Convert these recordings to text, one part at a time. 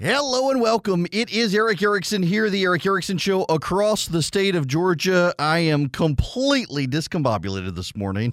Hello and welcome. It is Erick Erickson here, the Erick Erickson Show across the state of Georgia. I am completely discombobulated this morning.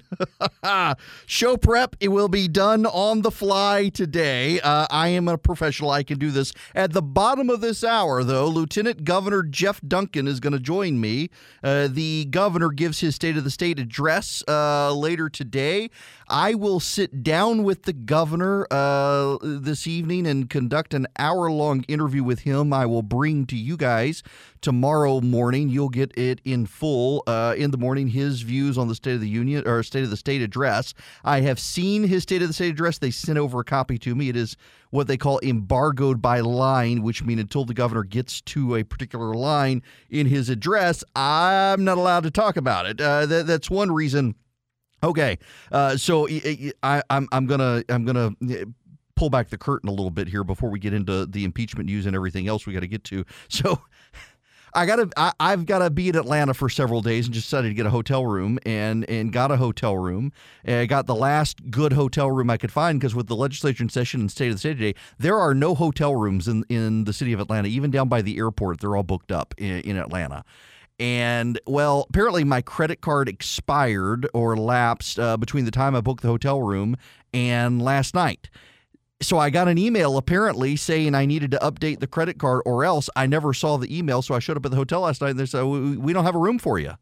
Show prep, it will be done on the fly today. Uh, I am a professional. I can do this. At the bottom of this hour, though, Lieutenant Governor Geoff Duncan is going to join me. Uh, the governor gives his State of the State address uh, later today. I will sit down with the governor uh, this evening and conduct an hour long interview with him. I will bring to you guys tomorrow morning. You'll get it in full uh, in the morning. His views on the State of the Union or State of the State address. I have seen his State of the State address. They sent over a copy to me. It is what they call embargoed by line, which means until the governor gets to a particular line in his address, I'm not allowed to talk about it. Uh, that, that's one reason Okay, uh, so I, I'm I'm gonna I'm gonna eh, pull back the curtain a little bit here before we get into the impeachment news and everything else we got to get to. So. I gotta. I, have got to be in Atlanta for several days, and just decided to get a hotel room, and and got a hotel room. And I got the last good hotel room I could find because with the legislature in session and state of the state today, there are no hotel rooms in in the city of Atlanta, even down by the airport. They're all booked up in, in Atlanta. And well, apparently my credit card expired or lapsed uh, between the time I booked the hotel room and last night. So I got an email apparently saying I needed to update the credit card or else I never saw the email. So I showed up at the hotel last night and they said, We don't have a room for you.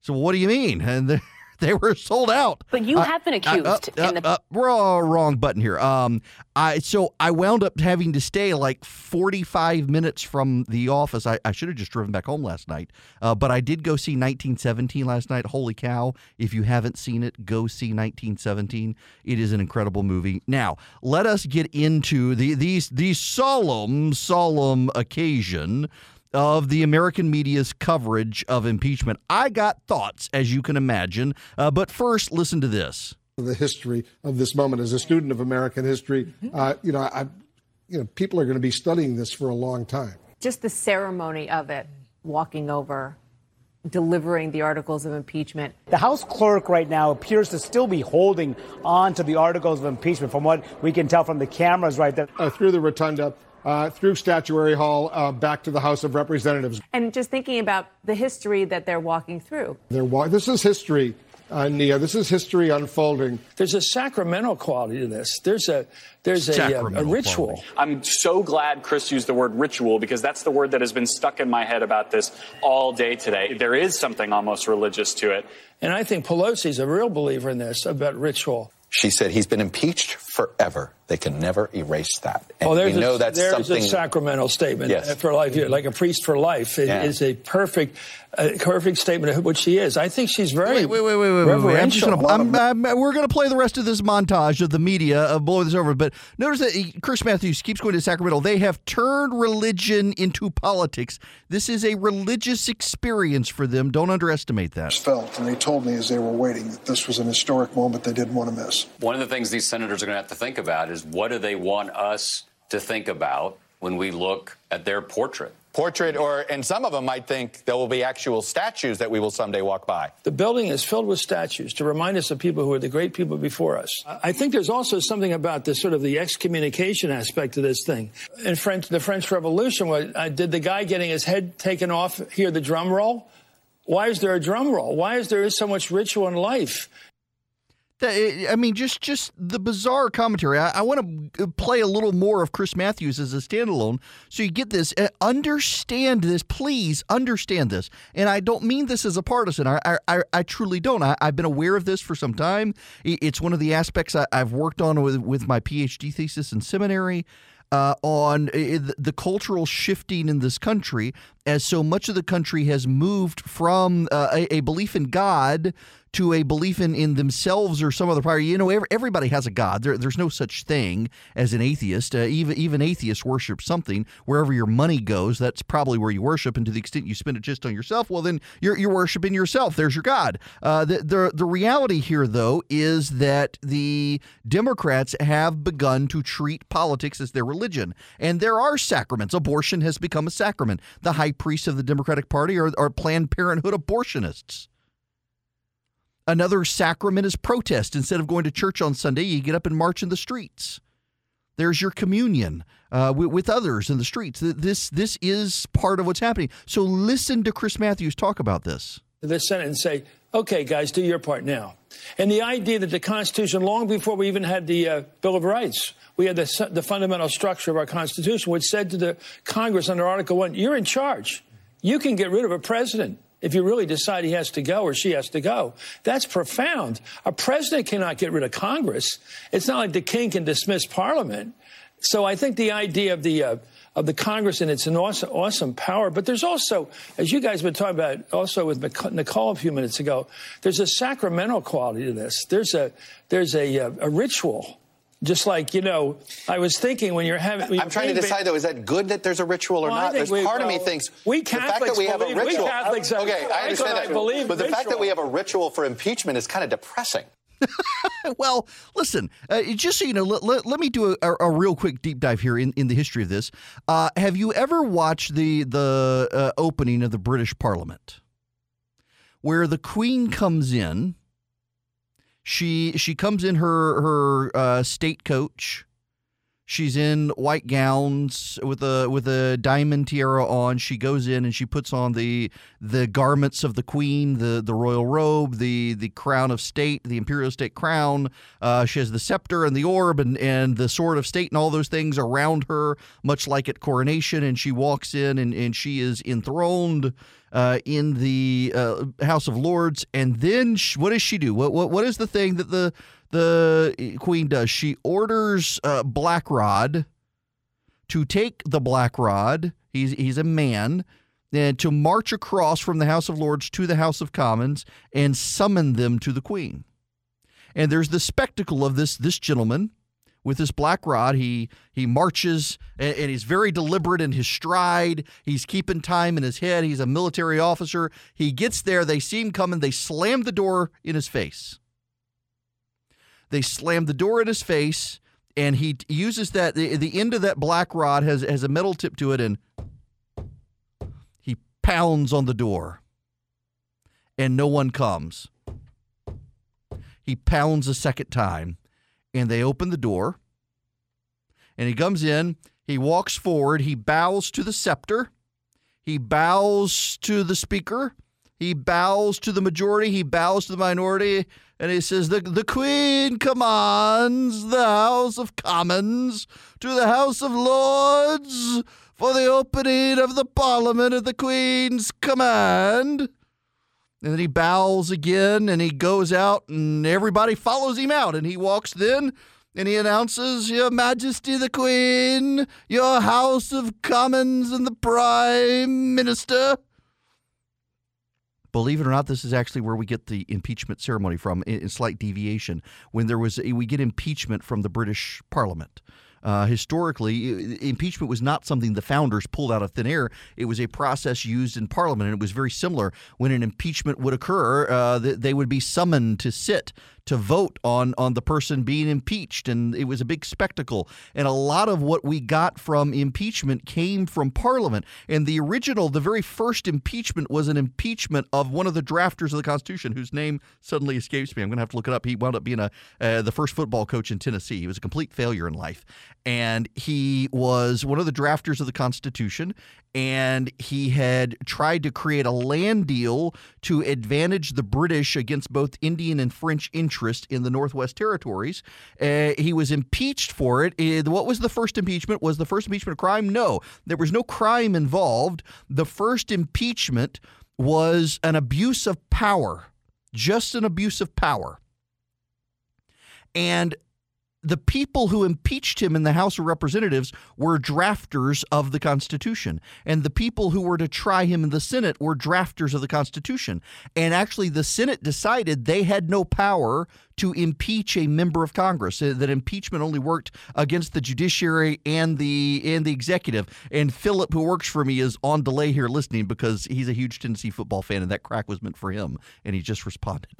So what do you mean? And they were sold out. But you uh, have been accused. Uh, uh, the- uh, we're all wrong button here. Um, I so I wound up having to stay like 45 minutes from the office. I, I should have just driven back home last night, uh, but I did go see 1917 last night. Holy cow! If you haven't seen it, go see 1917. It is an incredible movie. Now let us get into the these these solemn solemn occasion of the American media's coverage of impeachment. I got thoughts, as you can imagine, uh, but first, listen to this. The history of this moment, as a student of American history, uh, you know, I, you know, people are going to be studying this for a long time. Just the ceremony of it, walking over, delivering the articles of impeachment. The House clerk right now appears to still be holding on to the articles of impeachment, from what we can tell from the cameras right there. Uh, through the rotunda, uh, through Statuary Hall uh, back to the House of Representatives. And just thinking about the history that they're walking through. They're wa- this is history. Uh, Nia, this is history unfolding. There's a sacramental quality to this. There's a there's a, a, a, ritual. Quality. I'm so glad Chris used the word ritual because that's the word that has been stuck in my head about this all day today. There is something almost religious to it. And I think Pelosi's a real believer in this about ritual. She said he's been impeached forever. They can never erase that. And oh, there's we know a, that's there's something. a sacramental statement yes. for life, like a priest for life. It yeah. is a perfect, a perfect statement of what she is. I think she's very wait, wait, wait, wait, wait, wait. I'm gonna, I'm, I'm, we're going to play the rest of this montage of the media of blowing this over. But notice that Chris Matthews keeps going to Sacramento. They have turned religion into politics. This is a religious experience for them. Don't underestimate that. Felt, and they told me as they were waiting that this was an historic moment they didn't want to miss. One of the things these senators are going to have to think about is what do they want us to think about when we look at their portrait? Portrait, or and some of them might think there will be actual statues that we will someday walk by. The building is filled with statues to remind us of people who are the great people before us. I think there's also something about this sort of the excommunication aspect of this thing. In French, the French Revolution, what, uh, did the guy getting his head taken off hear the drum roll? Why is there a drum roll? Why is there so much ritual in life? I mean, just just the bizarre commentary. I, I, want to play a little more of Chris Matthews as a standalone, so you get this. Uh, understand this, please. Understand this, and I don't mean this as a partisan. I I, I truly don't. I, have been aware of this for some time. It's one of the aspects I, have worked on with with my PhD thesis in seminary. Uh, on uh, the cultural shifting in this country, as so much of the country has moved from uh, a, a belief in God to a belief in, in themselves or some other power. You know, every, everybody has a God. There, there's no such thing as an atheist. Uh, even even atheists worship something. Wherever your money goes, that's probably where you worship. And to the extent you spend it just on yourself, well, then you're, you're worshiping yourself. There's your God. Uh, the, the, the reality here, though, is that the Democrats have begun to treat politics as their religion. And there are sacraments. Abortion has become a sacrament. The high priests of the Democratic Party are, are Planned Parenthood abortionists. Another sacrament is protest. Instead of going to church on Sunday, you get up and march in the streets. There's your communion uh, with, with others in the streets. This this is part of what's happening. So listen to Chris Matthews talk about this. The Senate and say, "Okay, guys, do your part now." And the idea that the Constitution, long before we even had the uh, Bill of Rights, we had the, the fundamental structure of our Constitution, which said to the Congress under Article One, "You're in charge. You can get rid of a president." if you really decide he has to go or she has to go. That's profound. A president cannot get rid of Congress. It's not like the king can dismiss Parliament. So I think the idea of the uh, of the Congress and it's an awesome, awesome power. But there's also, as you guys have been talking about, also with Nicolle a few minutes ago, there's a sacramental quality to this. There's a there's a, a, a ritual just like, you know, I was thinking when you're having. When I'm trying to decide, though, is that good that there's a ritual or well, not? There's we, part well, of me thinks we Catholics the fact that we have a ritual. We Catholics okay, I understand that. believe but the fact that we have a ritual for impeachment is kind of depressing. well, listen, uh, just so you know, let, let, me do a, a, a, real quick deep dive here in, in the history of this. Uh, have you ever watched the, the uh, opening of the British Parliament? Where the Queen comes in, she she comes in her her uh, state coach, She's in white gowns with a with a diamond tiara on. She goes in and she puts on the the garments of the queen, the the royal robe, the the crown of state, the imperial state crown. Uh, she has the scepter and the orb and and the sword of state and all those things around her, much like at coronation. And she walks in and and she is enthroned. Uh, in the uh, House of Lords, and then she, what does she do? What, what what is the thing that the the queen does. She orders uh, Blackrod to take the Blackrod. He's he's a man. And to march across from the House of Lords to the House of Commons and summon them to the Queen. And there's the spectacle of this this gentleman with his black rod. He he marches and, and, he's very deliberate in his stride. He's keeping time in his head. He's a military officer. He gets there. They see him coming. They slam the door in his face. They slam the door in his face, and he uses that the, the end of that black rod has has a metal tip to it, and he pounds on the door, and no one comes. He pounds a second time, and they open the door, and he comes in. He walks forward. He bows to the scepter. He bows to the speaker. He bows to the majority. He bows to the minority and he says, the, the Queen commands the House of Commons to the House of Lords for the opening of the Parliament at the Queen's command. And then he bows again and he goes out, and everybody follows him out. And he walks then and he announces, Your Majesty the Queen, your House of Commons, and the Prime Minister Believe it or not, this is actually where we get the impeachment ceremony from, in slight deviation. When there was, we get impeachment from the British Parliament. Uh, historically, impeachment was not something the founders pulled out of thin air. It was a process used in Parliament, and it was very similar. When an impeachment would occur, uh, they would be summoned to sit to vote on on the person being impeached and it was a big spectacle. And a lot of what we got from impeachment came from parliament. And the original the very first impeachment was an impeachment of one of the drafters of the constitution whose name suddenly escapes me. I'm going to have to look it up. He wound up being a uh, the first football coach in tennessee. He was a complete failure in life. And he was one of the drafters of the constitution and he had tried to create a land deal to advantage the British against both Indian and French interest in the Northwest Territories. Uh, he was impeached for it. Uh, what was the first impeachment? Was the first impeachment a crime? No, there was no crime involved. The first impeachment was an abuse of power, just an abuse of power. And the people who impeached him in the House of Representatives were drafters of the Constitution. And the people who were to try him in the Senate were drafters of the Constitution. And actually, the Senate decided they had no power to impeach a member of Congress. Uh, that impeachment only worked against the judiciary and the and the executive. And Philip, who works for me, is on delay here listening because he's a huge Tennessee football fan, and that crack was meant for him, and he just responded.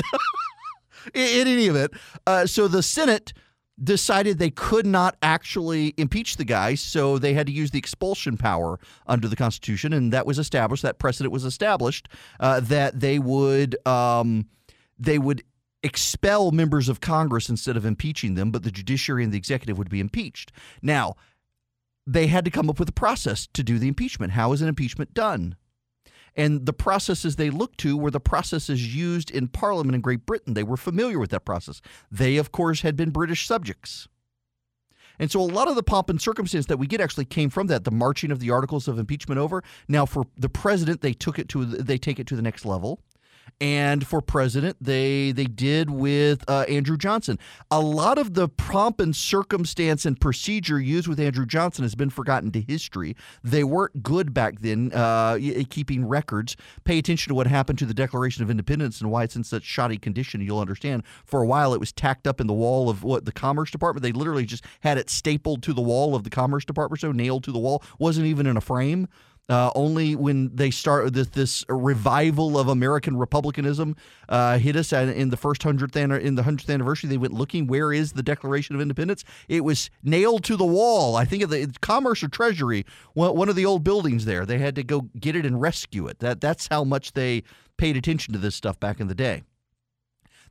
in, any event, uh, so the Senate decided they could not actually impeach the guy, so they had to use the expulsion power under the Constitution, and that was established. That precedent was established uh, that they would um, they would expel members of Congress instead of impeaching them, but the judiciary and the executive would be impeached. Now, they had to come up with a process to do the impeachment. How is an impeachment done? And the processes they looked to were the processes used in Parliament in Great Britain. They were familiar with that process. They, of course, had been British subjects. And so a lot of the pomp and circumstance that we get actually came from that, the marching of the articles of impeachment over. Now for the president, they took it to they take it to the next level and for president they they did with uh, Andrew Johnson. A lot of the pomp and circumstance and procedure used with Andrew Johnson has been forgotten to history. They weren't good back then, uh, keeping records. Pay attention to what happened to the Declaration of Independence and why it's in such shoddy condition. You'll understand. For a while, it was tacked up in the wall of what the Commerce Department. They literally just had it stapled to the wall of the Commerce Department, so nailed to the wall. wasn't even in a frame. Uh, only when they start this, this revival of American republicanism uh, hit us in the first hundredth in the hundredth anniversary, they went looking. Where is the Declaration of Independence? It was nailed to the wall. I think of the Commerce or Treasury, one of the old buildings there. They had to go get it and rescue it. That that's how much they paid attention to this stuff back in the day.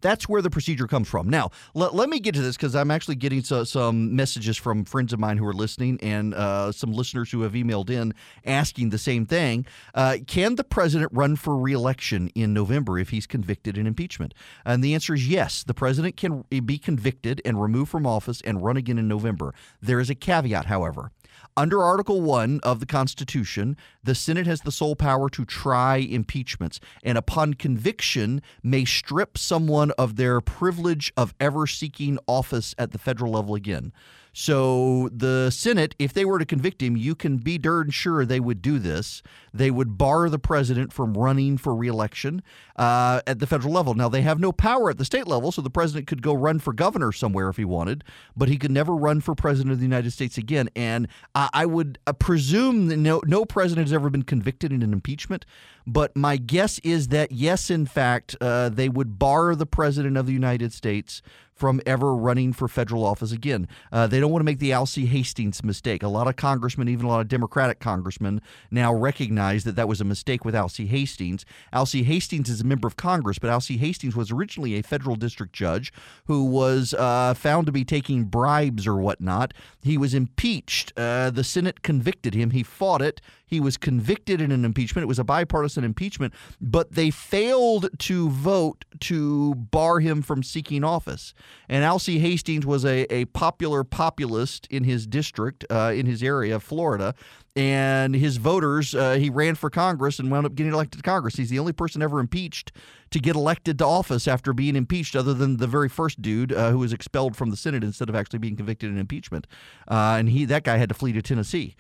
That's where the procedure comes from. Now, let, let me get to this because I'm actually getting so, some messages from friends of mine who are listening and uh, some listeners who have emailed in asking the same thing. Uh, can the president run for reelection in November if he's convicted in impeachment? And the answer is yes. The president can be convicted and removed from office and run again in November. There is a caveat, however. Under Article 1 of the Constitution, the Senate has the sole power to try impeachments, and upon conviction, may strip someone of their privilege of ever seeking office at the federal level again. So the Senate, if they were to convict him, you can be darn sure they would do this. They would bar the president from running for reelection uh, at the federal level. Now, they have no power at the state level, so the president could go run for governor somewhere if he wanted, but he could never run for president of the United States again. And I, I would uh, presume that no, no president has ever been convicted in an impeachment, but my guess is that, yes, in fact, uh, they would bar the president of the United States from ever running for federal office again. Uh, they don't want to make the Alcee Hastings mistake. A lot of congressmen, even a lot of Democratic congressmen, now recognize that that was a mistake with Alcee Hastings. Alcee Hastings is a member of Congress, but Alcee Hastings was originally a federal district judge who was uh, found to be taking bribes or whatnot. He was impeached. Uh, the Senate convicted him. He fought it. He was convicted in an impeachment. It was a bipartisan impeachment, but they failed to vote to bar him from seeking office. And Alcee Hastings was a, a popular populist in his district, uh, in his area, of Florida. And his voters, uh, he ran for Congress and wound up getting elected to Congress. He's the only person ever impeached to get elected to office after being impeached, other than the very first dude uh, who was expelled from the Senate instead of actually being convicted in impeachment. Uh, and he that guy had to flee to Tennessee.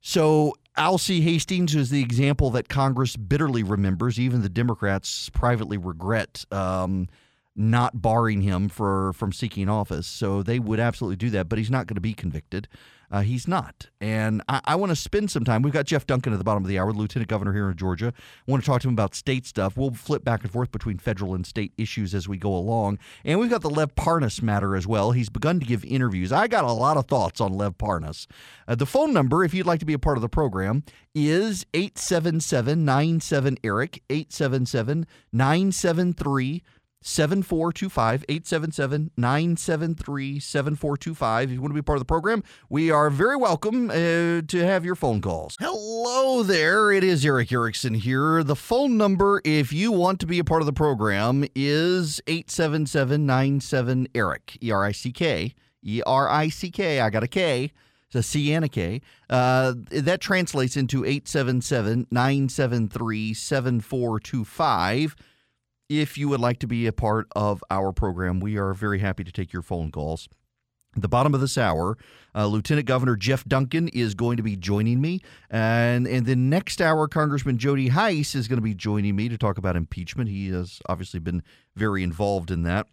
So Alcee Hastings is the example that Congress bitterly remembers. Even the Democrats privately regret um, not barring him for from seeking office. So they would absolutely do that, but he's not going to be convicted. Uh, he's not. And I, I want to spend some time. We've got Geoff Duncan at the bottom of the hour, Lieutenant Governor here in Georgia. I want to talk to him about state stuff. We'll flip back and forth between federal and state issues as we go along. And we've got the Lev Parnas matter as well. He's begun to give interviews. I got a lot of thoughts on Lev Parnas. Uh, the phone number, if you'd like to be a part of the program, is 877 97 Eric, 877 973 7425 877 973 7425. If you want to be part of the program, we are very welcome uh, to have your phone calls. Hello there. It is Erick Erickson here. The phone number, if you want to be a part of the program, is 877 97 Eric, E R I C K. E R I C K. I got a K. It's a C and a K. Uh, that translates into 877 973 7425 if you would like to be a part of our program, we are very happy to take your phone calls. At the bottom of this hour, uh, Lieutenant Governor Geoff Duncan is going to be joining me. And, and the next hour, Congressman Jody Hice is going to be joining me to talk about impeachment. He has obviously been very involved in that.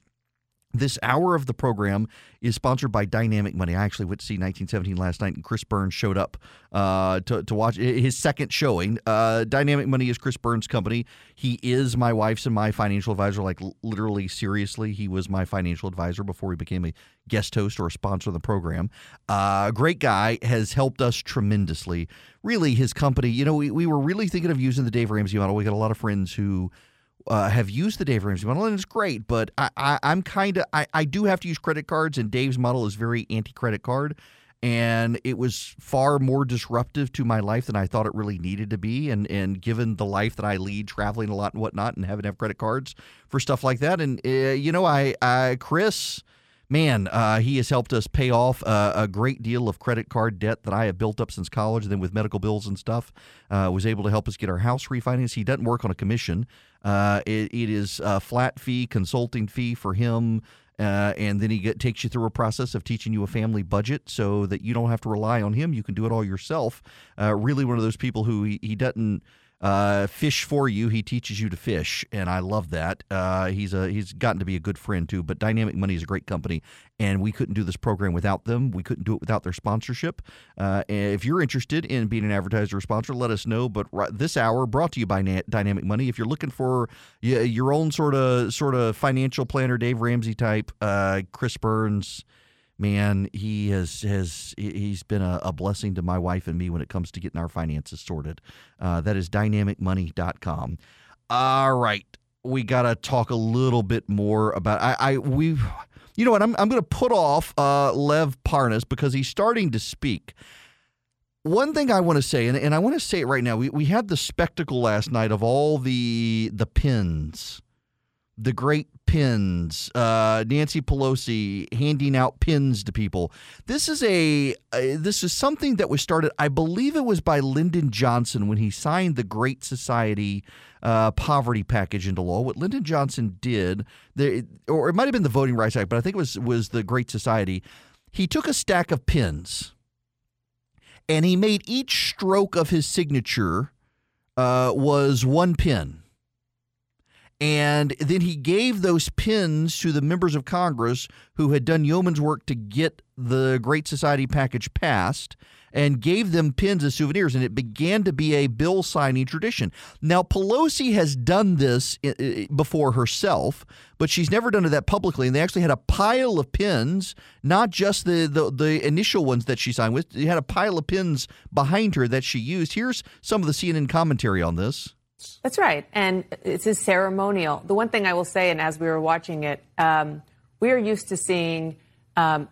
This hour of the program is sponsored by Dynamic Money. I actually went to see 1917 last night, and Chris Burns showed up uh, to, to watch his second showing. Uh, Dynamic Money is Chris Burns' company. He is my wife's and my financial advisor, like literally, seriously. He was my financial advisor before he became a guest host or a sponsor of the program. Uh, great guy, has helped us tremendously. Really, his company, you know, we, we were really thinking of using the Dave Ramsey model. We got a lot of friends who uh, have used the Dave Ramsey model, and it's great. But I, I, I'm kind of I, I do have to use credit cards, and Dave's model is very anti-credit card, and it was far more disruptive to my life than I thought it really needed to be. And and given the life that I lead, traveling a lot and whatnot, and having to have credit cards for stuff like that, and uh, you know, I, I Chris man, uh, he has helped us pay off uh, a great deal of credit card debt that I have built up since college. And then with medical bills and stuff, uh, was able to help us get our house refinanced. He doesn't work on a commission. Uh, it, it is a flat fee, consulting fee for him. Uh, and then he get, takes you through a process of teaching you a family budget so that you don't have to rely on him. You can do it all yourself. Uh, really, one of those people who he, he doesn't uh, fish for you. He teaches you to fish, and I love that. Uh, he's a he's gotten to be a good friend too. But Dynamic Money is a great company, and we couldn't do this program without them. We couldn't do it without their sponsorship. Uh, if you're interested in being an advertiser or sponsor, let us know. But right, this hour brought to you by Na- Dynamic Money. If you're looking for your own sort of sort of financial planner, Dave Ramsey type, uh, Chris Burns man, he has has he's been a, a, blessing to my wife and me when it comes to getting our finances sorted. Uh, that is dynamicmoney.com. All right, we got to talk a little bit more about I, I we you know what I'm I'm going to put off uh, Lev Parnas because he's starting to speak. One thing I want to say, and, and I want to say it right now, we, we had the spectacle last night of all the the pins the great pins, uh, Nancy Pelosi handing out pins to people. This is a uh, this is something that was started. I believe it was by Lyndon Johnson when he signed the Great Society uh, poverty package into law. What Lyndon Johnson did, or it might have been the Voting Rights Act, but I think it was was the Great Society. He took a stack of pins, and he made each stroke of his signature uh, was one pin and then he gave those pins to the members of Congress who had done yeoman's work to get the Great Society package passed and gave them pins as souvenirs. And it began to be a bill signing tradition. Now, Pelosi has done this before herself, but she's never done it that publicly. And they actually had a pile of pins, not just the, the, the initial ones that she signed with, they had a pile of pins behind her that she used. Here's some of the CNN commentary on this. That's right. And it's a ceremonial. The one thing I will say, and as we were watching it, um, we are used to seeing um,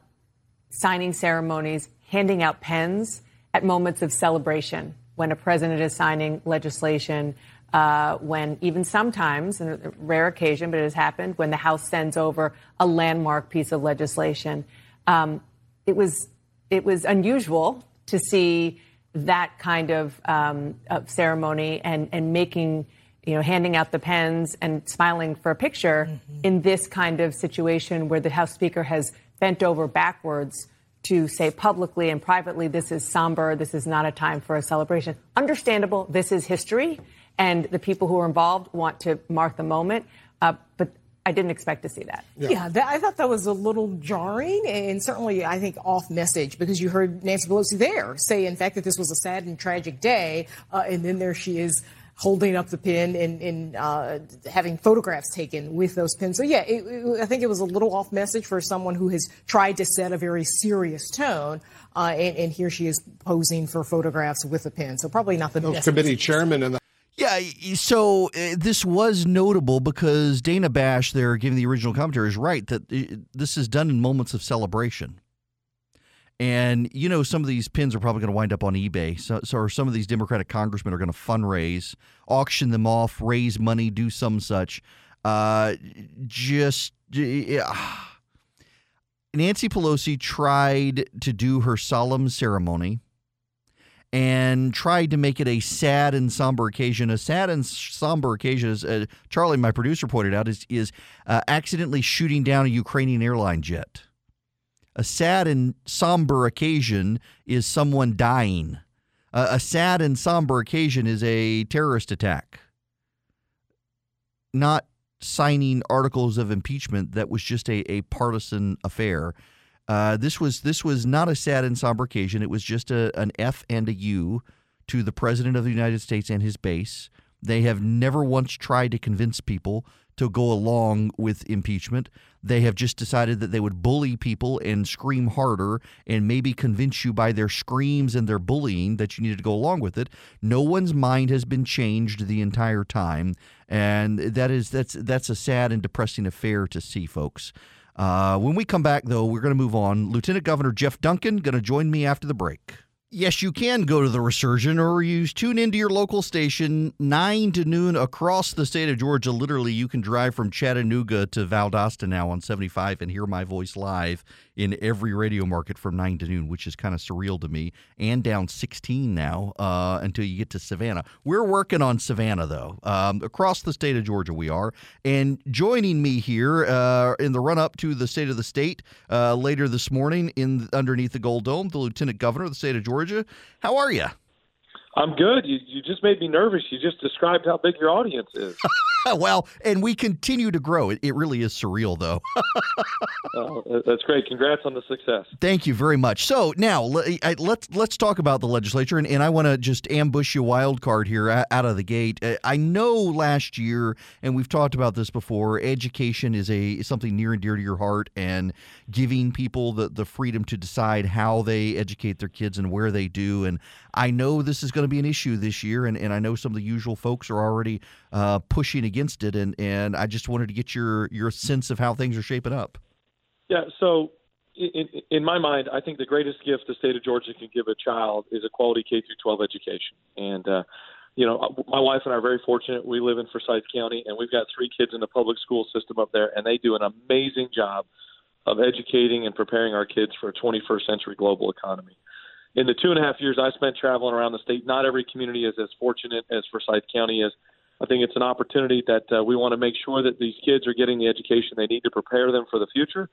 signing ceremonies, handing out pens at moments of celebration when a president is signing legislation. Uh, when even sometimes, a rare occasion, but it has happened, when the House sends over a landmark piece of legislation, um, it was it was unusual to see that kind of, um, of ceremony and, and making, you know, handing out the pens and smiling for a picture mm-hmm. in this kind of situation where the House Speaker has bent over backwards to say publicly and privately, this is somber, this is not a time for a celebration. Understandable, this is history, and the people who are involved want to mark the moment. Uh, but I didn't expect to see that. Yeah, yeah that, I thought that was a little jarring and certainly, I think, off message because you heard Nancy Pelosi there say, in fact, that this was a sad and tragic day. Uh, and then there she is holding up the pin and, and uh, having photographs taken with those pins. So, yeah, it, it, I think it was a little off message for someone who has tried to set a very serious tone. Uh, and, and, here she is posing for photographs with a pin. So, probably not the no, committee chairman and the yeah, so uh, this was notable because Dana Bash, there giving the original commentary, is right that uh, this is done in moments of celebration. And you know, some of these pins are probably going to wind up on eBay. So, so some of these Democratic congressmen are going to fundraise, auction them off, raise money, do some such. Uh, just uh, Nancy Pelosi tried to do her solemn ceremony and tried to make it a sad and somber occasion. A sad and somber occasion, as uh, Charlie, my producer, pointed out, is is uh, accidentally shooting down a Ukrainian airline jet. A sad and somber occasion is someone dying. Uh, a sad and somber occasion is a terrorist attack. Not signing articles of impeachment that was just a, a partisan affair. Uh, this was this was not a sad and somber occasion. It was just a, an F and a U to the president of the United States and his base. They have never once tried to convince people to go along with impeachment. They have just decided that they would bully people and scream harder and maybe convince you by their screams and their bullying that you needed to go along with it. No one's mind has been changed the entire time, and that is that's that's a sad and depressing affair to see, folks. Uh, when we come back, though, we're going to move on. Lieutenant Governor Geoff Duncan going to join me after the break. Yes, you can go to the Resurgent or use tune into your local station 9 to noon across the state of Georgia. Literally, you can drive from Chattanooga to Valdosta now on 75 and hear my voice live in every radio market from 9 to noon, which is kind of surreal to me, and down 16 now uh, until you get to Savannah. We're working on Savannah, though. Um, across the state of Georgia, we are. And joining me here uh, in the run up to the state of the state uh, later this morning in underneath the Gold Dome, the Lieutenant Governor of the state of Georgia. How are you? I'm good. You, you just made me nervous. You just described how big your audience is. well, and we continue to grow. It, it really is surreal, though. oh, that's great. Congrats on the success. Thank you very much. So now let's let's talk about the legislature, and, and I want to just ambush you wild card here out of the gate. Uh, I know last year, and we've talked about this before. Education is a something near and dear to your heart, and giving people the the freedom to decide how they educate their kids and where they do. And I know this is going to be an issue this year, and, and I know some of the usual folks are already uh, pushing against it, and, and I just wanted to get your your sense of how things are shaping up. Yeah, so in, in my mind, I think the greatest gift the state of Georgia can give a child is a quality K through 12 education, and uh, you know, my wife and I are very fortunate. We live in Forsyth County, and we've got three kids in the public school system up there, and they do an amazing job of educating and preparing our kids for a 21st century global economy in the two and a half years I spent traveling around the state, not every community is as fortunate as Forsyth County is. I think it's an opportunity that uh, we want to make sure that these kids are getting the education they need to prepare them for the future,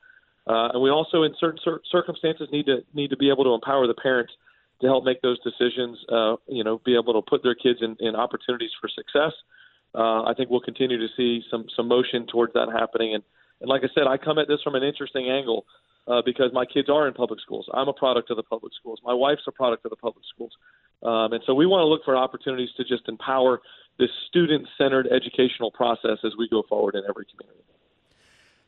uh, and we also, in certain cir- circumstances, need to need to be able to empower the parents to help make those decisions. Uh, you know, be able to put their kids in, in opportunities for success. Uh, I think we'll continue to see some some motion towards that happening, and and like I said, I come at this from an interesting angle uh, because my kids are in public schools. I'm a product of the public schools. My wife's a product of the public schools. Um, and so we want to look for opportunities to just empower this student centered educational process as we go forward in every community.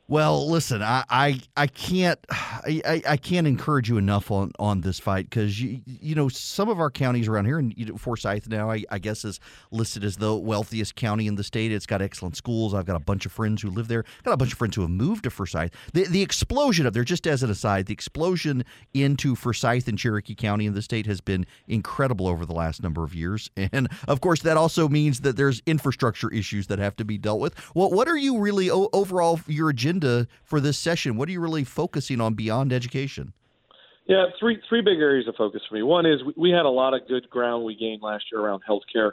Well, listen, I, I, I can't I, I can't encourage you enough on, on this fight because you you know some of our counties around here and Forsyth now I, I guess is listed as the wealthiest county in the state. It's got excellent schools. I've got a bunch of friends who live there. I've Got a bunch of friends who have moved to Forsyth. The the explosion of there just as an aside, the explosion into Forsyth and Cherokee County in the state has been incredible over the last number of years, and of course that also means that there's infrastructure issues that have to be dealt with. What what are you really overall your agenda? Agenda for this session? What are you really focusing on beyond education? Yeah, three three big areas of focus for me. One is we had a lot of good ground we gained last year around healthcare.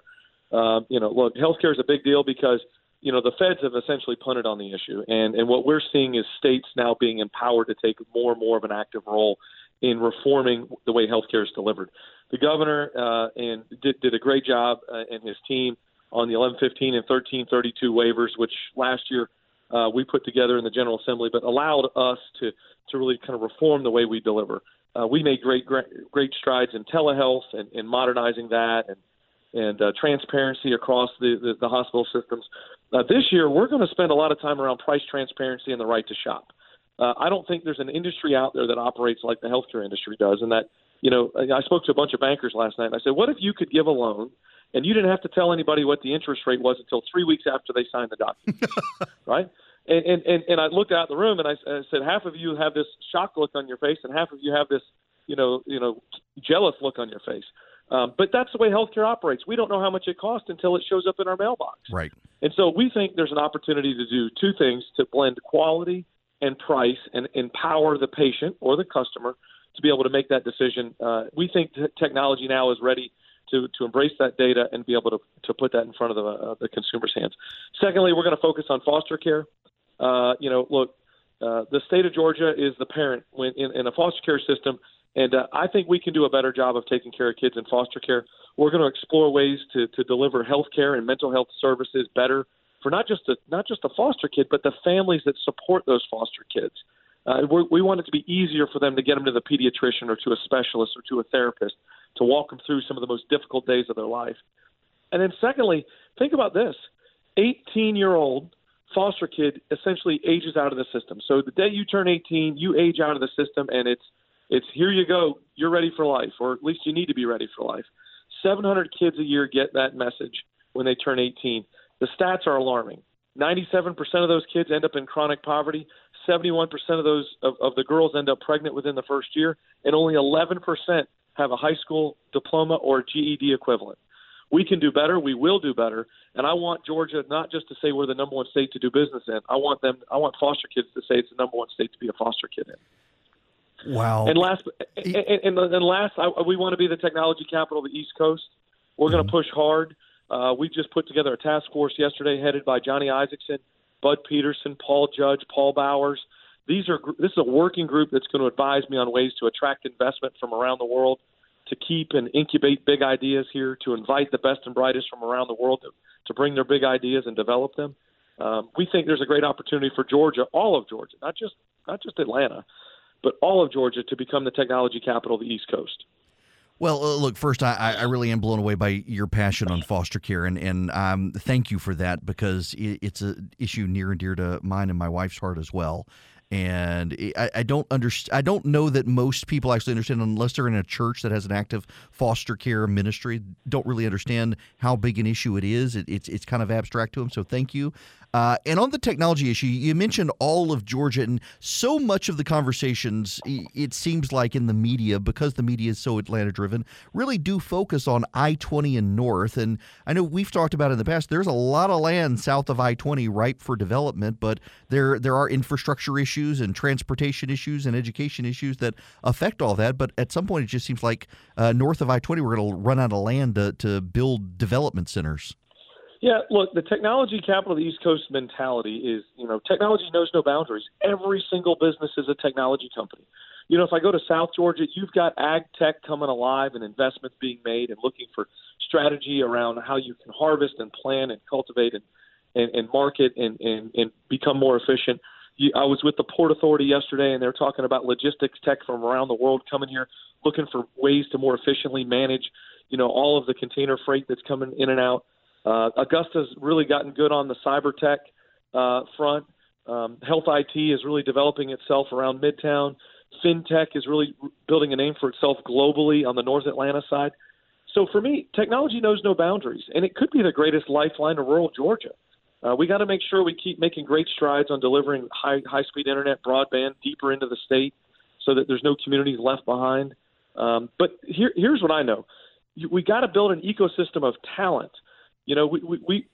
Uh, you know, look, healthcare is a big deal because you know the feds have essentially punted on the issue, and and what we're seeing is states now being empowered to take more and more of an active role in reforming the way healthcare is delivered. The governor uh, and did, did a great job, uh, and his team on the 1115 and 1332 waivers, which last year uh, we put together in the General Assembly, but allowed us to to really kind of reform the way we deliver. Uh, we made great, great great strides in telehealth and, and modernizing that and and uh, transparency across the, the, the hospital systems. Uh, this year, we're going to spend a lot of time around price transparency and the right to shop. Uh, I don't think there's an industry out there that operates like the healthcare industry does, and that you know I spoke to a bunch of bankers last night, and I said, what if you could give a loan and you didn't have to tell anybody what the interest rate was until three weeks after they signed the document, right? And, and and and I looked out the room and I, I said, half of you have this shock look on your face, and half of you have this, you know, you know, jealous look on your face. Um, but that's the way healthcare operates. We don't know how much it costs until it shows up in our mailbox. Right. And so we think there's an opportunity to do two things: to blend quality and price, and empower the patient or the customer to be able to make that decision. Uh, we think t- technology now is ready to, to embrace that data and be able to, to put that in front of the, uh, the consumer's hands. Secondly, we're going to focus on foster care. Uh, you know, look, uh, the state of Georgia is the parent when, in, in a foster care system, and uh, I think we can do a better job of taking care of kids in foster care. We're going to explore ways to, to deliver health care and mental health services better for not just a, not just a foster kid, but the families that support those foster kids. Uh, we want it to be easier for them to get them to the pediatrician or to a specialist or to a therapist to walk them through some of the most difficult days of their life. And then secondly, think about this: 18 year old foster kid essentially ages out of the system. So the day you turn 18, you age out of the system, and it's it's here you go, you're ready for life, or at least you need to be ready for life. 700 kids a year get that message when they turn 18. The stats are alarming. 97% of those kids end up in chronic poverty. 71% of those of, of the girls end up pregnant within the first year, and only 11% have a high school diploma or GED equivalent. We can do better. We will do better. And I want Georgia not just to say we're the number one state to do business in. I want them. I want foster kids to say it's the number one state to be a foster kid in. Wow. And last, and, and, and last, I, we want to be the technology capital of the East Coast. We're going to push hard. Uh, we just put together a task force yesterday, headed by Johnny Isakson, Bud Peterson, Paul Judge, Paul Bowers. These are this is a working group that's going to advise me on ways to attract investment from around the world, to keep and incubate big ideas here, to invite the best and brightest from around the world to, to bring their big ideas and develop them. Um, we think there's a great opportunity for Georgia, all of Georgia, not just not just Atlanta, but all of Georgia to become the technology capital of the East Coast. Well, uh, look, first, I, I really am blown away by your passion on foster care, and, and um, thank you for that because it, it's an issue near and dear to mine and my wife's heart as well and I, I don't understand. I don't know that most people actually understand unless they're in a church that has an active foster care ministry. Don't really understand how big an issue it is. It, it's it's kind of abstract to them. So thank you. Uh, and on the technology issue, you mentioned all of Georgia, and so much of the conversations, it seems like in the media, because the media is so Atlanta driven, really do focus on I 20 and north. And I know we've talked about in the past, there's a lot of land south of I 20 ripe for development, but there, there are infrastructure issues and transportation issues and education issues that affect all that. But at some point, it just seems like uh, north of I 20, we're going to run out of land to, to build development centers. Yeah, look, the technology capital of the East Coast mentality is, you know, technology knows no boundaries. Every single business is a technology company. You know, if I go to South Georgia, you've got ag tech coming alive and investments being made and looking for strategy around how you can harvest and plan and cultivate and, and, and market and, and, and become more efficient. You, I was with the Port Authority yesterday, and they're talking about logistics tech from around the world coming here, looking for ways to more efficiently manage, you know, all of the container freight that's coming in and out. Uh, Augusta's really gotten good on the cyber tech uh, front. Um, Health IT is really developing itself around Midtown. FinTech is really building a name for itself globally on the North Atlanta side. So for me, technology knows no boundaries, and it could be the greatest lifeline to rural Georgia. Uh, we got to make sure we keep making great strides on delivering high high speed internet, broadband deeper into the state, so that there's no communities left behind. Um, but here, here's what I know: we got to build an ecosystem of talent you know, we, we, we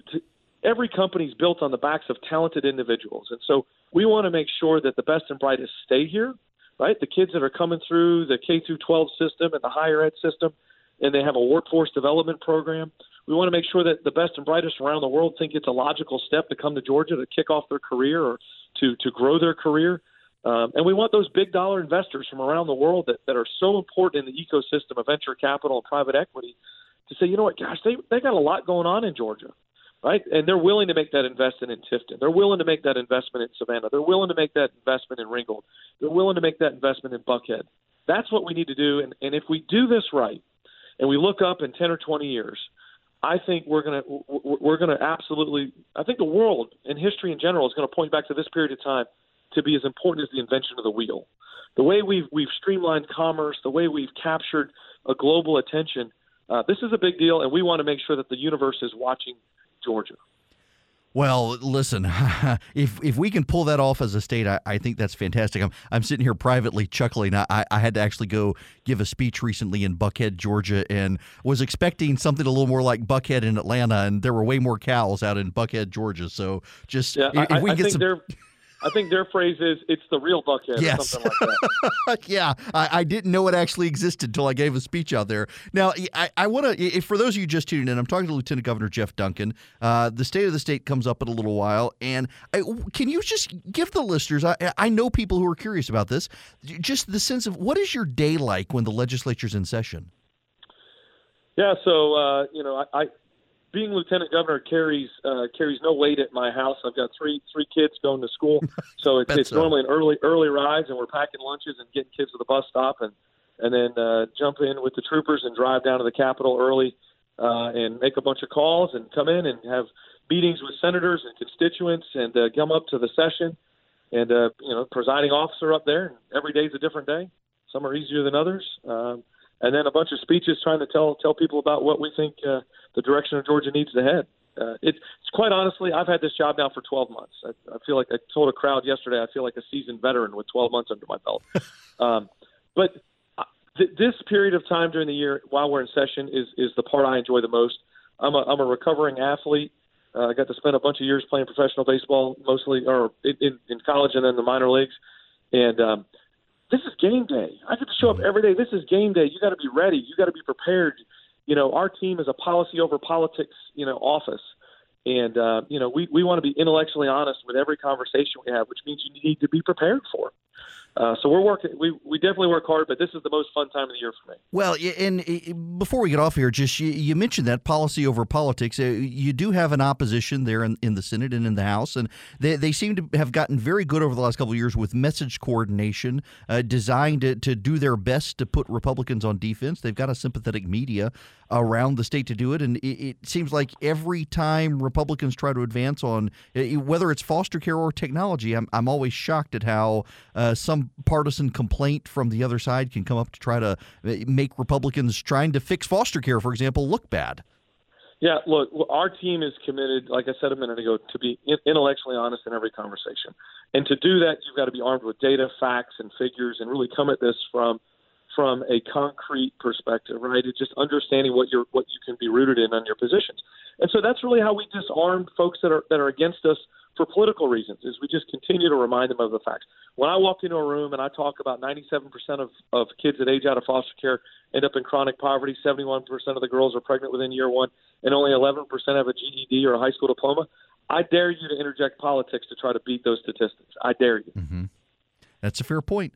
every company is built on the backs of talented individuals, and so we want to make sure that the best and brightest stay here. Right, the kids that are coming through the K through 12 system and the higher ed system, and they have a workforce development program. We want to make sure that the best and brightest around the world think it's a logical step to come to Georgia to kick off their career or to to grow their career. Um, and we want those big dollar investors from around the world that, that are so important in the ecosystem of venture capital and private equity to say, you know what, gosh, they they got a lot going on in Georgia, right? And they're willing to make that investment in Tifton. They're willing to make that investment in Savannah. They're willing to make that investment in Ringgold. They're willing to make that investment in Buckhead. That's what we need to do. And, and if we do this right, and we look up in ten or twenty years, I think we're gonna we're gonna absolutely. I think the world and history in general is going to point back to this period of time to be as important as the invention of the wheel. The way we've we've streamlined commerce, the way we've captured a global attention uh, this is a big deal, and we want to make sure that the universe is watching Georgia. Well, listen, if if we can pull that off as a state, I, I think that's fantastic. I'm, I'm sitting here privately chuckling. I, I had to actually go give a speech recently in Buckhead, Georgia, and was expecting something a little more like Buckhead in Atlanta, and there were way more cows out in Buckhead, Georgia. So just yeah, if, I, if we I get some. I think their phrase is "It's the real Buckhead" yes. or something like that. yeah, I, I, didn't know it actually existed until I gave a speech out there. Now, I, I want to, for those of you just tuning in, I'm talking to Lieutenant Governor Geoff Duncan. Uh, the state of the state comes up in a little while, and I, can you just give the listeners? I, I know people who are curious about this. Just the sense of what is your day like when the legislature's in session? Yeah, so uh, you know, I, being lieutenant governor carries uh, carries no weight at my house. I've got three three kids going to school, so it's, it's so. normally an early early rise, and we're packing lunches and getting kids to the bus stop, and and then uh, jump in with the troopers and drive down to the Capitol early. uh, and make a bunch of calls and come in and have meetings with senators and constituents and uh, come up to the session. And uh, you know, presiding officer up there. And every day's a different day. Some are easier than others. Um, and then a bunch of speeches trying to tell tell people about what we think uh, the direction of Georgia needs to head. Uh, it, it's quite honestly, I've had this job now for 12 months. I, I feel like I told a crowd yesterday, I feel like a seasoned veteran with 12 months under my belt. um, but uh, th- this period of time during the year while we're in session is is the part I enjoy the most. I'm a I'm a recovering athlete. Uh, I got to spend a bunch of years playing professional baseball, mostly or in, in college and then the minor leagues. And um, this is game day. I get to show up every day. This is game day. You got to be ready. You got to be prepared. You know, our team is a policy over politics, you know, office. And, uh, you know, we, we want to be intellectually honest with every conversation we have, which means you need to be prepared for. Uh, so we're working. We we definitely work hard, but this is the most fun time of the year for me. Well, and before we get off here, just you, you mentioned that policy over politics. Uh, you do have an opposition there in, in the Senate and in the House, and they, they seem to have gotten very good over the last couple of years with message coordination, uh, designed to, to do their best to put Republicans on defense. They've got a sympathetic media around the state to do it, and it, it seems like every time Republicans try to advance on uh, whether it's foster care or technology, I'm I'm always shocked at how uh, some partisan complaint from the other side can come up to try to uh, make Republicans trying to fix foster care, for example, look bad. Yeah, look, our team is committed, like I said a minute ago, to be intellectually honest in every conversation. And to do that, you've got to be armed with data, facts, and figures, and really come at this from from a concrete perspective, right? It's just understanding what you're what you can be rooted in on your positions. And so that's really how we disarm folks that are that are against us for political reasons is we just continue to remind them of the facts. When I walk into a room and I talk about 97% of, of kids that age out of foster care end up in chronic poverty, 71% of the girls are pregnant within year one, and only 11% have a GED or a high school diploma, I dare you to interject politics to try to beat those statistics. I dare you. Mm-hmm. That's a fair point.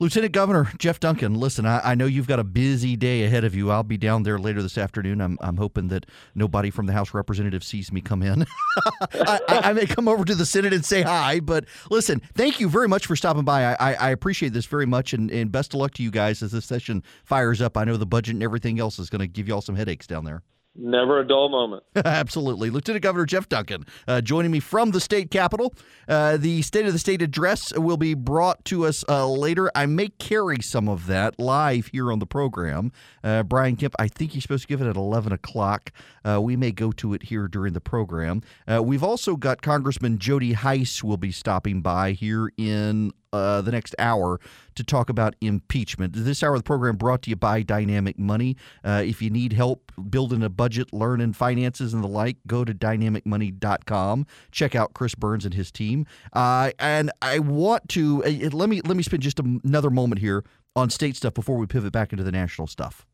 Lieutenant Governor Geoff Duncan, listen, I, I, know you've got a busy day ahead of you. I'll be down there later this afternoon. I'm, I'm hoping that nobody from the House Representative sees me come in. I, I, may come over to the Senate and say hi, but listen, thank you very much for stopping by. I, I appreciate this very much, and, and best of luck to you guys as this session fires up. I know the budget and everything else is going to give you all some headaches down there. Never a dull moment. Absolutely. Lieutenant Governor Geoff Duncan uh, joining me from the state capitol. Uh, the State of the State address will be brought to us uh, later. I may carry some of that live here on the program. Uh, Brian Kemp, I think he's supposed to give it at 11 o'clock. Uh, we may go to it here during the program. Uh, we've also got Congressman Jody Hice will be stopping by here in uh, the next hour to talk about impeachment. This hour of the program brought to you by Dynamic Money. Uh, if you need help building a budget, learning finances, and the like, go to dynamicmoney.com. Check out Chris Burns and his team. Uh, and I want to uh, let me let me spend just another moment here on state stuff before we pivot back into the national stuff.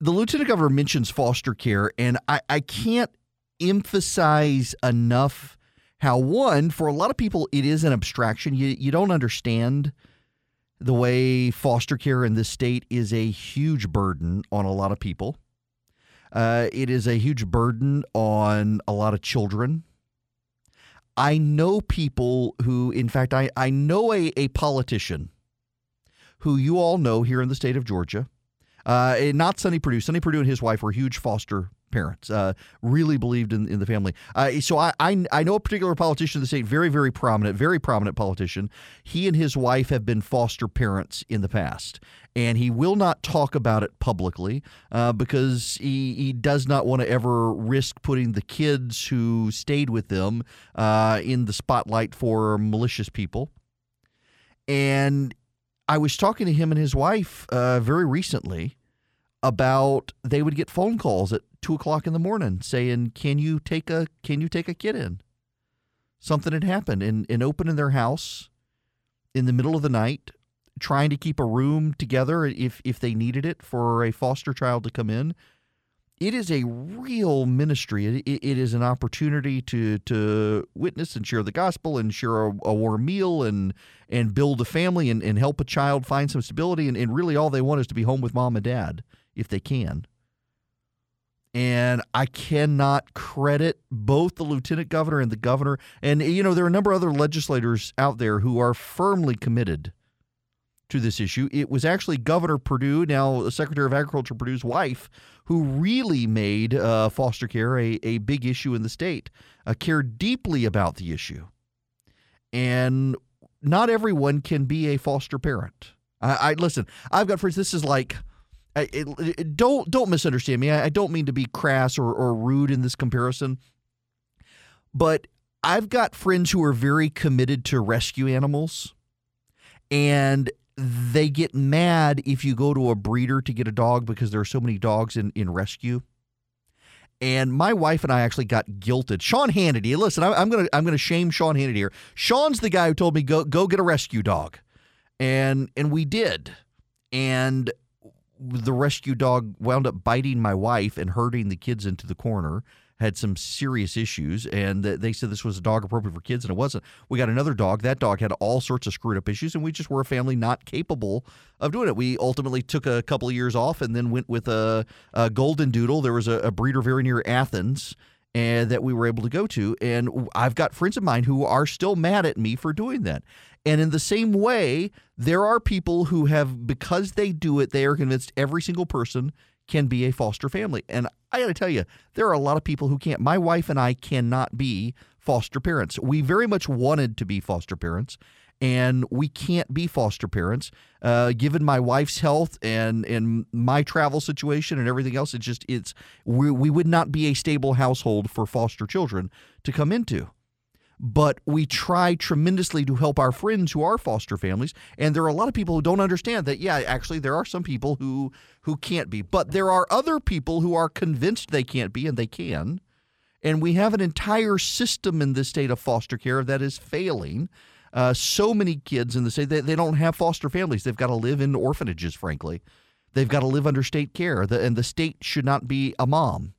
The lieutenant governor mentions foster care, and I, I can't emphasize enough how one for a lot of people it is an abstraction. You you don't understand the way foster care in this state is a huge burden on a lot of people. Uh, it is a huge burden on a lot of children. I know people who, in fact, I, I know a, a politician who you all know here in the state of Georgia. Uh, not Sonny Perdue. Sonny Perdue and his wife were huge foster parents, uh, really believed in, in the family. Uh, so I, I, I know a particular politician in the state, very very prominent, very prominent politician. He and his wife have been foster parents in the past, and he will not talk about it publicly uh, because he, he does not want to ever risk putting the kids who stayed with them uh, in the spotlight for malicious people. And I was talking to him and his wife uh, very recently about they would get phone calls at two o'clock in the morning saying, "Can you take a Can you take a kid in?" Something had happened in in opening their house in the middle of the night, trying to keep a room together if if they needed it for a foster child to come in. It is a real ministry. It, it is an opportunity to to witness and share the gospel and share a, a warm meal and and build a family and, and help a child find some stability. And, and really, all they want is to be home with mom and dad if they can. And I cannot credit both the lieutenant governor and the governor. And, you know, there are a number of other legislators out there who are firmly committed to this issue. It was actually Governor Perdue, now Secretary of Agriculture Perdue's wife, who really made uh, foster care a, a big issue in the state, uh, cared deeply about the issue. And not everyone can be a foster parent. I, I listen. I've got friends. This is like, I, it, it, don't don't misunderstand me. I, I, don't mean to be crass or, or rude in this comparison, but I've got friends who are very committed to rescue animals, and they get mad if you go to a breeder to get a dog because there are so many dogs in, in rescue. And my wife and I actually got guilted. Sean Hannity, listen, I, am gonna I'm gonna shame Sean Hannity here. Sean's the guy who told me go go get a rescue dog, and and we did, and the rescue dog wound up biting my wife and hurting the kids into the corner had some serious issues, and they said this was a dog appropriate for kids, and it wasn't. We got another dog. That dog had all sorts of screwed up issues, and we just were a family not capable of doing it. We ultimately took a couple of years off and then went with a, a golden doodle. There was a, a breeder very near Athens and that we were able to go to. And I've got friends of mine who are still mad at me for doing that. And in the same way, there are people who have, because they do it, they are convinced every single person can be a foster family. And I got to tell you, there are a lot of people who can't. My wife and I cannot be foster parents. We very much wanted to be foster parents, and we can't be foster parents. Uh, given my wife's health and and my travel situation and everything else, it's just it's we we would not be a stable household for foster children to come into but we try tremendously to help our friends who are foster families and there are a lot of people who don't understand that yeah actually there are some people who who can't be but there are other people who are convinced they can't be and they can and we have an entire system in this state of foster care that is failing uh, so many kids in the state they, they don't have foster families they've got to live in orphanages frankly. They've got to live under state care the, and the state should not be a mom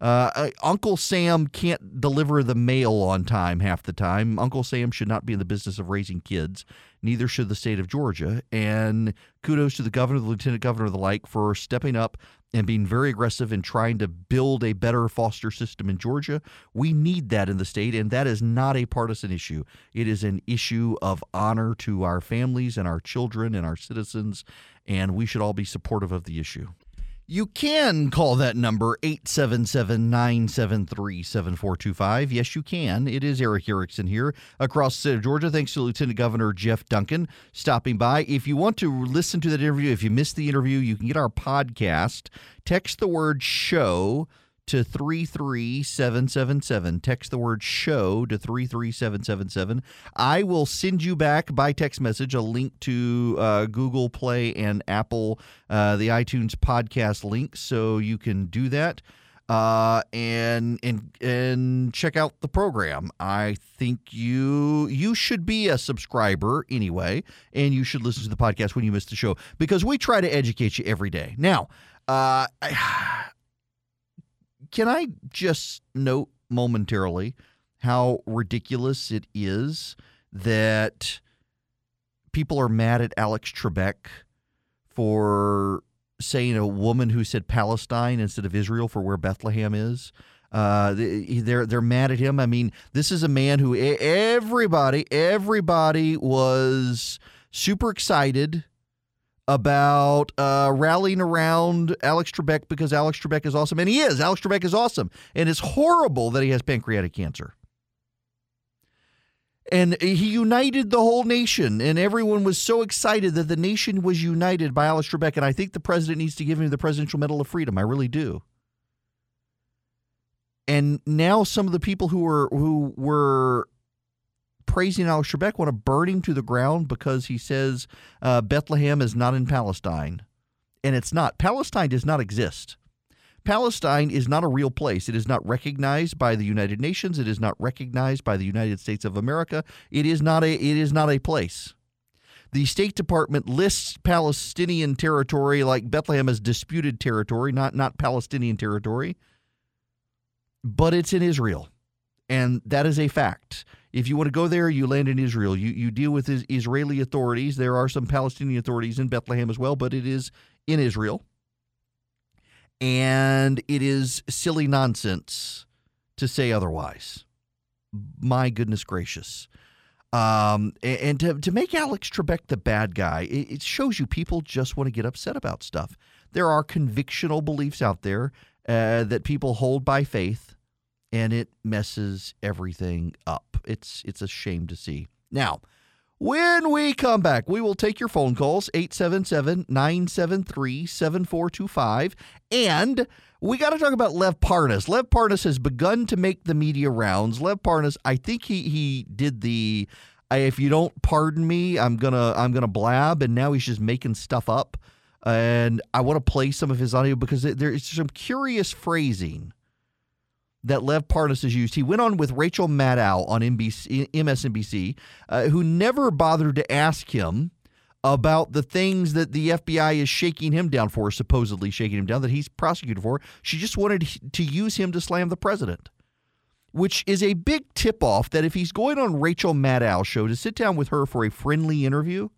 uh, uh, Uncle Sam can't deliver the mail on time half the time. Uncle Sam should not be in the business of raising kids. Neither should the state of Georgia. And kudos to the governor, the lieutenant governor, the like for stepping up and being very aggressive in trying to build a better foster system in Georgia. We need that in the state, and that is not a partisan issue. It is an issue of honor to our families and our children and our citizens, and we should all be supportive of the issue. You can call that number 877 973 7425. Yes, you can. It is Erick Erickson here across the state of Georgia. Thanks to Lieutenant Governor Geoff Duncan stopping by. If you want to listen to that interview, if you missed the interview, you can get our podcast. Text the word show to 33777. Text the word show to 33777. I will send you back by text message a link to uh, Google Play and Apple, uh, the iTunes podcast link, so you can do that. Uh, and and and check out the program. I think you you should be a subscriber anyway, and you should listen to the podcast when you miss the show because we try to educate you every day. Now, uh, can I just note momentarily how ridiculous it is that people are mad at Alex Trebek for saying a woman who said Palestine instead of Israel for where Bethlehem is? Uh, they're they're mad at him. I mean, this is a man who everybody everybody was super excited about uh, rallying around Alex Trebek because Alex Trebek is awesome. And he is. Alex Trebek is awesome. And it's horrible that he has pancreatic cancer. And he united the whole nation, and everyone was so excited that the nation was united by Alex Trebek. And I think the president needs to give him the Presidential Medal of Freedom. I really do. And now some of the people who were who were praising Alex Trebek want to burn him to the ground because he says uh, Bethlehem is not in Palestine. And it's not. Palestine does not exist. Palestine is not a real place. It is not recognized by the United Nations. It is not recognized by the United States of America. It is not a it is not a place. The State Department lists Palestinian territory like Bethlehem as disputed territory, not not Palestinian territory. But it's in Israel. And that is a fact. If you want to go there, you land in Israel. You, you deal with Israeli authorities. There are some Palestinian authorities in Bethlehem as well, but it is in Israel. And it is silly nonsense to say otherwise. My goodness gracious. Um, and, to, to make Alex Trebek the bad guy, it, it shows you people just want to get upset about stuff. There are convictional beliefs out there uh, that people hold by faith, and it messes everything up. It's it's a shame to see. Now, when we come back, we will take your phone calls 877 973 7425. And we got to talk about Lev Parnas. Lev Parnas has begun to make the media rounds. Lev Parnas, I think he, he did the if you don't pardon me, I'm gonna I'm gonna blab, and now he's just making stuff up. And I want to play some of his audio because there is some curious phrasing that Lev Parnas has used. He went on with Rachel Maddow on NBC, MSNBC, uh, who never bothered to ask him about the things that the FBI is shaking him down for, supposedly shaking him down, that he's prosecuted for. She just wanted to use him to slam the president, which is a big tip off that if he's going on Rachel Maddow's show to sit down with her for a friendly interview,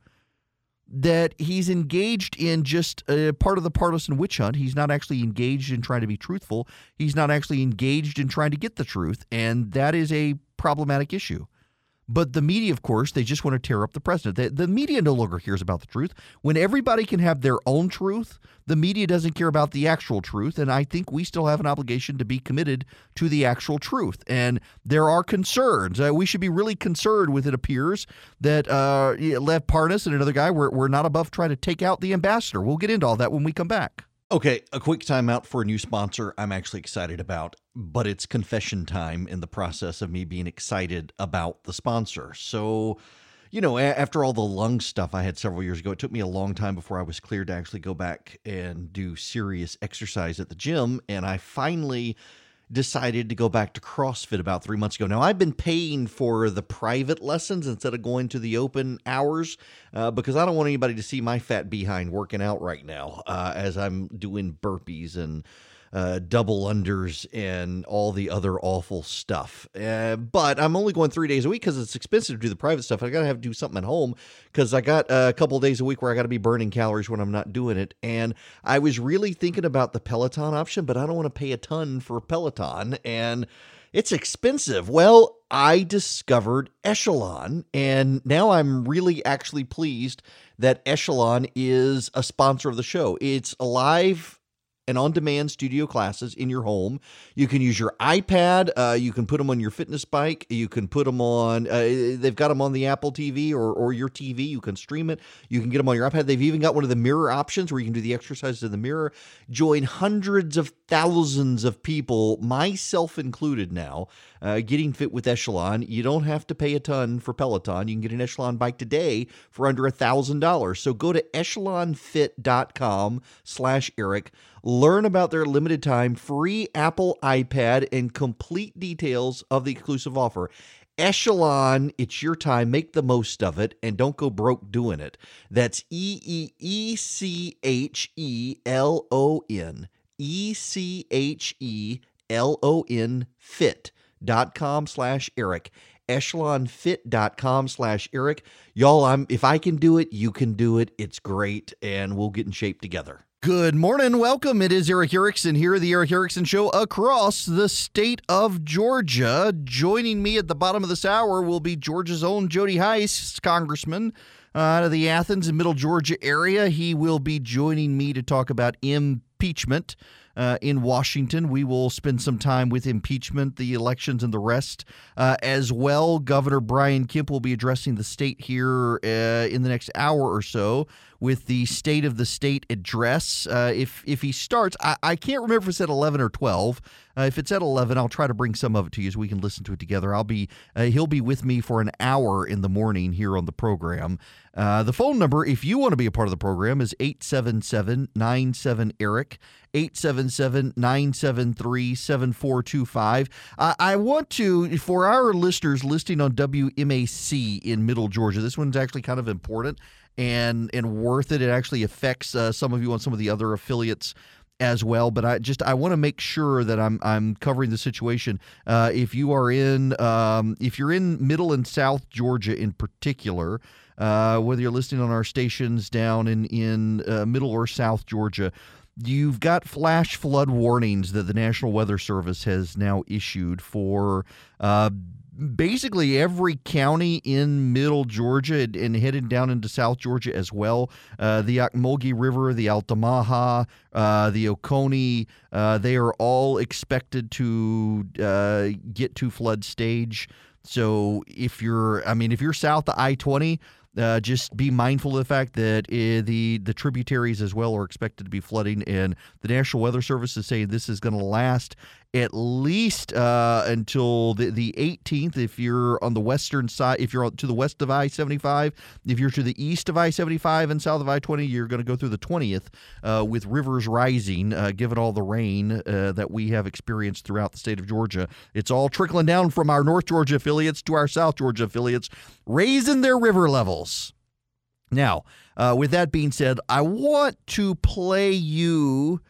that he's engaged in just a part of the partisan witch hunt. He's not actually engaged in trying to be truthful. He's not actually engaged in trying to get the truth. And that is a problematic issue. But the media, of course, they just want to tear up the president. The, the, media no longer cares about the truth. When everybody can have their own truth, the media doesn't care about the actual truth. And I think we still have an obligation to be committed to the actual truth. And there are concerns. Uh, we should be really concerned with it appears that uh, Lev Parnas and another guy were, were not above trying to take out the ambassador. We'll get into all that when we come back. Okay, a quick timeout for a new sponsor I'm actually excited about, but it's confession time in the process of me being excited about the sponsor. So, you know, after all the lung stuff I had several years ago, it took me a long time before I was cleared to actually go back and do serious exercise at the gym. And I finally decided to go back to CrossFit about three months ago. Now, I've been paying for the private lessons instead of going to the open hours uh, because I don't want anybody to see my fat behind working out right now uh, as I'm doing burpees and uh, double unders and all the other awful stuff. Uh, but I'm only going three days a week because it's expensive to do the private stuff. I got to have to do something at home because I got a couple days a week where I got to be burning calories when I'm not doing it. And I was really thinking about the Peloton option, but I don't want to pay a ton for Peloton. And it's expensive. Well, I discovered Echelon, and now I'm really actually pleased that Echelon is a sponsor of the show. It's a live and on demand studio classes in your home. You can use your iPad. Uh, you can put them on your fitness bike. You can put them on, uh, they've got them on the Apple TV or, or your TV. You can stream it. You can get them on your iPad. They've even got one of the mirror options where you can do the exercises in the mirror. Join hundreds of thousands of people, myself included now, uh, getting fit with Echelon. You don't have to pay a ton for Peloton. You can get an Echelon bike today for under a $1,000. So go to echelonfit.com slash Eric. Learn about their limited time free Apple iPad and complete details of the exclusive offer. Echelon, it's your time. Make the most of it and don't go broke doing it. That's E E E C H E L O N. E C H E L O N fit.com slash Eric. Echelonfit.com slash Eric. Y'all, I'm if I can do it, you can do it. It's great, and we'll get in shape together. Good morning. Welcome. It is Erick Erickson here, the Erick Erickson Show across the state of Georgia. Joining me at the bottom of this hour will be Georgia's own Jody Hice, Congressman uh, out of the Athens and Middle Georgia area. He will be joining me to talk about impeachment. Uh, in Washington. We will spend some time with impeachment, the elections, and the rest uh, as well. Governor Brian Kemp will be addressing the state here uh, in the next hour or so with the State of the State address. Uh, if if he starts, I, I, can't remember if it's at 11 or 12. Uh, if it's at 11, I'll try to bring some of it to you so we can listen to it together. I'll be uh, he'll be with me for an hour in the morning here on the program. Uh, the phone number, if you want to be a part of the program, is 877 97 Eric. 877 973 7425. I want to, for our listeners listening on WMAC in Middle Georgia, this one's actually kind of important and and worth it. It actually affects uh, some of you on some of the other affiliates as well. But I just I want to make sure that I'm I'm covering the situation. Uh, if you are in um, if you're in Middle and South Georgia in particular, uh, whether you're listening on our stations down in in uh, Middle or South Georgia. You've got flash flood warnings that the National Weather Service has now issued for uh, basically every county in middle Georgia and, headed down into South Georgia as well. Uh, the Ocmulgee River, the Altamaha, uh, the Oconee, uh, they are all expected to uh, get to flood stage. So if you're, I mean, if you're south of I 20, uh, just be mindful of the fact that uh, the the tributaries as well are expected to be flooding, and the National Weather Service is saying this is going to last at least uh, until the, the 18th. If you're on the western side, if you're to the west of I 75, if you're to the east of I 75 and south of I 20, you're going to go through the 20th uh, with rivers rising, uh, given all the rain uh, that we have experienced throughout the state of Georgia. It's all trickling down from our North Georgia affiliates to our South Georgia affiliates, raising their river levels. Now, uh, with that being said, I want to play you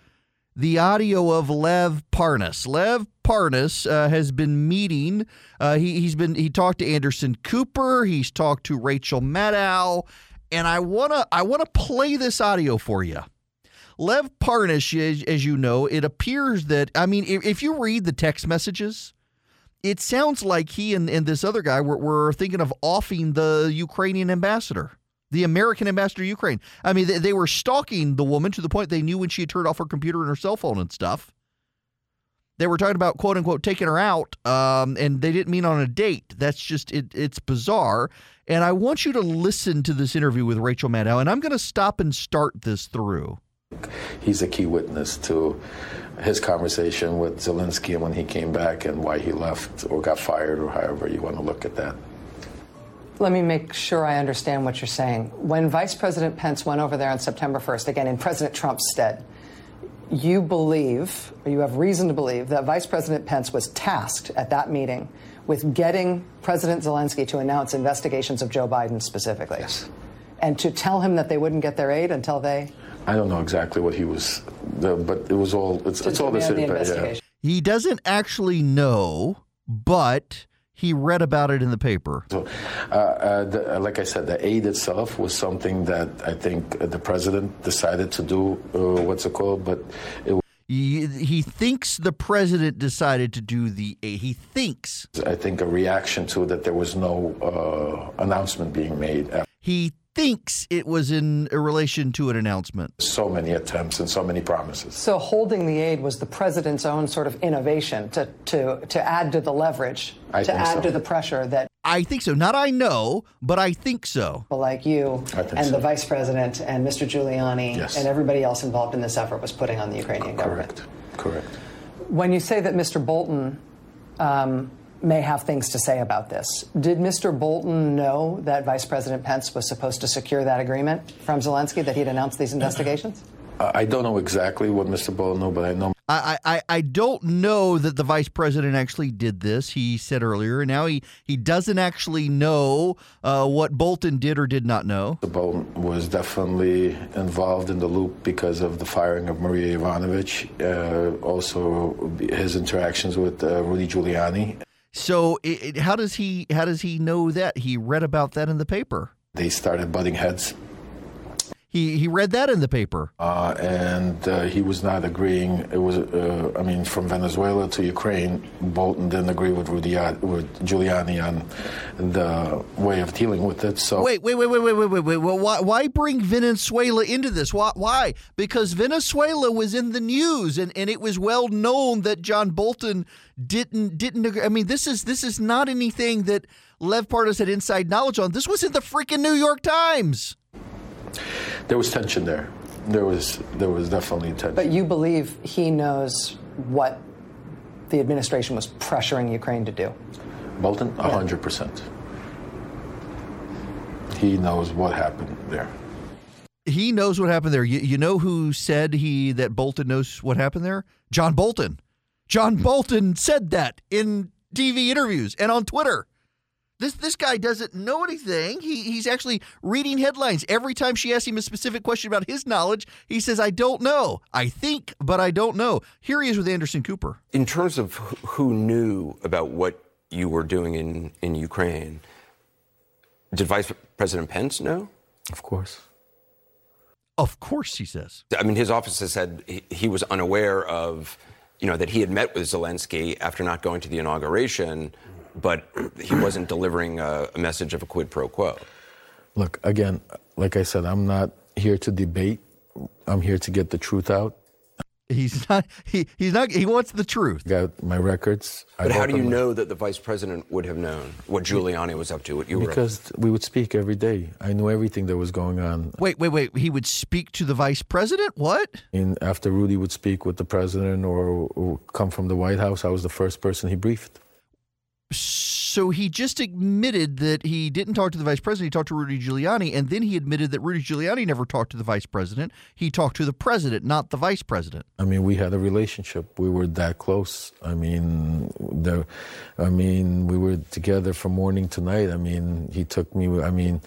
the audio of Lev Parnas. Lev Parnas uh, has been meeting. Uh, he, has been he talked to Anderson Cooper. He's talked to Rachel Maddow, and I wanna I wanna play this audio for you. Lev Parnas, as, as you know, it appears that I mean, if, if, you read the text messages, it sounds like he and, and this other guy were, were thinking of offing the Ukrainian ambassador the American ambassador to Ukraine. I mean, they, they, were stalking the woman to the point they knew when she had turned off her computer and her cell phone and stuff. They were talking about quote unquote taking her out, um, and they didn't mean on a date. That's just it, it's bizarre. And I want you to listen to this interview with Rachel Maddow, and I'm going to stop and start this through. He's a key witness to his conversation with Zelensky and when he came back and why he left or got fired or however you want to look at that. Let me make sure I understand what you're saying. When Vice President Pence went over there on September 1st, again in President Trump's stead, you believe, or you have reason to believe, that Vice President Pence was tasked at that meeting with getting President Zelensky to announce investigations of Joe Biden specifically. Yes. And to tell him that they wouldn't get their aid until they. I don't know exactly what he was, but it was all. It's, it's all the same. Yeah. He doesn't actually know, but he read about it in the paper. So, uh, uh, the, uh, like I said, the aid itself was something that I think the president decided to do. Uh, what's it called? But it. He, he thinks the president decided to do the aid. He thinks. I think a reaction to that there was no uh, announcement being made. He thinks it was in relation to an announcement. So many attempts and so many promises. So holding the aid was the president's own sort of innovation to to to add to the leverage, I to add so. to the pressure that I think so. Not I know, but I think so. Like you and so. the vice president and Mr. Giuliani yes. and everybody else involved in this effort was putting on the Ukrainian Correct. government. Correct. Correct. When you say that Mr. Bolton um, may have things to say about this. Did Mr. Bolton know that Vice President Pence was supposed to secure that agreement from Zelensky that he'd announced these investigations? I don't know exactly what Mr. Bolton knew, but I know. I, I, I don't know that the vice president actually did this. He said earlier, and now he, he doesn't actually know uh, what Bolton did or did not know. Mr. Bolton was definitely involved in the loop because of the firing of Maria Yovanovitch, uh, also his interactions with uh, Rudy Giuliani. So it, it, how does he how does he know that? He read about that in the paper. They started butting heads. He he read that in the paper, uh, and uh, he was not agreeing. It was, uh, I mean, from Venezuela to Ukraine, Bolton didn't agree with Rudy, uh, with Giuliani on the way of dealing with it. So wait, wait, wait, wait, wait, wait, wait, wait. Well, why why bring Venezuela into this? Why why? Because Venezuela was in the news, and, and it was well known that John Bolton didn't didn't agree. I mean, this is this is not anything that Lev Parnas had inside knowledge on. This was in the freaking New York Times there was tension there. There was there was definitely tension. But you believe he knows what the administration was pressuring Ukraine to do? Bolton, hundred yeah. percent. He knows what happened there. He knows what happened there. You, you know who said he that Bolton knows what happened there? John Bolton. John Bolton said that in TV interviews and on Twitter. This this guy doesn't know anything. He he's actually reading headlines. Every time she asks him a specific question about his knowledge, he says, "I don't know. I think, but I don't know." Here he is with Anderson Cooper. In terms of who knew about what you were doing in in Ukraine, did Vice President Pence know? Of course. Of course, he says. I mean, his office has said he, he was unaware of, you know, that he had met with Zelensky after not going to the inauguration but he wasn't delivering a, a message of a quid pro quo. Look, again, like I said, I'm not here to debate. I'm here to get the truth out. He's not. He he's not. He wants the truth. Got my records. But I how do you openly- know that the vice president would have known what Giuliani was up to? What you were Because we would speak every day. I knew everything that was going on. Wait, wait, wait. He would speak to the vice president. What? And after Rudy would speak with the president or, or come from the White House, I was the first person he briefed. So he just admitted that he didn't talk to the vice president. He talked to Rudy Giuliani, and then he admitted that Rudy Giuliani never talked to the vice president. He talked to the president, not the vice president. I mean, we had a relationship. We were that close. I mean, the, I mean, we were together from morning to night. I mean, he took me. I mean,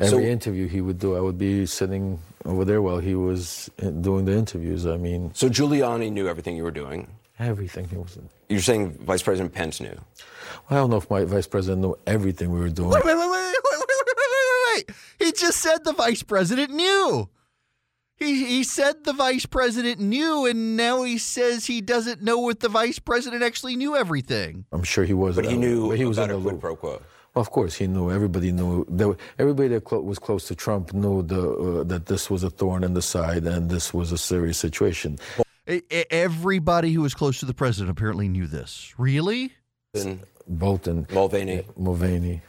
every So- interview he would do, I would be sitting over there while he was uh, doing the interviews. I mean, So Giuliani knew everything you were doing. Everything he was. You're saying Vice President Pence knew. I don't know if my vice president knew everything we were doing. Wait, wait, wait, wait, wait, wait, wait, wait, wait, wait. He just said the vice president knew. He he said the vice president knew, and now he says he doesn't know what the vice president actually knew everything. I'm sure he was. But he knew but he was about in a the quid loop. pro quo. Well, of course, he knew. Everybody knew. That, everybody that clo- was close to Trump knew the, uh, that this was a thorn in the side and this was a serious situation. E- e- Everybody who was close to the president apparently knew this. Really? And Bolton, Mulvaney. Mulvaney,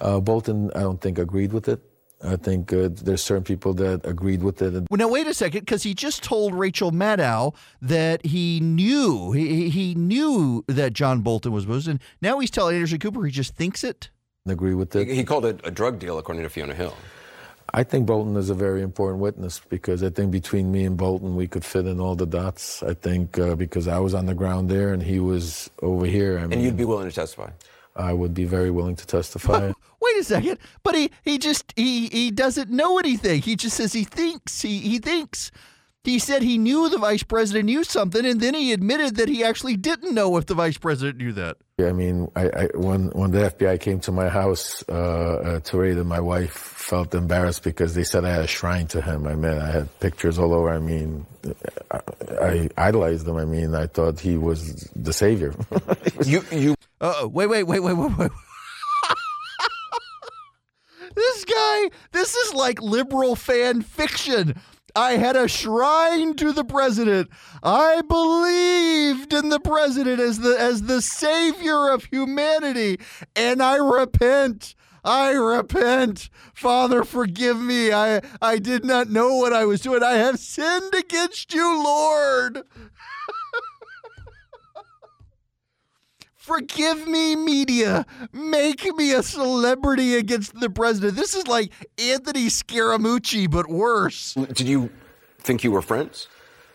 uh, Bolton, I don't think agreed with it. I think uh, there's certain people that agreed with it. Well, now wait a second, because he just told Rachel Maddow that he knew he he- he knew that John Bolton was Muslim. and now he's telling Anderson Cooper he just thinks it. Agree with it. He called it a drug deal, according to Fiona Hill. I think Bolton is a very important witness because I think between me and Bolton, we could fit in all the dots. I think uh, because I was on the ground there and he was over here. I mean, And you'd be willing to testify. I would be very willing to testify. Wait a second, but he he just he he doesn't know anything. He just says he thinks. He he thinks. He said he knew the vice president knew something, and then he admitted that he actually didn't know if the vice president knew that. Yeah, I mean, I, I, when when the FBI came to my house uh, uh, to raid, it, my wife felt embarrassed because they said I had a shrine to him. I mean, I had pictures all over. I mean, I, I idolized him. I mean, I thought he was the savior. You you Uh oh, wait, wait, wait, wait, wait, wait. this guy, this is like liberal fan fiction. I had a shrine to the president. I believed in the president as the as the savior of humanity, and I repent. I repent. Father, forgive me. I I did not know what I was doing. I have sinned against you, Lord. Forgive me, media. Make me a celebrity against the president. This is like Anthony Scaramucci, but worse. did you think you were friends?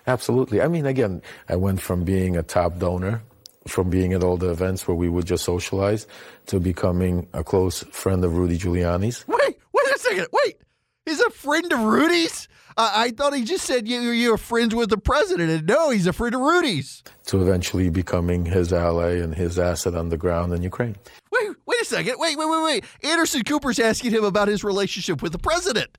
Absolutely. I mean, again, I went from being a top donor, from being at all the events where we would just socialize, to becoming a close friend of Rudy Giuliani's. Wait, wait a second. Wait. He's a friend of Rudy's? Uh, I thought he just said you, you're friends with the president. And no, he's a friend of Rudy's. to eventually becoming his ally and his asset on the ground in Ukraine. Wait, wait a second. Wait, wait, wait, wait. Anderson Cooper's asking him about his relationship with the president.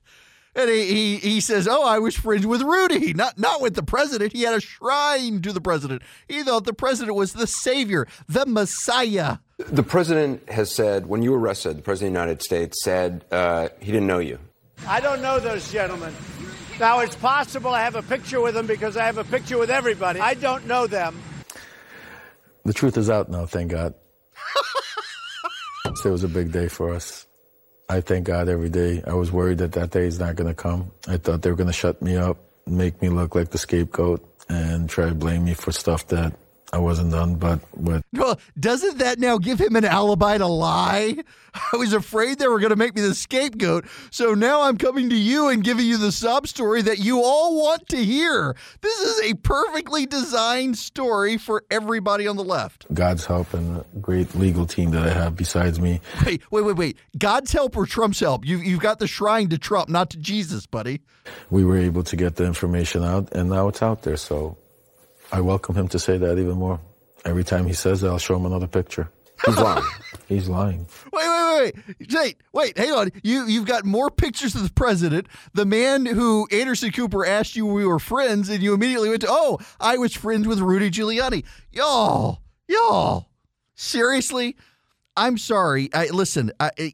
And he, he, he says, Oh, I was friends with Rudy, not not with the president. He had a shrine to the president. He thought the president was the savior, the Messiah. The president has said, when you were arrested, the president of the United States said uh, he didn't know you. I don't know those gentlemen. Now, it's possible I have a picture with them because I have a picture with everybody. I don't know them. The truth is out now, thank God. it was a big day for us. I thank God every day. I was worried that that day is not going to come. I thought they were going to shut me up, make me look like the scapegoat, and try to blame me for stuff that I wasn't done. But but Well, doesn't that now give him an alibi to lie? I was afraid they were going to make me the scapegoat. So now I'm coming to you and giving you the sob story that you all want to hear. This is a perfectly designed story for everybody on the left. God's help and a great legal team that I have besides me. Wait, wait, wait, wait. God's help or Trump's help? You, you've got the shrine to Trump, not to Jesus, buddy. We were able to get the information out, and now it's out there. So I welcome him to say that even more. Every time he says that, I'll show him another picture. He's lying. He's lying. Wait, wait, wait, wait. Wait, wait, hang on. You you've got more pictures of the president, the man who Anderson Cooper asked you we were friends, and you immediately went to, oh, I was friends with Rudy Giuliani. Y'all, y'all. Seriously? I'm sorry. I listen. I, I,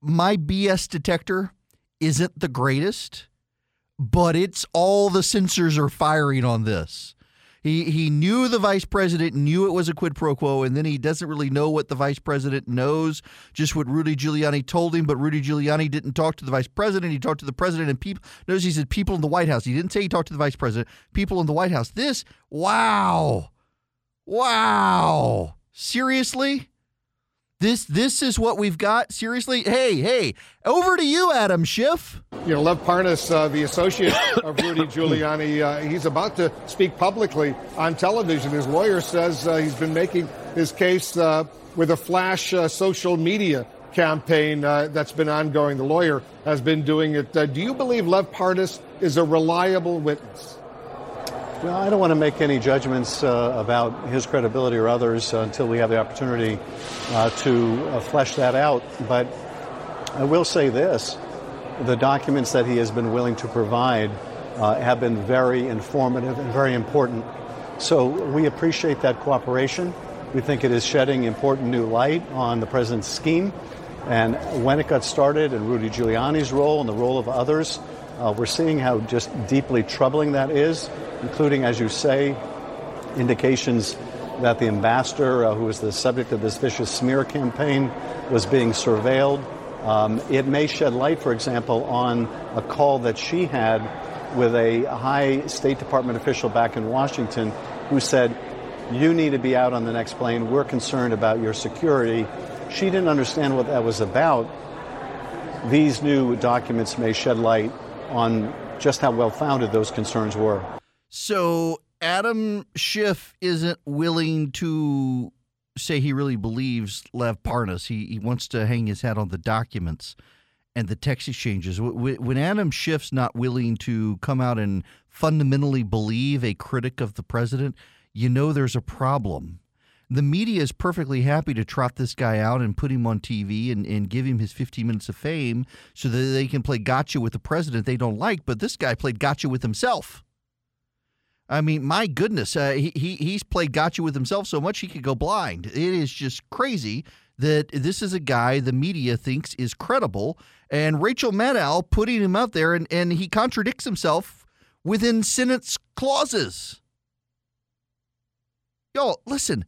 my BS detector isn't the greatest, but it's all the sensors are firing on this. He he knew the vice president knew it was a quid pro quo, and then he doesn't really know what the vice president knows, just what Rudy Giuliani told him. But Rudy Giuliani didn't talk to the vice president; he talked to the president and people. Notice he said people in the White House. He didn't say he talked to the vice president. People in the White House. This wow, wow, seriously. This this is what we've got. Seriously, hey hey, over to you, Adam Schiff. You know, Lev Parnas, uh, the associate of Rudy Giuliani, uh, he's about to speak publicly on television. His lawyer says uh, he's been making his case uh, with a flash uh, social media campaign uh, that's been ongoing. The lawyer has been doing it. do you believe Lev Parnas is a reliable witness? Well, I don't want to make any judgments uh, about his credibility or others uh, until we have the opportunity uh, to uh, flesh that out. But I will say this the documents that he has been willing to provide uh, have been very informative and very important. So we appreciate that cooperation. We think it is shedding important new light on the president's scheme and when it got started and Rudy Giuliani's role and the role of others. Uh, we're seeing how just deeply troubling that is including, as you say, indications that the ambassador, uh, who was the subject of this vicious smear campaign, was being surveilled. Um, it may shed light, for example, on a call that she had with a high State Department official back in Washington who said, You need to be out on the next plane. We're concerned about your security. She didn't understand what that was about. These new documents may shed light on just how well founded those concerns were. So Adam Schiff isn't willing to say he really believes Lev Parnas. He, he wants to hang his hat on the documents and the text exchanges. When Adam Schiff's not willing to come out and fundamentally believe a critic of the president, you know there's a problem. The media is perfectly happy to trot this guy out and put him on TV and, and give him his 15 minutes of fame so that they can play gotcha with the president they don't like. But this guy played gotcha with himself. I mean, my goodness, uh, he, he he's played gotcha with himself so much he could go blind. It is just crazy that this is a guy the media thinks is credible, and Rachel Maddow putting him out there, and, and he contradicts himself within sentence clauses. Y'all, listen,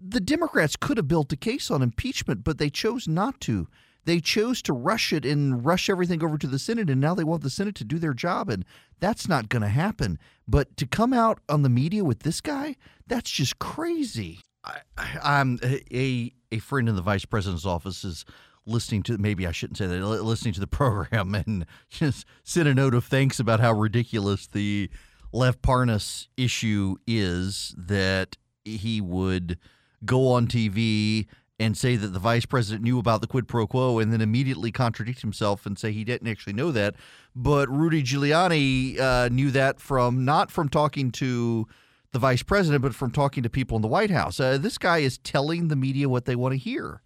the Democrats could have built a case on impeachment, but they chose not to. They chose to rush it and rush everything over to the Senate, and now they want the Senate to do their job, and that's not going to happen. But to come out on the media with this guy, that's just crazy. I, am uh, a a friend in the vice president's office is listening to maybe I shouldn't say that listening to the program and just sent a note of thanks about how ridiculous the Lev Parnas issue is that he would go on TV and say that the vice president knew about the quid pro quo and then immediately contradict himself and say he didn't actually know that. But Rudy Giuliani uh, knew that from not from talking to the vice president, but from talking to people in the White House. Uh, this guy is telling the media what they want to hear.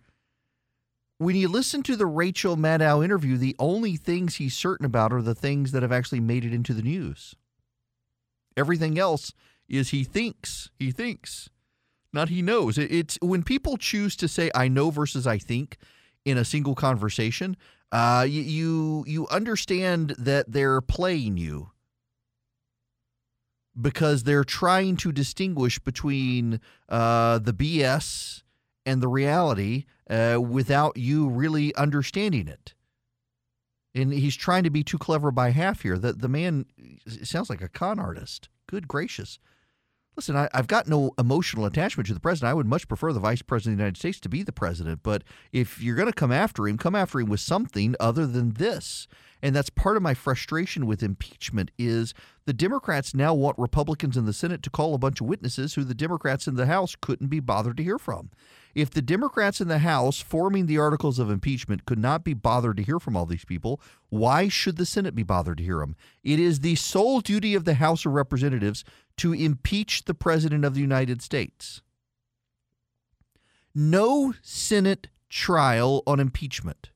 When you listen to the Rachel Maddow interview, the only things he's certain about are the things that have actually made it into the news. Everything else is he thinks. He thinks not he knows. It's when people choose to say I know versus I think in a single conversation, uh, you, you understand that they're playing you because they're trying to distinguish between uh, the BS and the reality uh, without you really understanding it. And he's trying to be too clever by half here. The the man sounds like a con artist. Good gracious. Listen, I, have got no emotional attachment to the president. I would much prefer the vice president of the United States to be the president. But if you're going to come after him, come after him with something other than this. And that's part of my frustration with impeachment is the Democrats now want Republicans in the Senate to call a bunch of witnesses who the Democrats in the House couldn't be bothered to hear from. If the Democrats in the House forming the articles of impeachment could not be bothered to hear from all these people, why should the Senate be bothered to hear them? It is the sole duty of the House of Representatives to impeach the President of the United States. No Senate trial on impeachment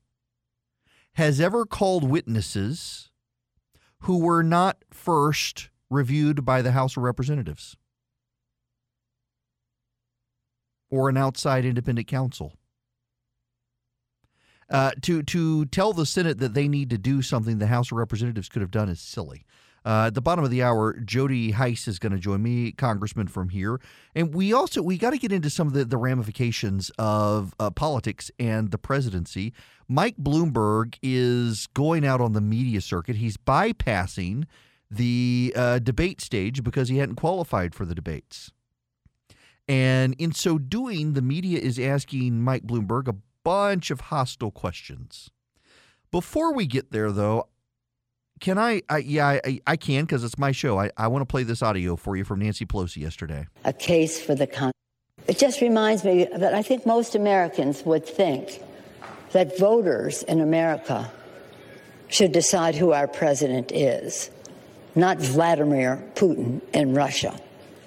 has ever called witnesses who were not first reviewed by the House of Representatives. or an outside independent counsel. Uh, to to tell the Senate that they need to do something the House of Representatives could have done is silly. Uh, at the bottom of the hour, Jody Hice is going to join me, Congressman from here, and we also we got to get into some of the, the ramifications of uh, politics and the presidency. Mike Bloomberg is going out on the media circuit. He's bypassing the uh, debate stage because he hadn't qualified for the debates. And in so doing, the media is asking Mike Bloomberg a bunch of hostile questions. Before we get there, though, can I? I yeah, I, I can because it's my show. I, I want to play this audio for you from Nancy Pelosi yesterday. A case for the con. It just reminds me that I think most Americans would think that voters in America should decide who our president is, not Vladimir Putin in Russia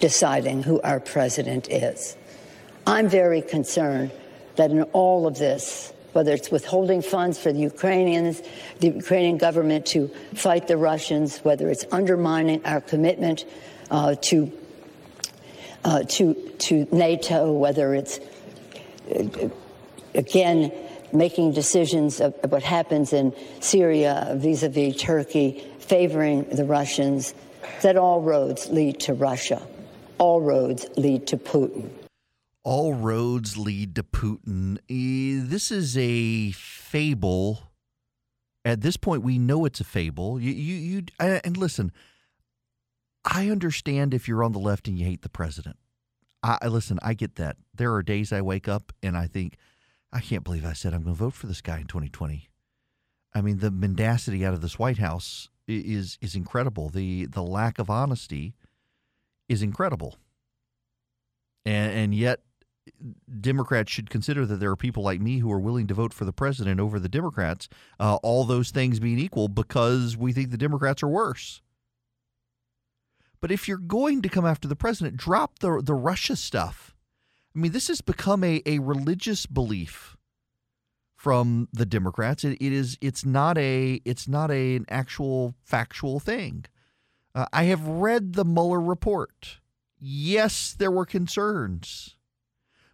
deciding who our president is. I'm very concerned that in all of this, whether it's withholding funds for the Ukrainians, the Ukrainian government to fight the Russians, whether it's undermining our commitment uh, to uh, to to NATO, whether it's uh, again making decisions of what happens in Syria vis-a-vis Turkey, favoring the Russians, that all roads lead to Russia. All roads lead to Putin all roads lead to Putin. Eh, this is a fable. At this point, we know it's a fable. You, you, you, and listen. I understand if you're on the left and you hate the president. I listen. I get that. There are days I wake up and I think, I can't believe I said I'm going to vote for this guy in 2020. I mean, the mendacity out of this White House is is incredible. The the lack of honesty is incredible. And, and yet Democrats should consider that there are people like me who are willing to vote for the president over the Democrats, uh, all those things being equal, because we think the Democrats are worse. But if you're going to come after the president, drop the, the Russia stuff. I mean, this has become a, a religious belief from the Democrats. It, it is it's not a it's not a, an actual factual thing. Uh, I have read the Mueller report. Yes, there were concerns.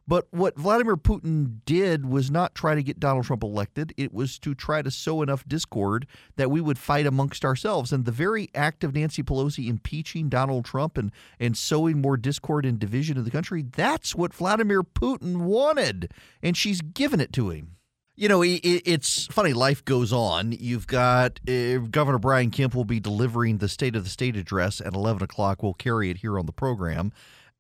But what Vladimir Putin did was not try to get Donald Trump elected. It was to try to sow enough discord that we would fight amongst ourselves. And the very act of Nancy Pelosi impeaching Donald Trump and, and sowing more discord and division in the country, that's what Vladimir Putin wanted. And she's given it to him. You know, it's funny. Life goes on. You've got uh, Governor Brian Kemp will be delivering the State of the State address at 11 o'clock. We'll carry it here on the program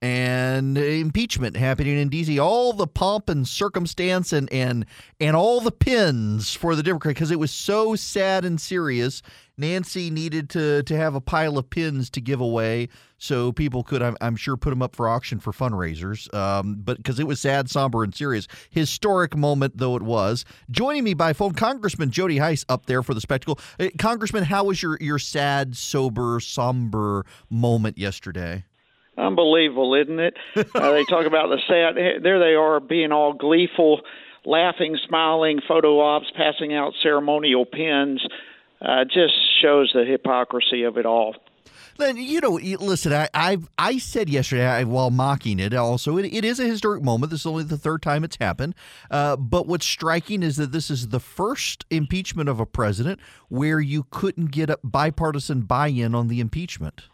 and impeachment happening in D.C. All the pomp and circumstance and and and all the pins for the Democrat because it was so sad and serious. Nancy needed to to have a pile of pins to give away so people could, I'm, I'm sure, put them up for auction for fundraisers. Um, but because it was sad, somber, and serious, historic moment though it was. Joining me by phone, Congressman Jody Hice up there for the spectacle. Uh, Congressman, how was your your sad, sober, somber moment yesterday? Unbelievable, isn't it? uh, they talk about the set. There they are, being all gleeful, laughing, smiling, photo ops, passing out ceremonial pins. Uh, just shows the hypocrisy of it all. Then you know, listen. I I, I said yesterday, I, while mocking it, also it, it is a historic moment. This is only the third time it's happened. Uh, but what's striking is that this is the first impeachment of a president where you couldn't get a bipartisan buy-in on the impeachment.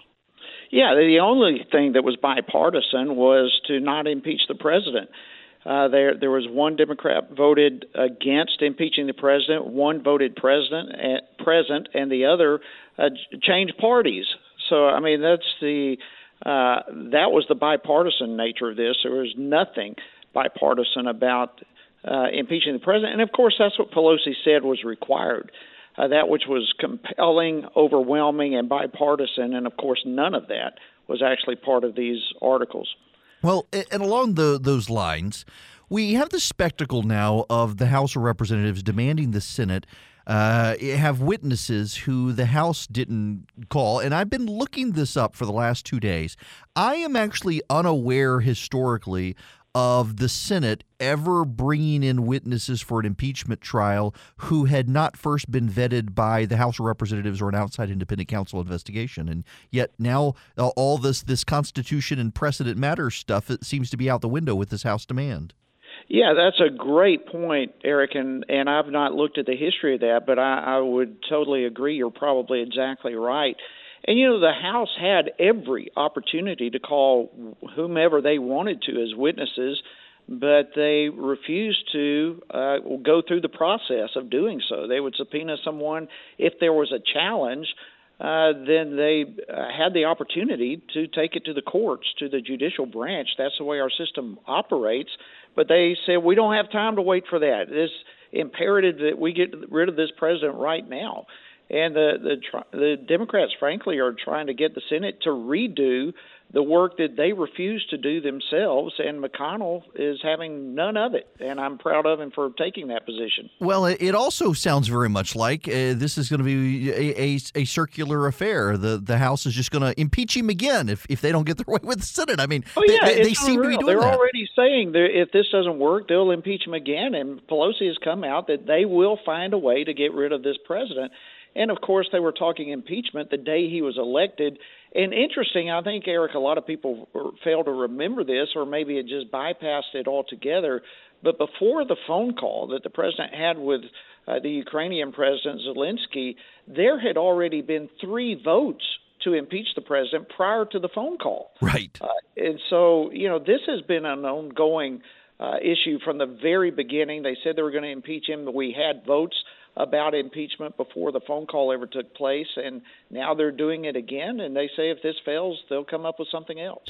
Yeah, the only thing that was bipartisan was to not impeach the president. Uh, there, there was one Democrat voted against impeaching the president, one voted president and, eh, present, and the other uh, changed parties. So, I mean, that's the uh, that was the bipartisan nature of this. There was nothing bipartisan about uh, impeaching the president, and of course, that's what Pelosi said was required uh, that which was compelling, overwhelming, and bipartisan. And of course, none of that was actually part of these articles. Well, and along the, those lines, we have the spectacle now of the House of Representatives demanding the Senate uh, have witnesses who the House didn't call. And I've been looking this up for the last two days. I am actually unaware historically of the Senate ever bringing in witnesses for an impeachment trial who had not first been vetted by the House of Representatives or an outside independent counsel investigation. And yet now uh, all this this Constitution and precedent matters stuff it seems to be out the window with this House demand. Yeah, that's a great point, Erick, and, and I've not looked at the history of that, but I, I would totally agree. You're probably exactly right. And you know, the House had every opportunity to call whomever they wanted to as witnesses, but they refused to uh, go through the process of doing so. They would subpoena someone if there was a challenge. Uh, then they uh, had the opportunity to take it to the courts, to the judicial branch. That's the way our system operates. But they said we don't have time to wait for that. It's imperative that we get rid of this president right now and the the the Democrats, frankly, are trying to get the Senate to redo the work that they refuse to do themselves, and McConnell is having none of it. And I'm proud of him for taking that position. Well, it also sounds very much like uh, this is going to be a, a, a, circular affair. The the House is just going to impeach him again if, if they don't get their way with the Senate. I mean, oh, yeah, they, they seem to be doing They're that. already saying that if this doesn't work, they'll impeach him again. And Pelosi has come out that they will find a way to get rid of this president. And of course, they were talking impeachment the day he was elected. And interesting, I think, Erick, a lot of people fail to remember this, or maybe it just bypassed it altogether. But before the phone call that the president had with uh, the Ukrainian president Zelensky, there had already been three votes to impeach the president prior to the phone call. Right. Uh, and so, you know, this has been an ongoing uh, issue from the very beginning. They said they were going to impeach him, but we had votes about impeachment before the phone call ever took place, and now they're doing it again. And they say if this fails, they'll come up with something else.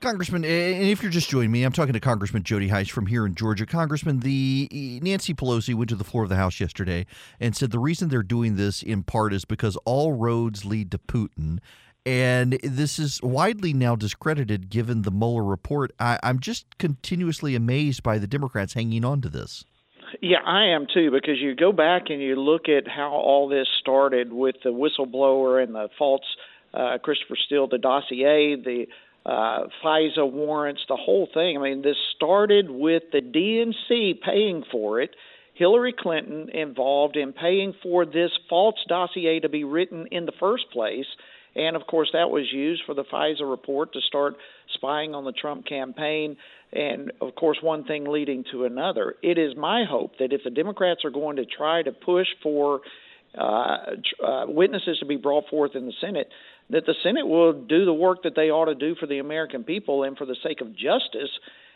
Congressman, and if you're just joining me, I'm talking to Congressman Jody Hice from here in Georgia. Congressman, the Nancy Pelosi went to the floor of the House yesterday and said the reason they're doing this in part is because all roads lead to Putin. And this is widely now discredited given the Mueller report. I, I'm just continuously amazed by the Democrats hanging on to this. Yeah, I am too, because you go back and you look at how all this started with the whistleblower and the false uh, Christopher Steele, the dossier, the uh, FISA warrants, the whole thing. I mean, this started with the DNC paying for it. Hillary Clinton involved in paying for this false dossier to be written in the first place. And of course, that was used for the FISA report to start spying on the Trump campaign and of course one thing leading to another. It is my hope that if the Democrats are going to try to push for uh, uh, witnesses to be brought forth in the Senate, that the Senate will do the work that they ought to do for the American people and for the sake of justice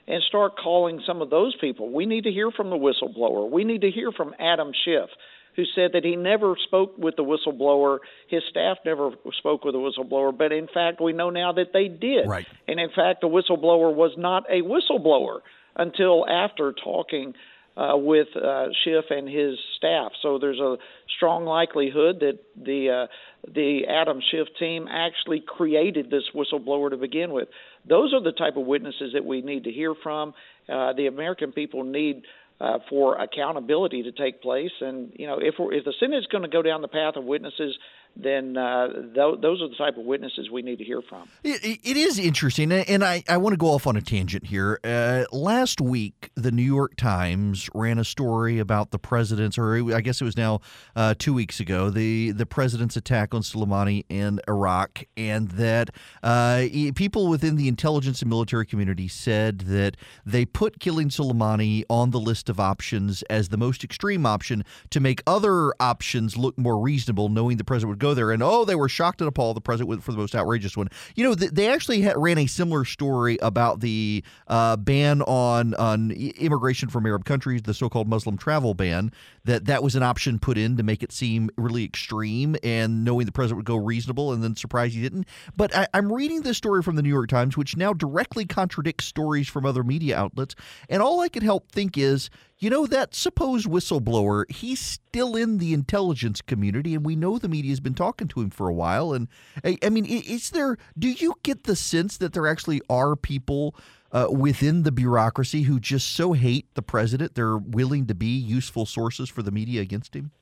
and start calling some of those people. We need to hear from the whistleblower. We need to hear from Adam Schiff who said that he never spoke with the whistleblower. His staff never spoke with the whistleblower, but in fact, we know now that they did. Right. And in fact, the whistleblower was not a whistleblower until after talking uh, with uh, Schiff and his staff. So there's a strong likelihood that the uh, the Adam Schiff team actually created this whistleblower to begin with. Those are the type of witnesses that we need to hear from. Uh, the American people need uh, for accountability to take place. And you know, if if the Senate is going to go down the path of witnesses then uh, th- those are the type of witnesses we need to hear from. it, it is interesting, and I, I want to go off on a tangent here. Uh, last week, the New York Times ran a story about the president's, or I guess it was now uh, two weeks ago, the, the president's attack on Soleimani in Iraq, and that uh, people within the intelligence and military community said that they put killing Soleimani on the list of options as the most extreme option to make other options look more reasonable, knowing the president would go there, and oh, they were shocked and appalled. The president for the most outrageous one. You know, they actually ran a similar story about the uh, ban on on immigration from Arab countries, the so-called Muslim travel ban. That that was an option put in to make it seem really extreme, and knowing the president would go reasonable, and then surprise he didn't. But I, I'm reading this story from the New York Times, which now directly contradicts stories from other media outlets, and all I can help think is you know, that supposed whistleblower, he's still in the intelligence community, and we know the media has been talking to him for a while. And I, I mean, is there, do you get the sense that there actually are people uh, within the bureaucracy who just so hate the president they're willing to be useful sources for the media against him?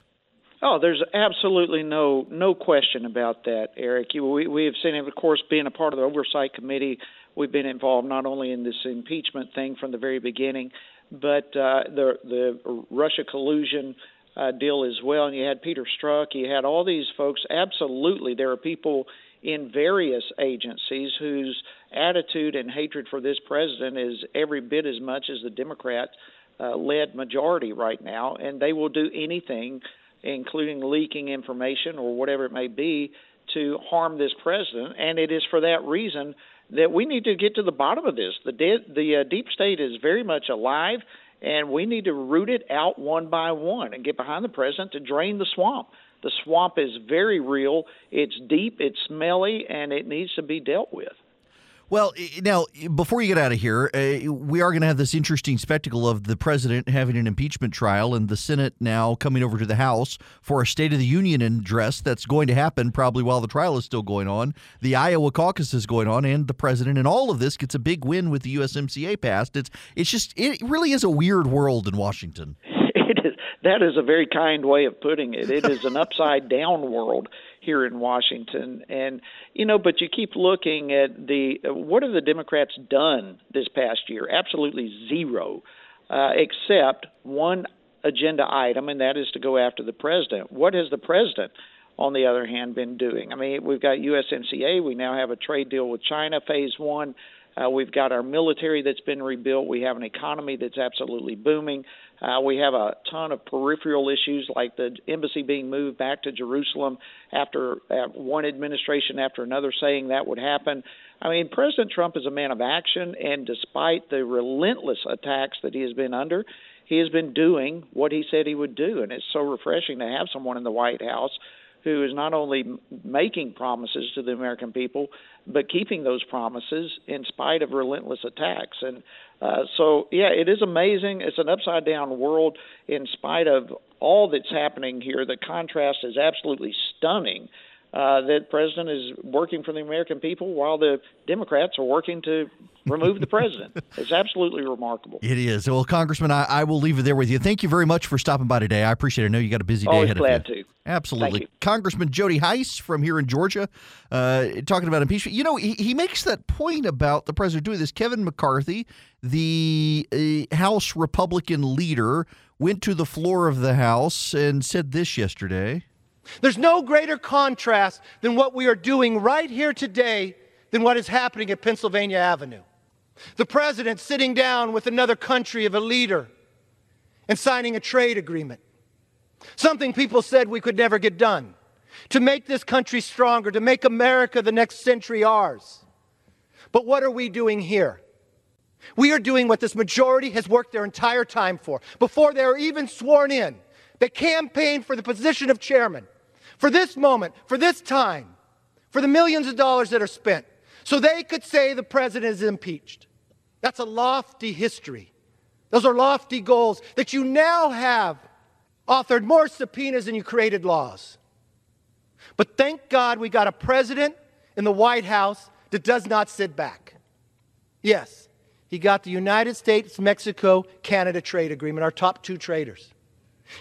Oh, there's absolutely no no question about that, Erick. We we have seen him, of course, being a part of the oversight committee. We've been involved not only in this impeachment thing from the very beginning, but uh, the the Russia collusion uh, deal as well. And you had Peter Strzok, you had all these folks. Absolutely, there are people in various agencies whose attitude and hatred for this president is every bit as much as the Democrat uh, led majority right now, and they will do anything including leaking information or whatever it may be, to harm this president. And it is for that reason that we need to get to the bottom of this. The de- the uh, deep state is very much alive, and we need to root it out one by one and get behind the president to drain the swamp. The swamp is very real. It's deep, it's smelly, and it needs to be dealt with. Well, now, before you get out of here, uh, we are going to have this interesting spectacle of the president having an impeachment trial and the Senate now coming over to the House for a State of the Union address that's going to happen probably while the trial is still going on. The Iowa caucus is going on, and the president, and all of this gets a big win with the USMCA passed. It's, it's just, it really is a weird world in Washington. It is. That is a very kind way of putting it. It is an upside down world here in Washington. And you know, but you keep looking at the what have the Democrats done this past year? Absolutely zero, uh, except one agenda item, and that is to go after the president. What has the president? on the other hand, been doing. I mean, we've got USMCA. We now have a trade deal with China, phase one. Uh, we've got our military that's been rebuilt. We have an economy that's absolutely booming. Uh, we have a ton of peripheral issues like the embassy being moved back to Jerusalem after uh, one administration after another saying that would happen. I mean, President Trump is a man of action, and despite the relentless attacks that he has been under, he has been doing what he said he would do. And it's so refreshing to have someone in the White House who is not only making promises to the American people, but keeping those promises in spite of relentless attacks. And uh, so, yeah, it is amazing. It's an upside down world in spite of all that's happening here. The contrast is absolutely stunning. Uh, that president is working for the American people while the Democrats are working to remove the president. It's absolutely remarkable. It is. Well, Congressman, I, I, will leave it there with you. Thank you very much for stopping by today. I appreciate it. I know you got a busy day Always ahead glad of you. to. Absolutely. Congressman Jody Hice from here in Georgia uh, talking about impeachment. You know, he, he makes that point about the president doing this. Kevin McCarthy, the uh, House Republican leader, went to the floor of the House and said this yesterday. There's no greater contrast than what we are doing right here today than what is happening at Pennsylvania Avenue. The president sitting down with another country of a leader and signing a trade agreement. Something people said we could never get done. To make this country stronger, to make America the next century ours. But what are we doing here? We are doing what this majority has worked their entire time for. Before they are even sworn in, they campaigned for the position of chairman for this moment, for this time, for the millions of dollars that are spent, so they could say the president is impeached. That's a lofty history. Those are lofty goals that you now have authored more subpoenas than you created laws. But thank God we got a president in the White House that does not sit back. Yes, he got the United States, Mexico, Canada trade agreement, our top two traders.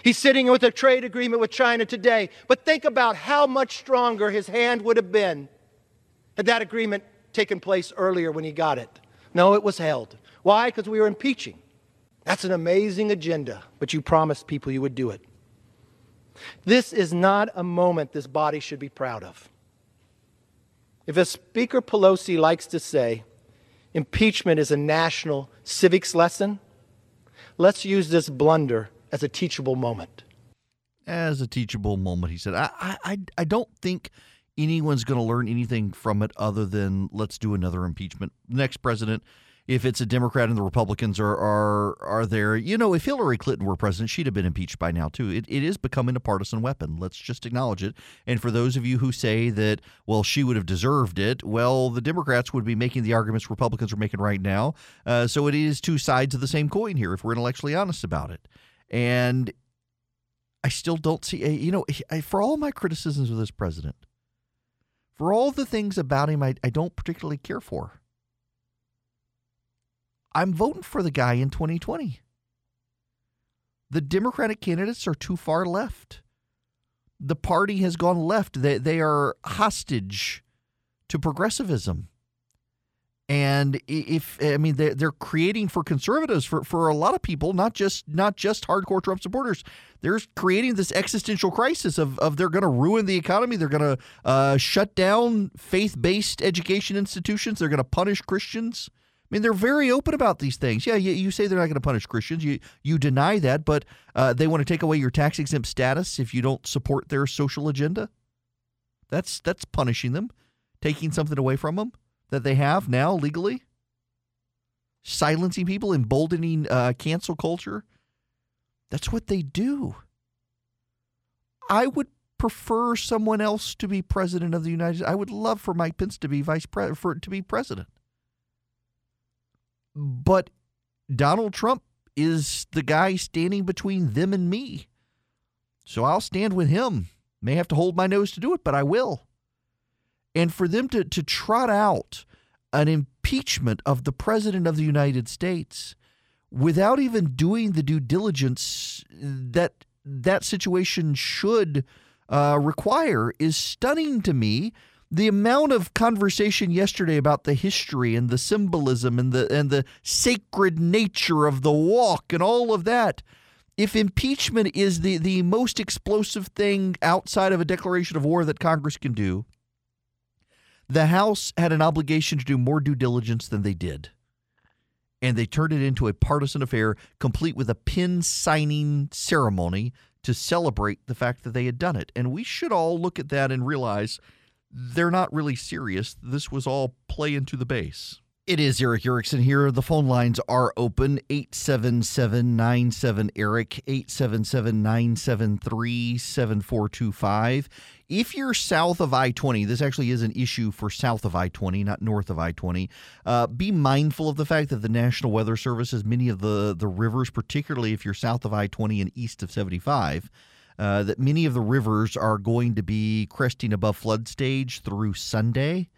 He's sitting with a trade agreement with China today. But think about how much stronger his hand would have been had that agreement taken place earlier when he got it. No, it was held. Why? Because we were impeaching. That's an amazing agenda, but you promised people you would do it. This is not a moment this body should be proud of. If, as Speaker Pelosi likes to say, impeachment is a national civics lesson, let's use this blunder as a teachable moment. As a teachable moment, he said. I, I, I don't think anyone's going to learn anything from it other than let's do another impeachment. Next president, if it's a Democrat and the Republicans are are are there, you know, if Hillary Clinton were president, she'd have been impeached by now too. It, it is becoming a partisan weapon. Let's just acknowledge it. And for those of you who say that, well, she would have deserved it, well, the Democrats would be making the arguments Republicans are making right now. Uh, so it is two sides of the same coin here, if we're intellectually honest about it. And I still don't see, a, you know, for all my criticisms of this president, for all the things about him I, I don't particularly care for, I'm voting for the guy in 2020. The Democratic candidates are too far left. the party has gone left. They they are hostage to progressivism. And if I mean they're, creating for conservatives for, for a lot of people, not just not just hardcore Trump supporters, they're creating this existential crisis of, of they're going to ruin the economy, they're going to uh, shut down faith based education institutions, they're going to punish Christians. I mean, they're very open about these things. Yeah, you, you say they're not going to punish Christians. You you deny that, but uh, they want to take away your tax exempt status if you don't support their social agenda. That's that's punishing them, taking something away from them that they have now legally, silencing people, emboldening uh, cancel culture. That's what they do. I would prefer someone else to be president of the United States. I would love for Mike Pence to be vice president, for to be president. But Donald Trump is the guy standing between them and me. So I'll stand with him. May have to hold my nose to do it, but I will. And for them to, to trot out an impeachment of the President of the United States without even doing the due diligence that that situation should uh, require is stunning to me. The amount of conversation yesterday about the history and the symbolism and the and the sacred nature of the walk and all of that if impeachment is the the most explosive thing outside of a declaration of war that Congress can do the house had an obligation to do more due diligence than they did and they turned it into a partisan affair complete with a pin signing ceremony to celebrate the fact that they had done it and we should all look at that and realize they're not really serious. This was all play into the base. It is Erick Erickson here. The phone lines are open 877 97 Erick, 877 973 7425. If you're south of I 20, this actually is an issue for south of I 20, not north of I 20. Uh, be mindful of the fact that the National Weather Service has many of the, the rivers, particularly if you're south of I 20 and east of 75 uh, that many of the rivers are going to be cresting above flood stage through Sunday.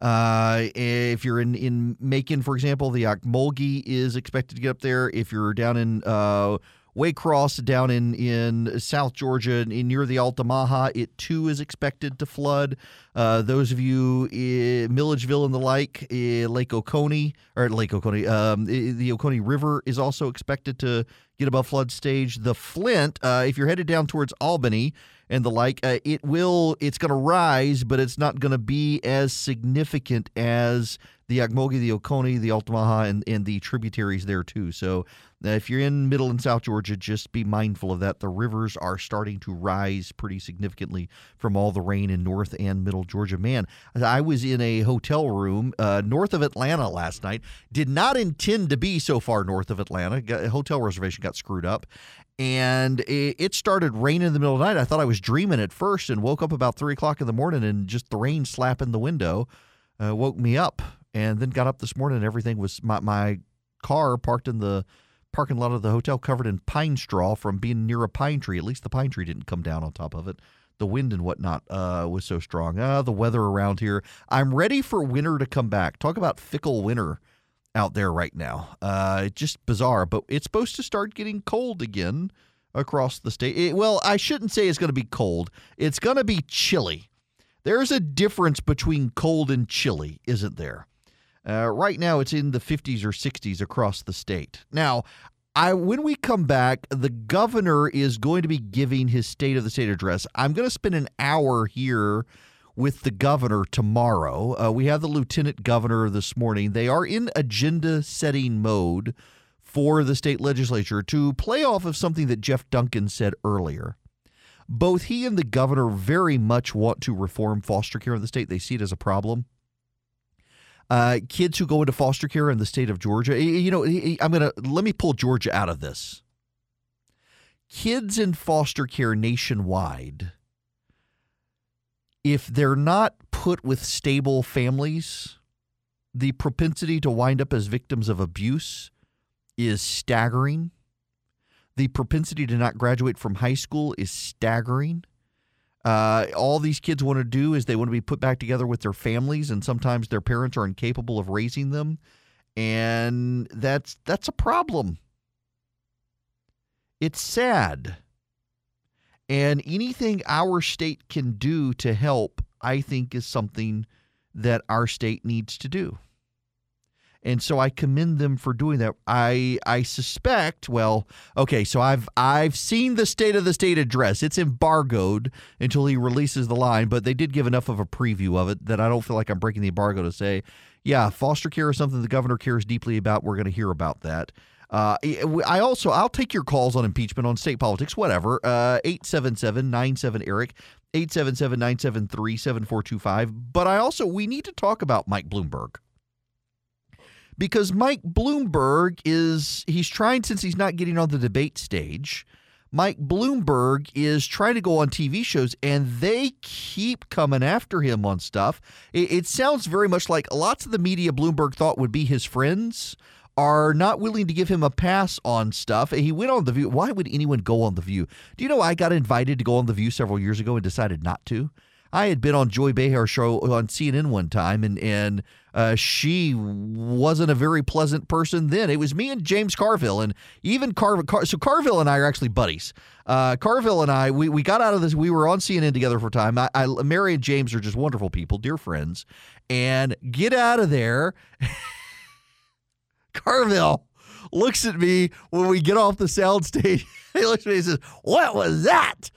Uh, if you're in, in Macon, for example, the Ocmulgee is expected to get up there. If you're down in uh, Waycross, down in, in South Georgia, in, near the Altamaha, it too is expected to flood. Uh, those of you in Milledgeville and the like, Lake Oconee, or Lake Oconee, um, the Oconee River is also expected to get above flood stage. The Flint, uh, if you're headed down towards Albany and the like, uh, it will, it's going to rise, but it's not going to be as significant as the Ocmulgee, the Oconee, the Altamaha, and, and the tributaries there too. So uh, if you're in Middle and South Georgia, just be mindful of that. The rivers are starting to rise pretty significantly from all the rain in North and Middle Georgia. Man, I was in a hotel room uh, north of Atlanta last night. Did not intend to be so far north of Atlanta. Got, hotel reservation got screwed up. And it started raining in the middle of the night. I thought I was dreaming at first and woke up about three o'clock in the morning and just the rain slapping the window uh, woke me up. And then got up this morning and everything was my, my car parked in the parking lot of the hotel covered in pine straw from being near a pine tree. At least the pine tree didn't come down on top of it the wind and whatnot uh, was so strong. Uh, the weather around here. I'm ready for winter to come back. Talk about fickle winter out there right now. Uh, just bizarre, but it's supposed to start getting cold again across the state. It, well, I shouldn't say it's going to be cold. It's going to be chilly. There's a difference between cold and chilly, isn't there? Uh, right now, it's in the 50s or 60s across the state. Now, I when we come back, the governor is going to be giving his state of the state address. I'm going to spend an hour here with the governor tomorrow. Uh, we have the lieutenant governor this morning. They are in agenda setting mode for the state legislature to play off of something that Geoff Duncan said earlier. Both he and the governor very much want to reform foster care in the state. They see it as a problem uh, kids who go into foster care in the state of Georgia. You know, I'm going to let me pull Georgia out of this. Kids in foster care nationwide, if they're not put with stable families, the propensity to wind up as victims of abuse is staggering. The propensity to not graduate from high school is staggering. Uh, all these kids want to do is they want to be put back together with their families, and sometimes their parents are incapable of raising them, and that's that's a problem. It's sad, And anything our state can do to help, I think, is something that our state needs to do. And so I commend them for doing that. I I suspect, well, okay, so I've I've seen the state of the state address. It's embargoed until he releases the line, but they did give enough of a preview of it that I don't feel like I'm breaking the embargo to say, yeah, foster care is something the governor cares deeply about. We're going to hear about that. Uh, I also I'll take your calls on impeachment on state politics, whatever. Uh, 877 Erick. 877 973 7425. But I also, we need to talk about Mike Bloomberg because Mike Bloomberg is he's trying since he's not getting on the debate stage. Mike Bloomberg is trying to go on TV shows and they keep coming after him on stuff. It, it, sounds very much like lots of the media Bloomberg thought would be his friends are not willing to give him a pass on stuff. He went on The View. Why would anyone go on The View? Do you know I got invited to go on The View several years ago and decided not to? I had been on Joy Behar's show on CNN one time, and and uh, she wasn't a very pleasant person then. It was me and James Carville, and even Carville. Car- so Carville and I are actually buddies. Uh, Carville and I, we, we got out of this. We were on CNN together for a time. I, I, Mary and James are just wonderful people, dear friends. And get out of there. Carville looks at me when we get off the sound stage. he looks at me and says, "What was that?"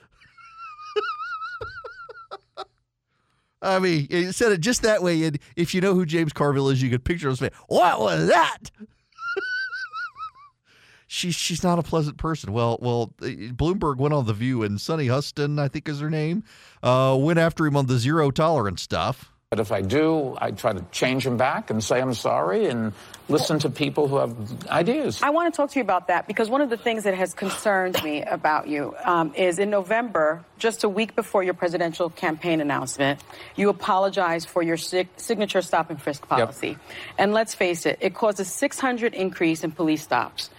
I mean, he said it just that way. And if you know who James Carville is, you could picture him saying, What was that? she's she's not a pleasant person. Well, well, Bloomberg went on the View, and Sunny Hostin, I think is her name, uh, went after him on the zero tolerance stuff. But if I do, I try to change them back and say I'm sorry and listen to people who have ideas. I want to talk to you about that because one of the things that has concerned me about you um, is in November, just a week before your presidential campaign announcement, you apologized for your sig- signature stop and frisk policy. Yep. And let's face it, it caused a 600 increase in police stops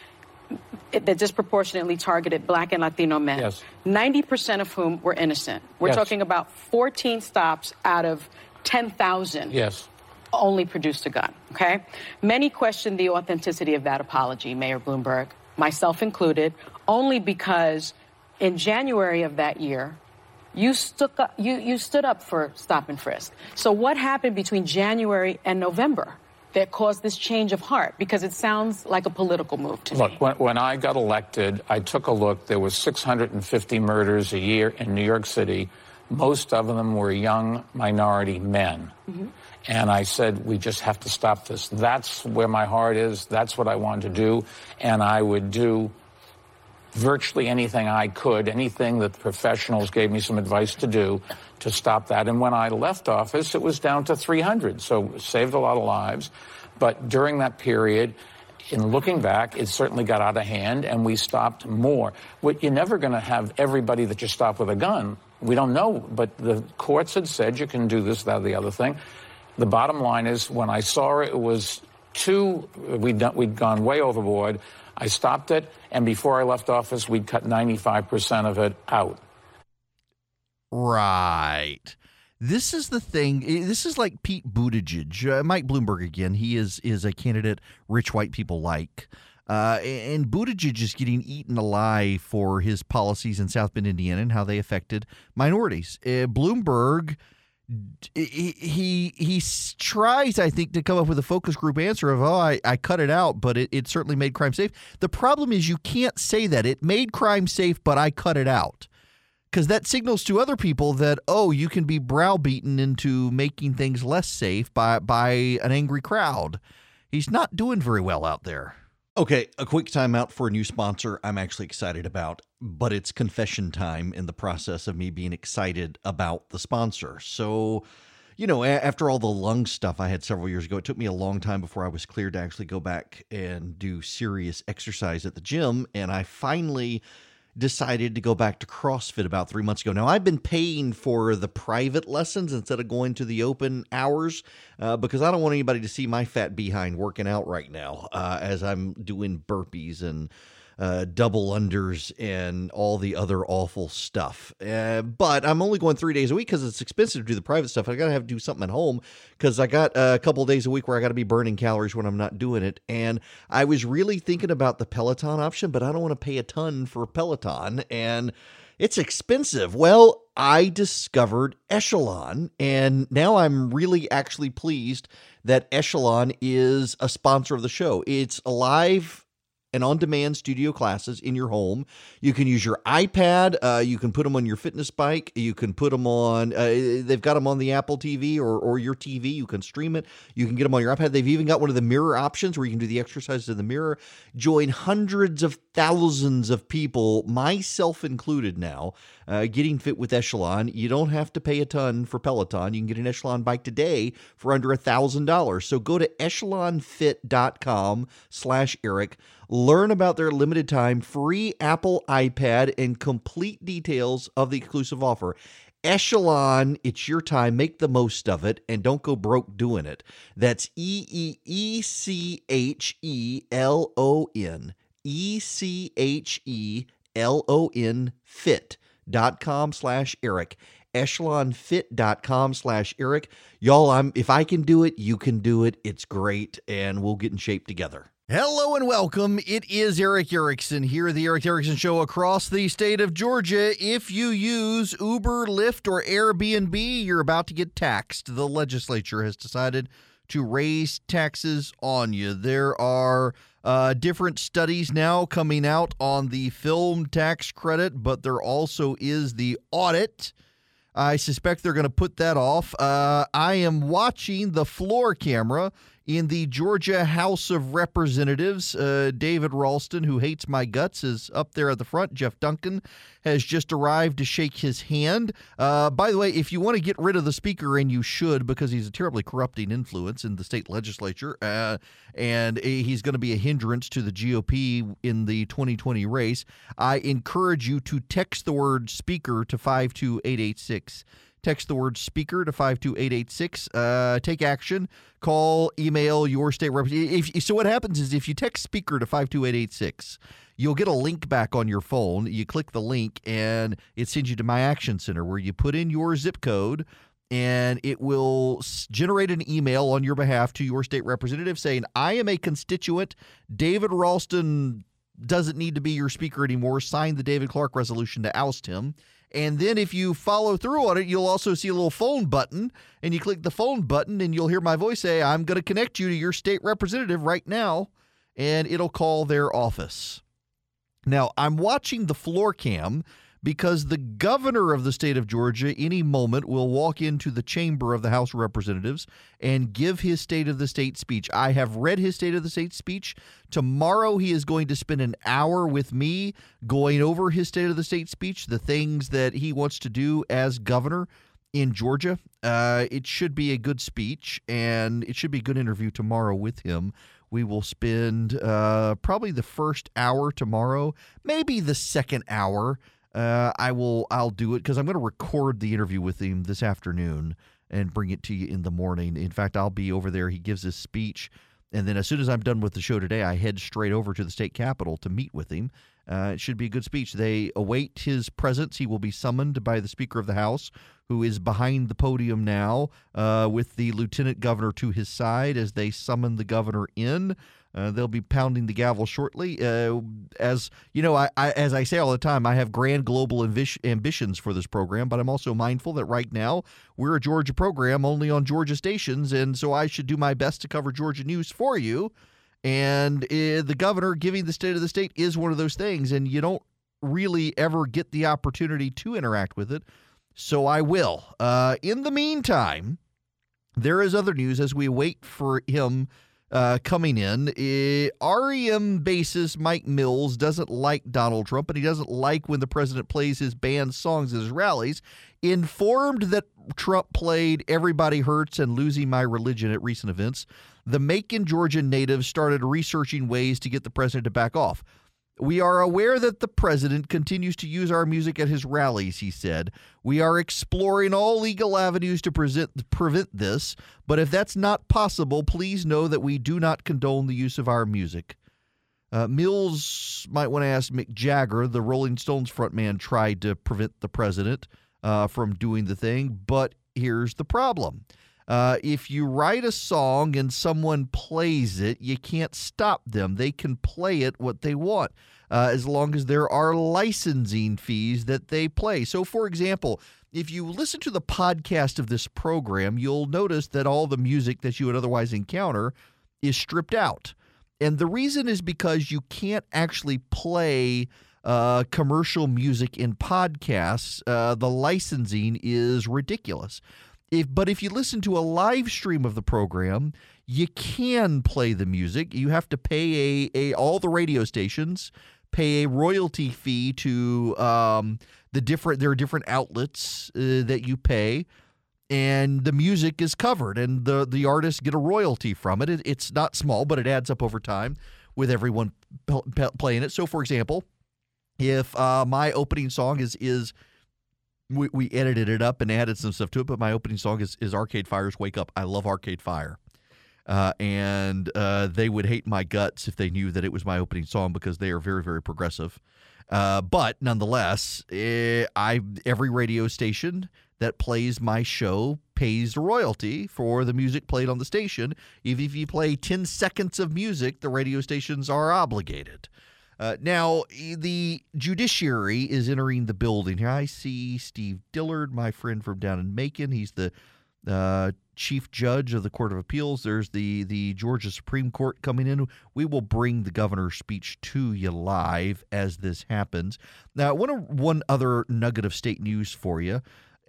that disproportionately targeted black and Latino men. Yes. 90% of whom were innocent. We're yes. talking about 14 stops out of 10,000 yes. only produced a gun. Okay? Many question the authenticity of that apology, Mayor Bloomberg, myself included, only because in January of that year, you, stuck up, you, you stood up for stop and frisk. So, what happened between January and November? that caused this change of heart? Because it sounds like a political move to look, me. Look, when, when, I got elected, I took a look. There was 650 murders a year in New York City. Most of them were young minority men. Mm-hmm. And I said, we just have to stop this. That's where my heart is. That's what I want to do. And I would do virtually anything I could, anything that professionals gave me some advice to do to stop that. And when I left office, it was down to 300. So saved a lot of lives. But during that period, in looking back, it certainly got out of hand and we stopped more. What, you're never going to have everybody that you stop with a gun. We don't know, but the courts had said you can do this, that, the other thing. The bottom line is when I saw it, it was too, we'd, done, we'd gone way overboard. I stopped it, and before I left office, we'd cut 95% of it out. Right. This is the thing. This is like Pete Buttigieg, uh, Mike Bloomberg again. He is is a candidate rich white people like. Uh, and Buttigieg is getting eaten alive for his policies in South Bend, Indiana, and how they affected minorities. Uh, Bloomberg, he, he he tries, I think, to come up with a focus group answer of, oh, I, I cut it out, but it, it certainly made crime safe. The problem is you can't say that. It made crime safe, but I cut it out. Because that signals to other people that, oh, you can be browbeaten into making things less safe by, by an angry crowd. He's not doing very well out there. Okay, a quick timeout for a new sponsor I'm actually excited about, but it's confession time in the process of me being excited about the sponsor. So, you know, after all the lung stuff I had several years ago, it took me a long time before I was cleared to actually go back and do serious exercise at the gym. And I finally decided to go back to CrossFit about three months ago. Now, I've been paying for the private lessons instead of going to the open hours uh, because I don't want anybody to see my fat behind working out right now uh, as I'm doing burpees and uh, double unders and all the other awful stuff. Uh, but I'm only going three days a week because it's expensive to do the private stuff. I got to have to do something at home because I got a couple days a week where I got to be burning calories when I'm not doing it. And I was really thinking about the Peloton option, but I don't want to pay a ton for Peloton. And It's expensive. Well, I discovered Echelon, and now I'm really actually pleased that Echelon is a sponsor of the show. It's a live and on demand studio classes in your home. You can use your iPad. Uh, you can put them on your fitness bike. You can put them on, uh, they've got them on the Apple TV or, or your TV. You can stream it. You can get them on your iPad. They've even got one of the mirror options where you can do the exercises in the mirror. Join hundreds of thousands of people, myself included now, uh, getting fit with Echelon. You don't have to pay a ton for Peloton. You can get an Echelon bike today for under a $1,000. So go to echelonfit.com slash Erick. Learn about their limited time free Apple iPad and complete details of the exclusive offer. Echelon, it's your time. Make the most of it and don't go broke doing it. That's E E E C H E L O N. E C H E L O N fit.com slash Erick. Echelonfit.com slash Erick. Y'all, I'm if I can do it, you can do it. It's great, and we'll get in shape together. Hello and welcome. It is Erick Erickson here, the Erick Erickson Show across the state of Georgia. If you use Uber, Lyft, or Airbnb, you're about to get taxed. The legislature has decided to raise taxes on you. There are uh, different studies now coming out on the film tax credit, but there also is the audit. I suspect they're going to put that off. Uh, I am watching the floor camera in the Georgia House of Representatives. Uh, David Ralston, who hates my guts, is up there at the front. Geoff Duncan has just arrived to shake his hand. Uh, by the way, if you want to get rid of the speaker, and you should, because he's a terribly corrupting influence in the state legislature, uh, and he's going to be a hindrance to the GOP in the 2020 race, I encourage you to text the word speaker to 52886. Text the word speaker to 52886. Uh, take action. Call, email your state representative. So, what happens is if you text speaker to 52886, you'll get a link back on your phone. You click the link, and it sends you to my action center where you put in your zip code and it will generate an email on your behalf to your state representative saying, I am a constituent. David Ralston doesn't need to be your speaker anymore. Sign the David Clark resolution to oust him. And then if you follow through on it, you'll also see a little phone button, and you click the phone button, and you'll hear my voice say, I'm going to connect you to your state representative right now, and it'll call their office. Now, I'm watching the floor cam because the governor of the state of Georgia any moment will walk into the chamber of the House of Representatives and give his state of the state speech. I have read his state of the state speech. Tomorrow he is going to spend an hour with me going over his state of the state speech, the things that he wants to do as governor in Georgia. Uh, it should be a good speech and it should be a good interview tomorrow with him. We will spend uh, probably the first hour tomorrow, maybe the second hour uh, I will. I'll do it because I'm going to record the interview with him this afternoon and bring it to you in the morning. In fact, I'll be over there. He gives his speech, and then as soon as I'm done with the show today, I head straight over to the state capitol to meet with him. Uh, it should be a good speech. They await his presence. He will be summoned by the Speaker of the House, who is behind the podium now, uh, with the Lieutenant Governor to his side as they summon the governor in. Uh, they'll be pounding the gavel shortly. Uh, as you know, I, I, as I say all the time, I have grand global ambitions for this program, but I'm also mindful that right now we're a Georgia program only on Georgia stations, and so I should do my best to cover Georgia news for you. And uh, the governor giving the state of the state is one of those things, and you don't really ever get the opportunity to interact with it. So I will. Uh, in the meantime, there is other news as we wait for him uh, coming in. Uh, REM bassist Mike Mills doesn't like Donald Trump, and he doesn't like when the president plays his band songs at his rallies. Informed that Trump played Everybody Hurts and Losing My Religion at recent events, the Macon, Georgia native started researching ways to get the president to back off. We are aware that the president continues to use our music at his rallies, he said. We are exploring all legal avenues to present, prevent this, but if that's not possible, please know that we do not condone the use of our music. Uh, Mills might want to ask Mick Jagger, the Rolling Stones frontman, tried to prevent the president uh, from doing the thing, but here's the problem. Uh, if you write a song and someone plays it, you can't stop them. They can play it what they want uh, as long as there are licensing fees that they play. So, for example, if you listen to the podcast of this program, you'll notice that all the music that you would otherwise encounter is stripped out. And the reason is because you can't actually play uh, commercial music in podcasts. Uh, the licensing is ridiculous. If, but if you listen to a live stream of the program, you can play the music. You have to pay a, a all the radio stations pay a royalty fee to um, the different. There are different outlets uh, that you pay, and the music is covered, and the the artists get a royalty from it. it it's not small, but it adds up over time with everyone p- p- playing it. So, for example, if uh, my opening song is is we, we edited it up and added some stuff to it, but my opening song is, is Arcade Fire's Wake Up. I love Arcade Fire. Uh, and uh, they would hate my guts if they knew that it was my opening song because they are very, very progressive. Uh, but nonetheless, eh, I every radio station that plays my show pays royalty for the music played on the station. If, if you play 10 seconds of music, the radio stations are obligated. Uh, now, the judiciary is entering the building here. I see Steve Dillard, my friend from down in Macon. He's the uh, chief judge of the Court of Appeals. There's the the Georgia Supreme Court coming in. We will bring the governor's speech to you live as this happens. Now, one one other nugget of state news for you.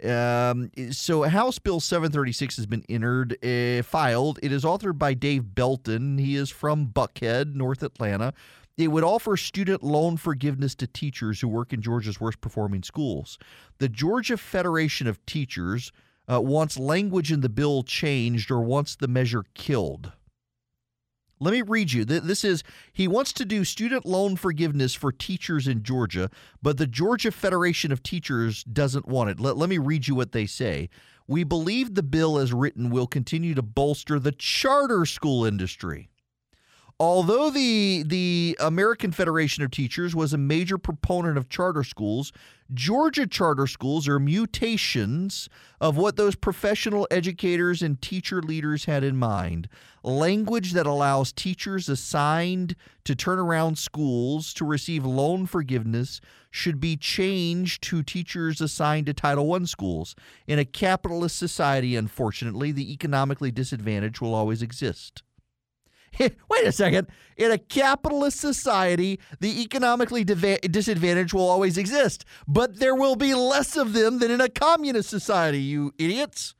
Um, so House Bill 736 has been entered, uh, filed. It is authored by Dave Belton. He is from Buckhead, North Atlanta. It would offer student loan forgiveness to teachers who work in Georgia's worst performing schools. The Georgia Federation of Teachers uh, wants language in the bill changed or wants the measure killed. Let me read you. This is he wants to do student loan forgiveness for teachers in Georgia, but the Georgia Federation of Teachers doesn't want it. Let, let me read you what they say. We believe the bill as written will continue to bolster the charter school industry. Although the the American Federation of Teachers was a major proponent of charter schools, Georgia charter schools are mutations of what those professional educators and teacher leaders had in mind. Language that allows teachers assigned to turn around schools to receive loan forgiveness should be changed to teachers assigned to Title I schools. In a capitalist society, unfortunately, the economically disadvantaged will always exist. Wait a second. In a capitalist society, the economically disadvantaged will always exist, but there will be less of them than in a communist society, you idiots.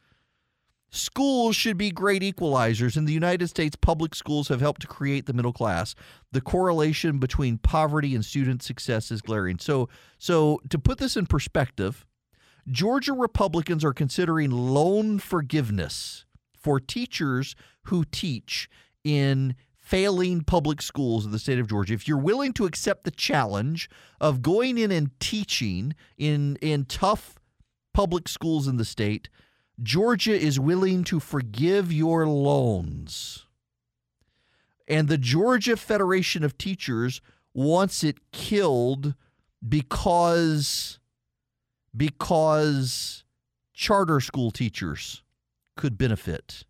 Schools should be great equalizers. In the United States, public schools have helped to create the middle class. The correlation between poverty and student success is glaring. So, so to put this in perspective, Georgia Republicans are considering loan forgiveness for teachers who teach in failing public schools in the state of Georgia, if you're willing to accept the challenge of going in and teaching in in tough public schools in the state, Georgia is willing to forgive your loans. And the Georgia Federation of Teachers wants it killed because because charter school teachers could benefit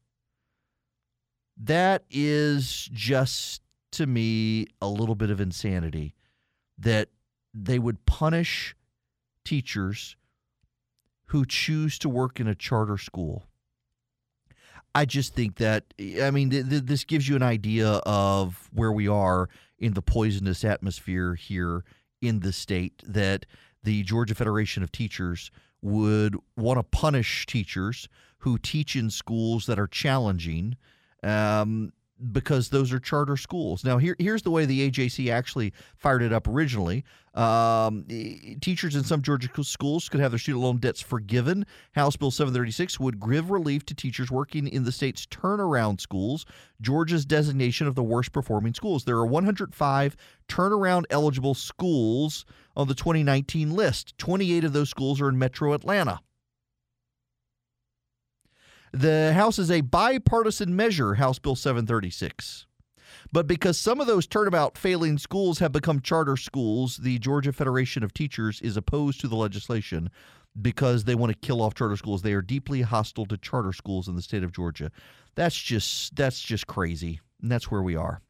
that is just to me a little bit of insanity that they would punish teachers who choose to work in a charter school. I just think that, I mean, th- th- this gives you an idea of where we are in the poisonous atmosphere here in the state that the Georgia Federation of Teachers would want to punish teachers who teach in schools that are challenging um, because those are charter schools. Now, here, here's the way the AJC actually fired it up originally. Um, teachers in some Georgia schools could have their student loan debts forgiven. House Bill 736 would give relief to teachers working in the state's turnaround schools, Georgia's designation of the worst performing schools. There are 105 turnaround eligible schools on the 2019 list. 28 of those schools are in metro Atlanta. The House is a bipartisan measure, House Bill 736. But because some of those turnabout failing schools have become charter schools, the Georgia Federation of Teachers is opposed to the legislation. because they want to kill off charter schools. They are deeply hostile to charter schools in the state of Georgia. That's just that's just crazy. And that's where we are.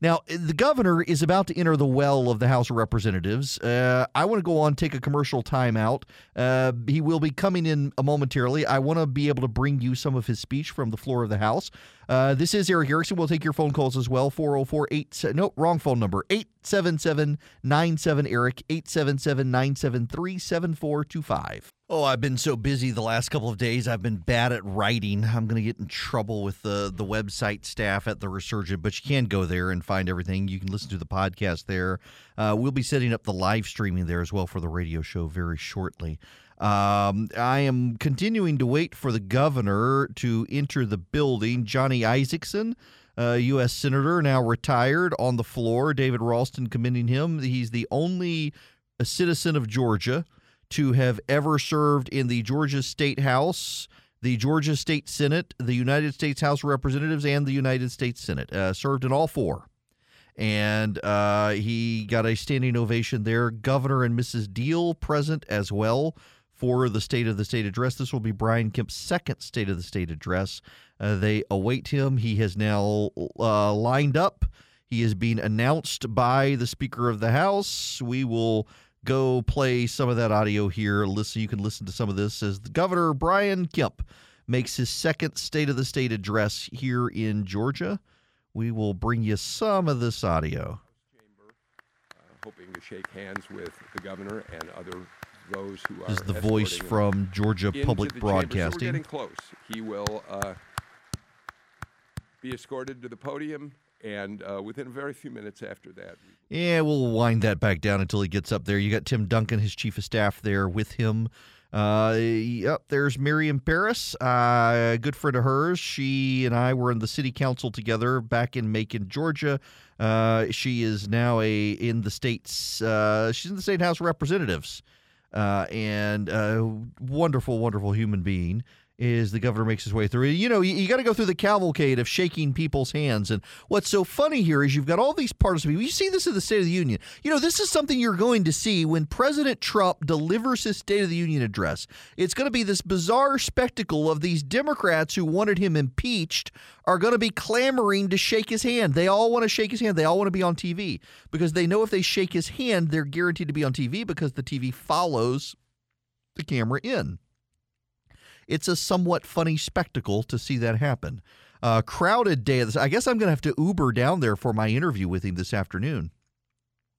Now, the governor is about to enter the well of the House of Representatives. Uh, I want to go on, take a commercial timeout. Uh, he will be coming in momentarily. I want to be able to bring you some of his speech from the floor of the House. Uh, this is Erick Erickson. We'll take your phone calls as well. 404 8. No, wrong phone number. 877 97 Erick. 877 973 7425. Oh, I've been so busy the last couple of days. I've been bad at writing. I'm going to get in trouble with the the website staff at the Resurgent, but you can go there and find everything. You can listen to the podcast there. Uh, we'll be setting up the live streaming there as well for the radio show very shortly. Um, I am continuing to wait for the governor to enter the building. Johnny Isakson, uh, U.S. Senator, now retired on the floor. David Ralston commending him. He's the only citizen of Georgia to have ever served in the Georgia State House, the Georgia State Senate, the United States House of Representatives, and the United States Senate. Uh, served in all four. And uh, he got a standing ovation there. Governor and Mrs. Deal present as well for the State of the State address. This will be Brian Kemp's second State of the State address. Uh, they await him. He has now uh, lined up. He is being announced by the Speaker of the House. We will go play some of that audio here. Listen, you can listen to some of this as the Governor Brian Kemp makes his second State of the State address here in Georgia. We will bring you some of this audio. hoping to shake hands with the governor and other those who are. This is the voice from Georgia Public the. So we're Broadcasting. getting close. He will uh, be escorted to the podium, and uh, within a very few minutes after that, Yeah, we'll wind that back down until he gets up there. You got Tim Duncan, his chief of staff, there with him. Uh, yep, there's Miriam Paris, uh, a good friend of hers. She and I were in the city council together back in Macon, Georgia. Uh, she is now a in the states. Uh, she's in the state house of representatives, uh, and uh, wonderful, wonderful human being. Is the governor makes his way through. You know, you, you got to go through the cavalcade of shaking people's hands. And what's so funny here is you've got all these partisan people. You see this in the State of the Union. You know, this is something you're going to see when President Trump delivers his State of the Union address. It's going to be this bizarre spectacle of these Democrats who wanted him impeached are going to be clamoring to shake his hand. They all want to shake his hand. They all want to be on TV because they know if they shake his hand, they're guaranteed to be on TV because the TV follows the camera in it's a somewhat funny spectacle to see that happen. Uh, crowded day. I guess I'm going to have to Uber down there for my interview with him this afternoon.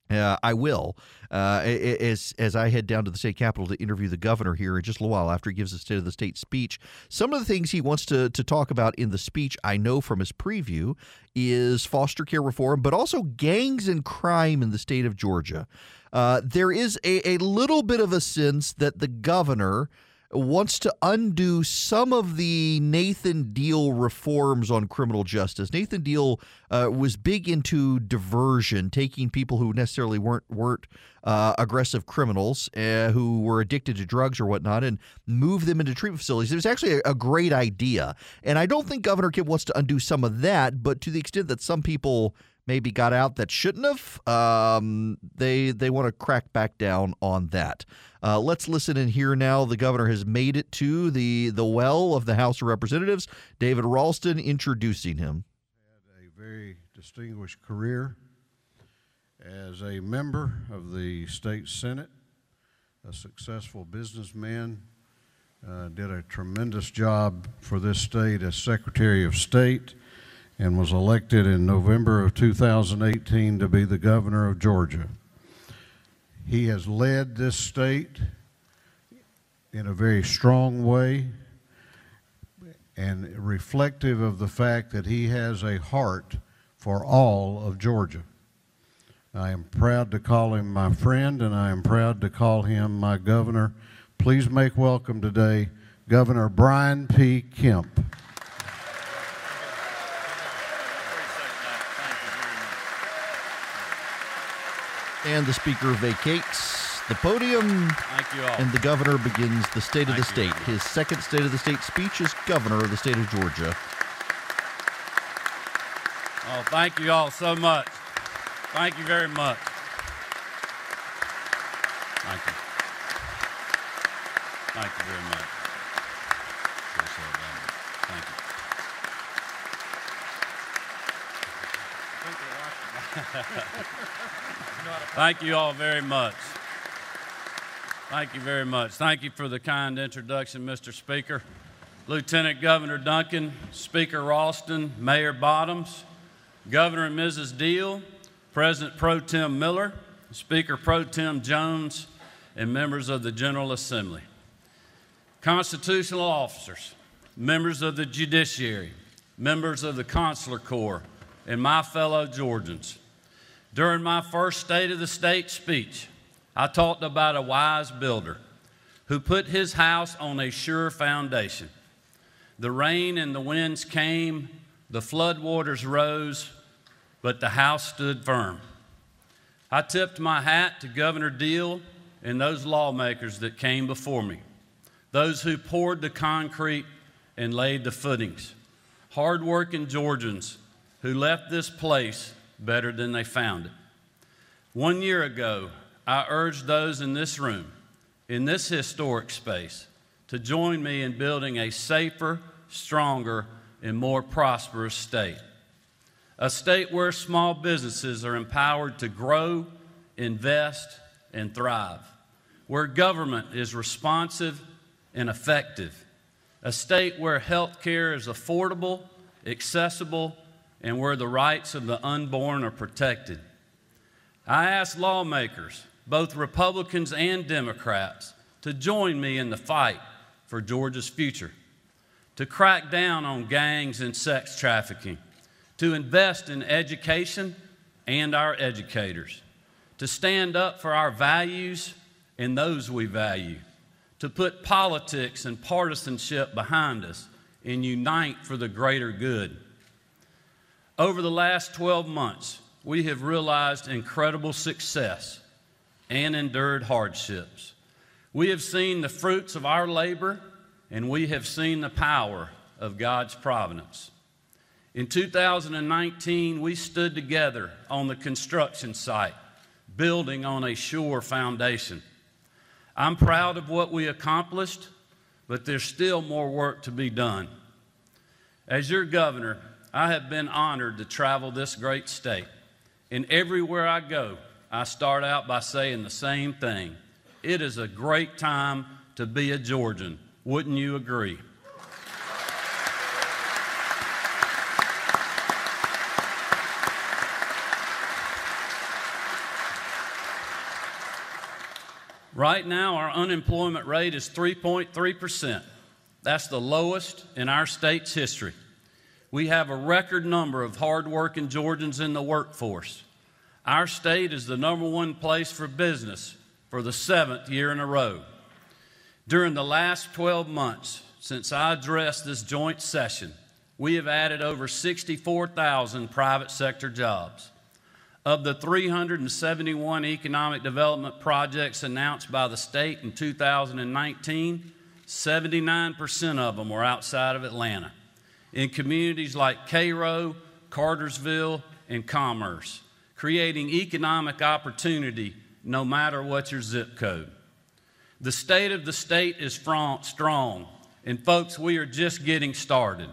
Uh, I will, uh, as as I head down to the state capitol to interview the governor here in just a little while after he gives the state of the state speech. Some of the things he wants to to talk about in the speech, I know from his preview, is foster care reform, but also gangs and crime in the state of Georgia. Uh, there is a, a little bit of a sense that the governor wants to undo some of the Nathan Deal reforms on criminal justice. Nathan Deal uh, was big into diversion, taking people who necessarily weren't weren't uh, aggressive criminals uh, who were addicted to drugs or whatnot, and move them into treatment facilities. It was actually a, a great idea, and I don't think Governor Kemp wants to undo some of that. But to the extent that some people maybe got out that shouldn't have. Um, they they want to crack back down on that. Uh, let's listen in here now. The governor has made it to the the well of the House of Representatives. David Ralston introducing him. a very distinguished career as a member of the state senate, a successful businessman, uh, did a tremendous job for this state as Secretary of State, and was elected in November of 2018 to be the governor of Georgia. He has led this state in a very strong way and reflective of the fact that he has a heart for all of Georgia. I am proud to call him my friend and I am proud to call him my governor. Please make welcome today Governor Brian P. Kemp. And the speaker vacates the podium. Thank you all. And the governor begins the State of the you. State. His second State of the State speech as governor of the state of Georgia. Oh, thank you all so much. Thank you very much. Thank you. Thank you very much. Appreciate that. Thank you. Thank you all very much. Thank you very much. Thank you for the kind introduction, Mr. Speaker. Lieutenant Governor Duncan, Speaker Ralston, Mayor Bottoms, Governor and Mrs. Deal, President Pro Tem Miller, Speaker Pro Tem Jones, and members of the General Assembly. Constitutional officers, members of the judiciary, members of the consular corps, and my fellow Georgians. During my first State of the State speech, I talked about a wise builder who put his house on a sure foundation. The rain and the winds came, the floodwaters rose, but the house stood firm. I tipped my hat to Governor Deal and those lawmakers that came before me, those who poured the concrete and laid the footings, hardworking Georgians who left this place better than they found it. One year ago, I urged those in this room, in this historic space, to join me in building a safer, stronger, and more prosperous state. A state where small businesses are empowered to grow, invest, and thrive. Where government is responsive and effective. A state where health care is affordable, accessible, and where the rights of the unborn are protected. I ask lawmakers, both Republicans and Democrats, to join me in the fight for Georgia's future, to crack down on gangs and sex trafficking, to invest in education and our educators, to stand up for our values and those we value, to put politics and partisanship behind us and unite for the greater good. Over the last 12 months, we have realized incredible success and endured hardships. We have seen the fruits of our labor and we have seen the power of God's providence. In 2019, we stood together on the construction site, building on a sure foundation. I'm proud of what we accomplished, but there's still more work to be done. As your governor, I have been honored to travel this great state. And everywhere I go, I start out by saying the same thing. It is a great time to be a Georgian. Wouldn't you agree? Right now, our unemployment rate is 3.3%. That's the lowest in our state's history. We have a record number of hardworking Georgians in the workforce. Our state is the number one place for business for the seventh year in a row. During the last 12 months since I addressed this joint session, we have added over 64,000 private sector jobs. Of the 371 economic development projects announced by the state in 2019, 79% of them were outside of Atlanta, in communities like Cairo, Cartersville, and Commerce, creating economic opportunity no matter what your zip code. The state of the state is strong, and folks, we are just getting started.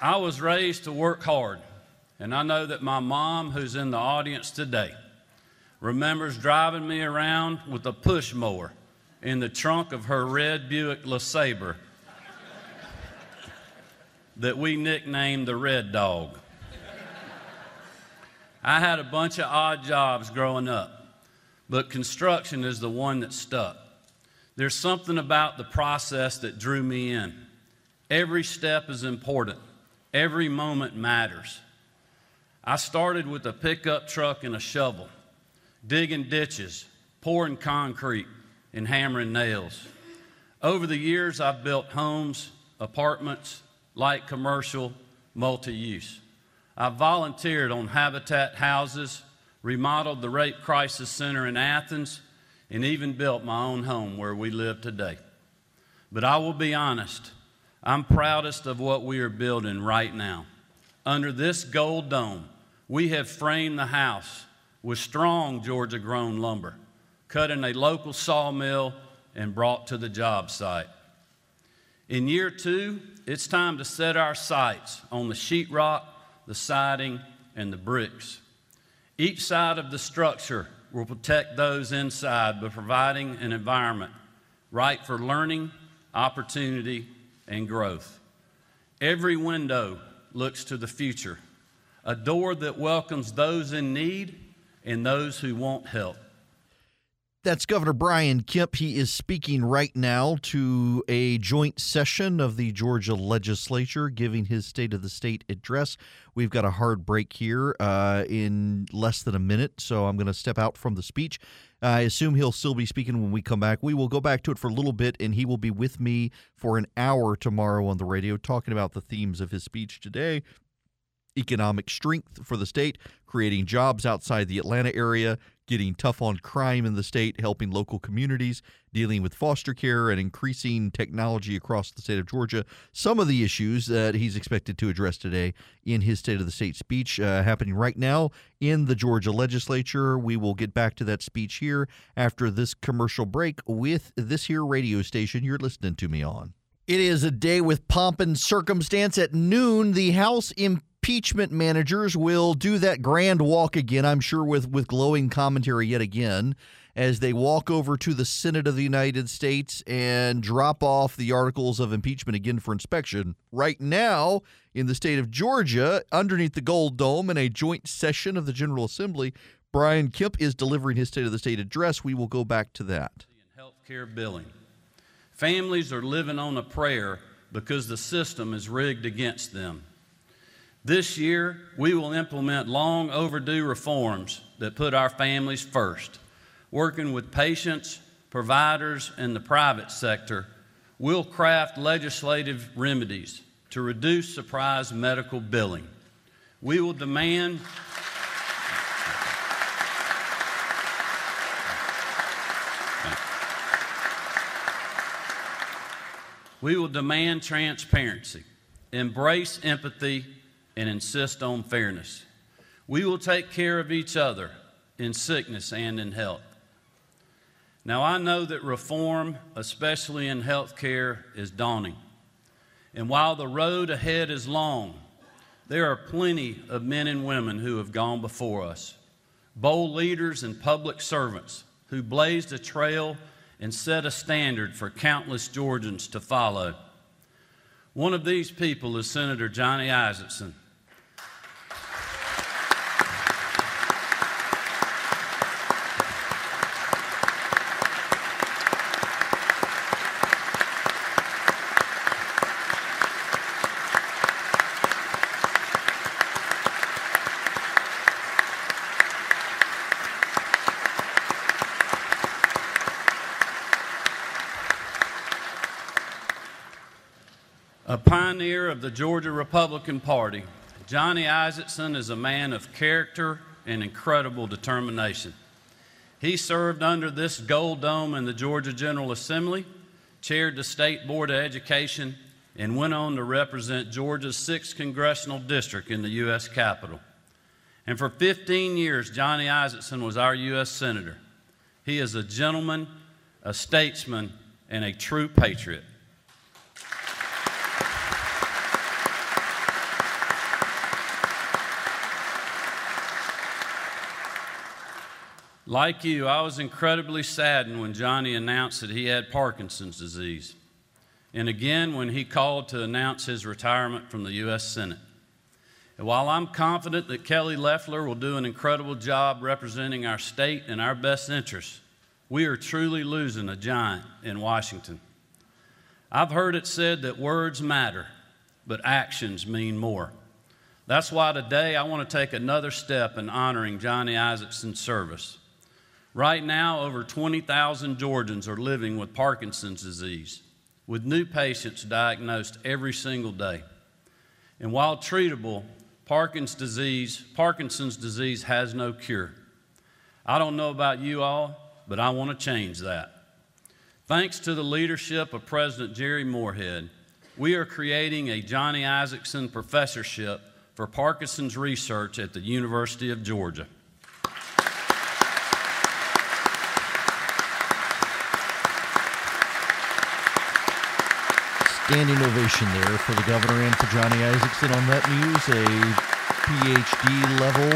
I was raised to work hard, and I know that my mom, who's in the audience today, remembers driving me around with a push mower in the trunk of her red Buick LeSabre that we nicknamed the Red Dog. I had a bunch of odd jobs growing up, but construction is the one that stuck. There's something about the process that drew me in. Every step is important. Every moment matters. I started with a pickup truck and a shovel, digging ditches, pouring concrete, and hammering nails. Over the years, I've built homes, apartments, light commercial, multi use. I've volunteered on Habitat houses, remodeled the Rape Crisis Center in Athens, and even built my own home where we live today. But I will be honest, I'm proudest of what we are building right now. Under this gold dome, we have framed the house with strong Georgia grown lumber, cut in a local sawmill and brought to the job site. In year two, it's time to set our sights on the sheetrock, the siding, and the bricks. Each side of the structure will protect those inside by providing an environment right for learning, opportunity, and growth. Every window looks to the future, a door that welcomes those in need and those who want help. That's Governor Brian Kemp. He is speaking right now to a joint session of the Georgia legislature, giving his State of the State address. We've got a hard break here uh, in less than a minute, so I'm going to step out from the speech. I assume he'll still be speaking when we come back. We will go back to it for a little bit, and he will be with me for an hour tomorrow on the radio talking about the themes of his speech today economic strength for the state, creating jobs outside the Atlanta area, getting tough on crime in the state, helping local communities, dealing with foster care, and increasing technology across the state of Georgia. Some of the issues that he's expected to address today in his State of the State speech uh, happening right now in the Georgia legislature. We will get back to that speech here after this commercial break with this here radio station you're listening to me on. It is a day with pomp and circumstance. At noon, the House impeachment managers will do that grand walk again, I'm sure with, with glowing commentary yet again, as they walk over to the Senate of the United States and drop off the articles of impeachment again for inspection. Right now, in the state of Georgia, underneath the Gold Dome in a joint session of the General Assembly, Brian Kemp is delivering his State of the State address. We will go back to that. Healthcare billing. Families are living on a prayer because the system is rigged against them. This year, we will implement long overdue reforms that put our families first. Working with patients, providers, and the private sector, we'll craft legislative remedies to reduce surprise medical billing. We will demand. We will demand transparency, embrace empathy, and insist on fairness. We will take care of each other in sickness and in health. Now, I know that reform, especially in health care, is daunting. And while the road ahead is long, there are plenty of men and women who have gone before us, bold leaders and public servants who blazed a trail and set a standard for countless Georgians to follow. One of these people is Senator Johnny Isakson. A pioneer of the Georgia Republican Party, Johnny Isakson is a man of character and incredible determination. He served under this gold dome in the Georgia General Assembly, chaired the State Board of Education, and went on to represent Georgia's 6th Congressional District in the U.S. Capitol. And for 15 years, Johnny Isakson was our U.S. Senator. He is a gentleman, a statesman, and a true patriot. Like you, I was incredibly saddened when Johnny announced that he had Parkinson's disease, and again when he called to announce his retirement from the U.S. Senate. And while I'm confident that Kelly Loeffler will do an incredible job representing our state and our best interests, we are truly losing a giant in Washington. I've heard it said that words matter, but actions mean more. That's why today I want to take another step in honoring Johnny Isakson's service. Right now, over 20,000 Georgians are living with Parkinson's disease, with new patients diagnosed every single day. And while treatable, Parkinson's disease, Parkinson's disease has no cure. I don't know about you all, but I want to change that. Thanks to the leadership of President Jere Morehead, we are creating a Johnny Isakson Professorship for Parkinson's Research at the University of Georgia. Standing ovation there for the governor and for Johnny Isakson on that news. A PhD level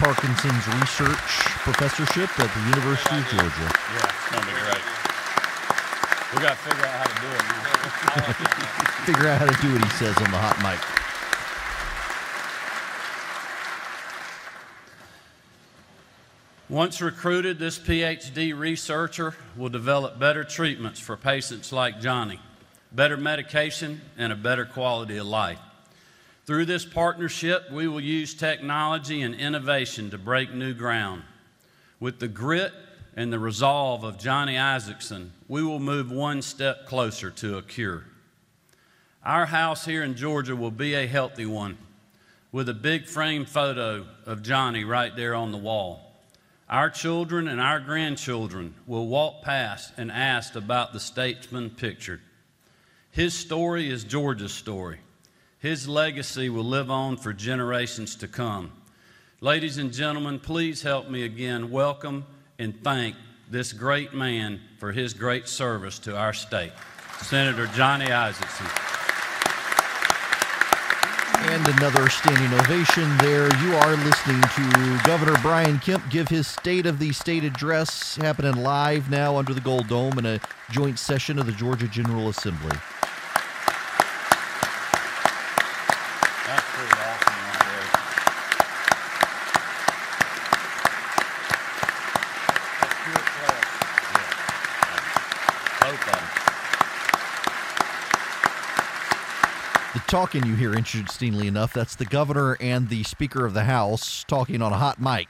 Parkinson's Research Professorship at the University of Georgia. Yeah, it's going to be great. We got to figure out how to do it. Figure out how to do what he says on the hot mic. Once recruited, this PhD researcher will develop better treatments for patients like Johnny, better medication, and a better quality of life. Through this partnership, we will use technology and innovation to break new ground. With the grit and the resolve of Johnny Isakson, we will move one step closer to a cure. Our house here in Georgia will be a healthy one with a big frame photo of Johnny right there on the wall. Our children and our grandchildren will walk past and ask about the statesman pictured. His story is Georgia's story. His legacy will live on for generations to come. Ladies and gentlemen, please help me again welcome and thank this great man for his great service to our state, Senator Johnny Isakson. And another standing ovation there. You are listening to Governor Brian Kemp give his State of the State address, happening live now under the Gold Dome in a joint session of the Georgia General Assembly. That's pretty awesome right there. That's pure class. Yeah. Both of them. The talking you hear, interestingly enough, that's the governor and the Speaker of the House talking on a hot mic.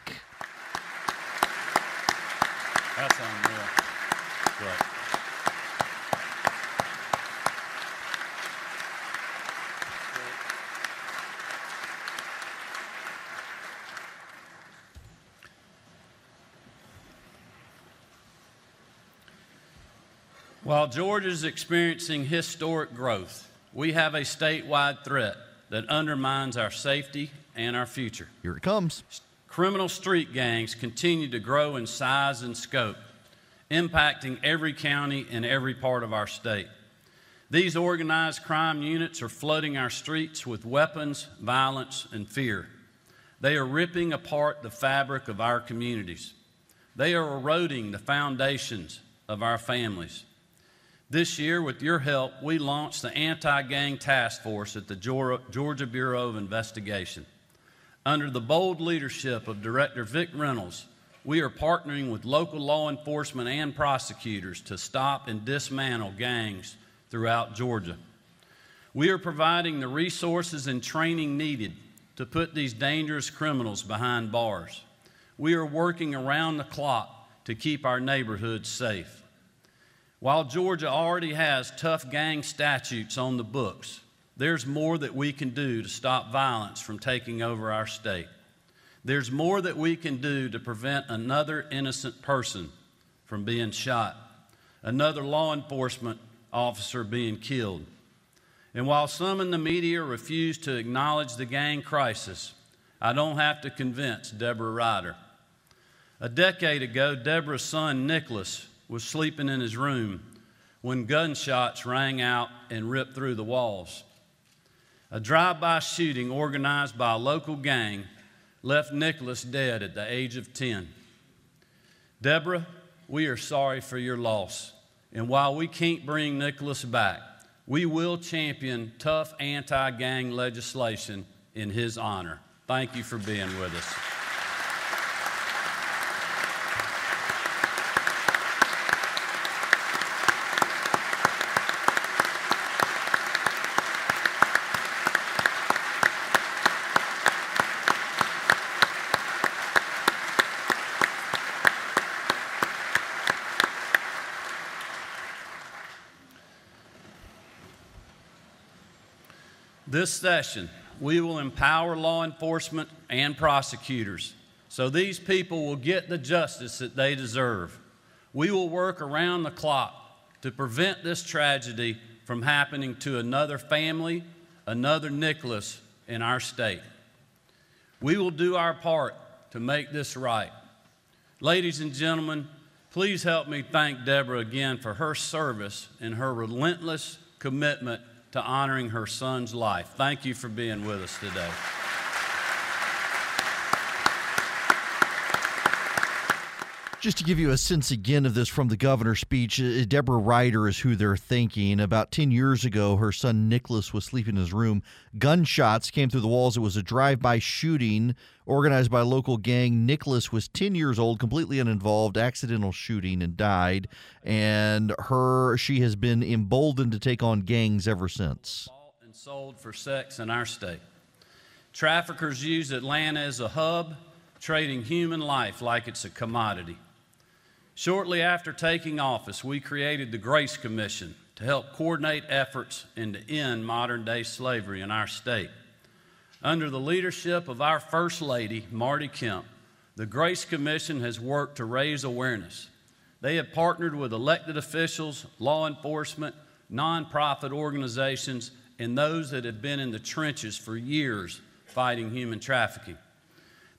Great. While Georgia is experiencing historic growth, we have a statewide threat that undermines our safety and our future. Here it comes. Criminal street gangs continue to grow in size and scope, impacting every county and every part of our state. These organized crime units are flooding our streets with weapons, violence, and fear. They are ripping apart the fabric of our communities. They are eroding the foundations of our families. This year, with your help, we launched the Anti Gang Task Force at the Georgia Bureau of Investigation. Under the bold leadership of Director Vic Reynolds, we are partnering with local law enforcement and prosecutors to stop and dismantle gangs throughout Georgia. We are providing the resources and training needed to put these dangerous criminals behind bars. We are working around the clock to keep our neighborhoods safe. While Georgia already has tough gang statutes on the books, there's more that we can do to stop violence from taking over our state. There's more that we can do to prevent another innocent person from being shot, another law enforcement officer being killed. And while some in the media refuse to acknowledge the gang crisis, I don't have to convince Deborah Ryder. A decade ago, Deborah's son, Nicholas, was sleeping in his room when gunshots rang out and ripped through the walls. A drive by shooting organized by a local gang left Nicholas dead at the age of 10. Deborah, we are sorry for your loss. And while we can't bring Nicholas back, we will champion tough anti gang legislation in his honor. Thank you for being with us. This session, we will empower law enforcement and prosecutors so these people will get the justice that they deserve. We will work around the clock to prevent this tragedy from happening to another family, another Nicholas in our state. We will do our part to make this right. Ladies and gentlemen, please help me thank Deborah again for her service and her relentless commitment to honoring her son's life. Thank you for being with us today. Just to give you a sense again of this from the governor's speech, uh, Deborah Ryder is who they're thinking. About 10 years ago, her son Nicholas was sleeping in his room. Gunshots came through the walls. It was a drive by shooting organized by a local gang. Nicholas was 10 years old, completely uninvolved, accidental shooting, and died. And her, she has been emboldened to take on gangs ever since. And sold for sex in our state. Traffickers use Atlanta as a hub, trading human life like it's a commodity. Shortly after taking office, we created the Grace Commission to help coordinate efforts and to end modern day slavery in our state. Under the leadership of our First Lady, Marty Kemp, the Grace Commission has worked to raise awareness. They have partnered with elected officials, law enforcement, nonprofit organizations, and those that have been in the trenches for years fighting human trafficking.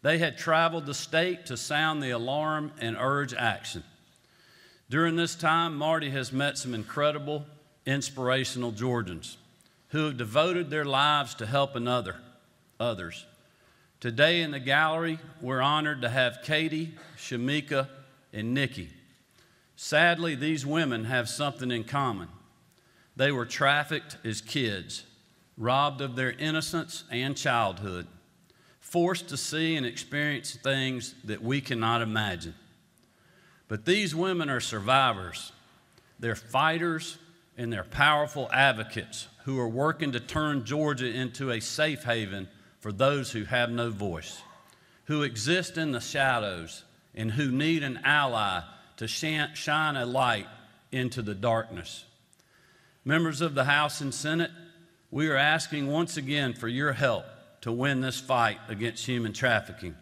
They had traveled the state to sound the alarm and urge action. During this time, Marty has met some incredible, inspirational Georgians who have devoted their lives to helping other, others. Today in the gallery, we're honored to have Katie, Shamika, and Nikki. Sadly, these women have something in common. They were trafficked as kids, robbed of their innocence and childhood, forced to see and experience things that we cannot imagine. But these women are survivors. They're fighters and they're powerful advocates who are working to turn Georgia into a safe haven for those who have no voice, who exist in the shadows, and who need an ally to shine a light into the darkness. Members of the House and Senate, we are asking once again for your help to win this fight against human trafficking.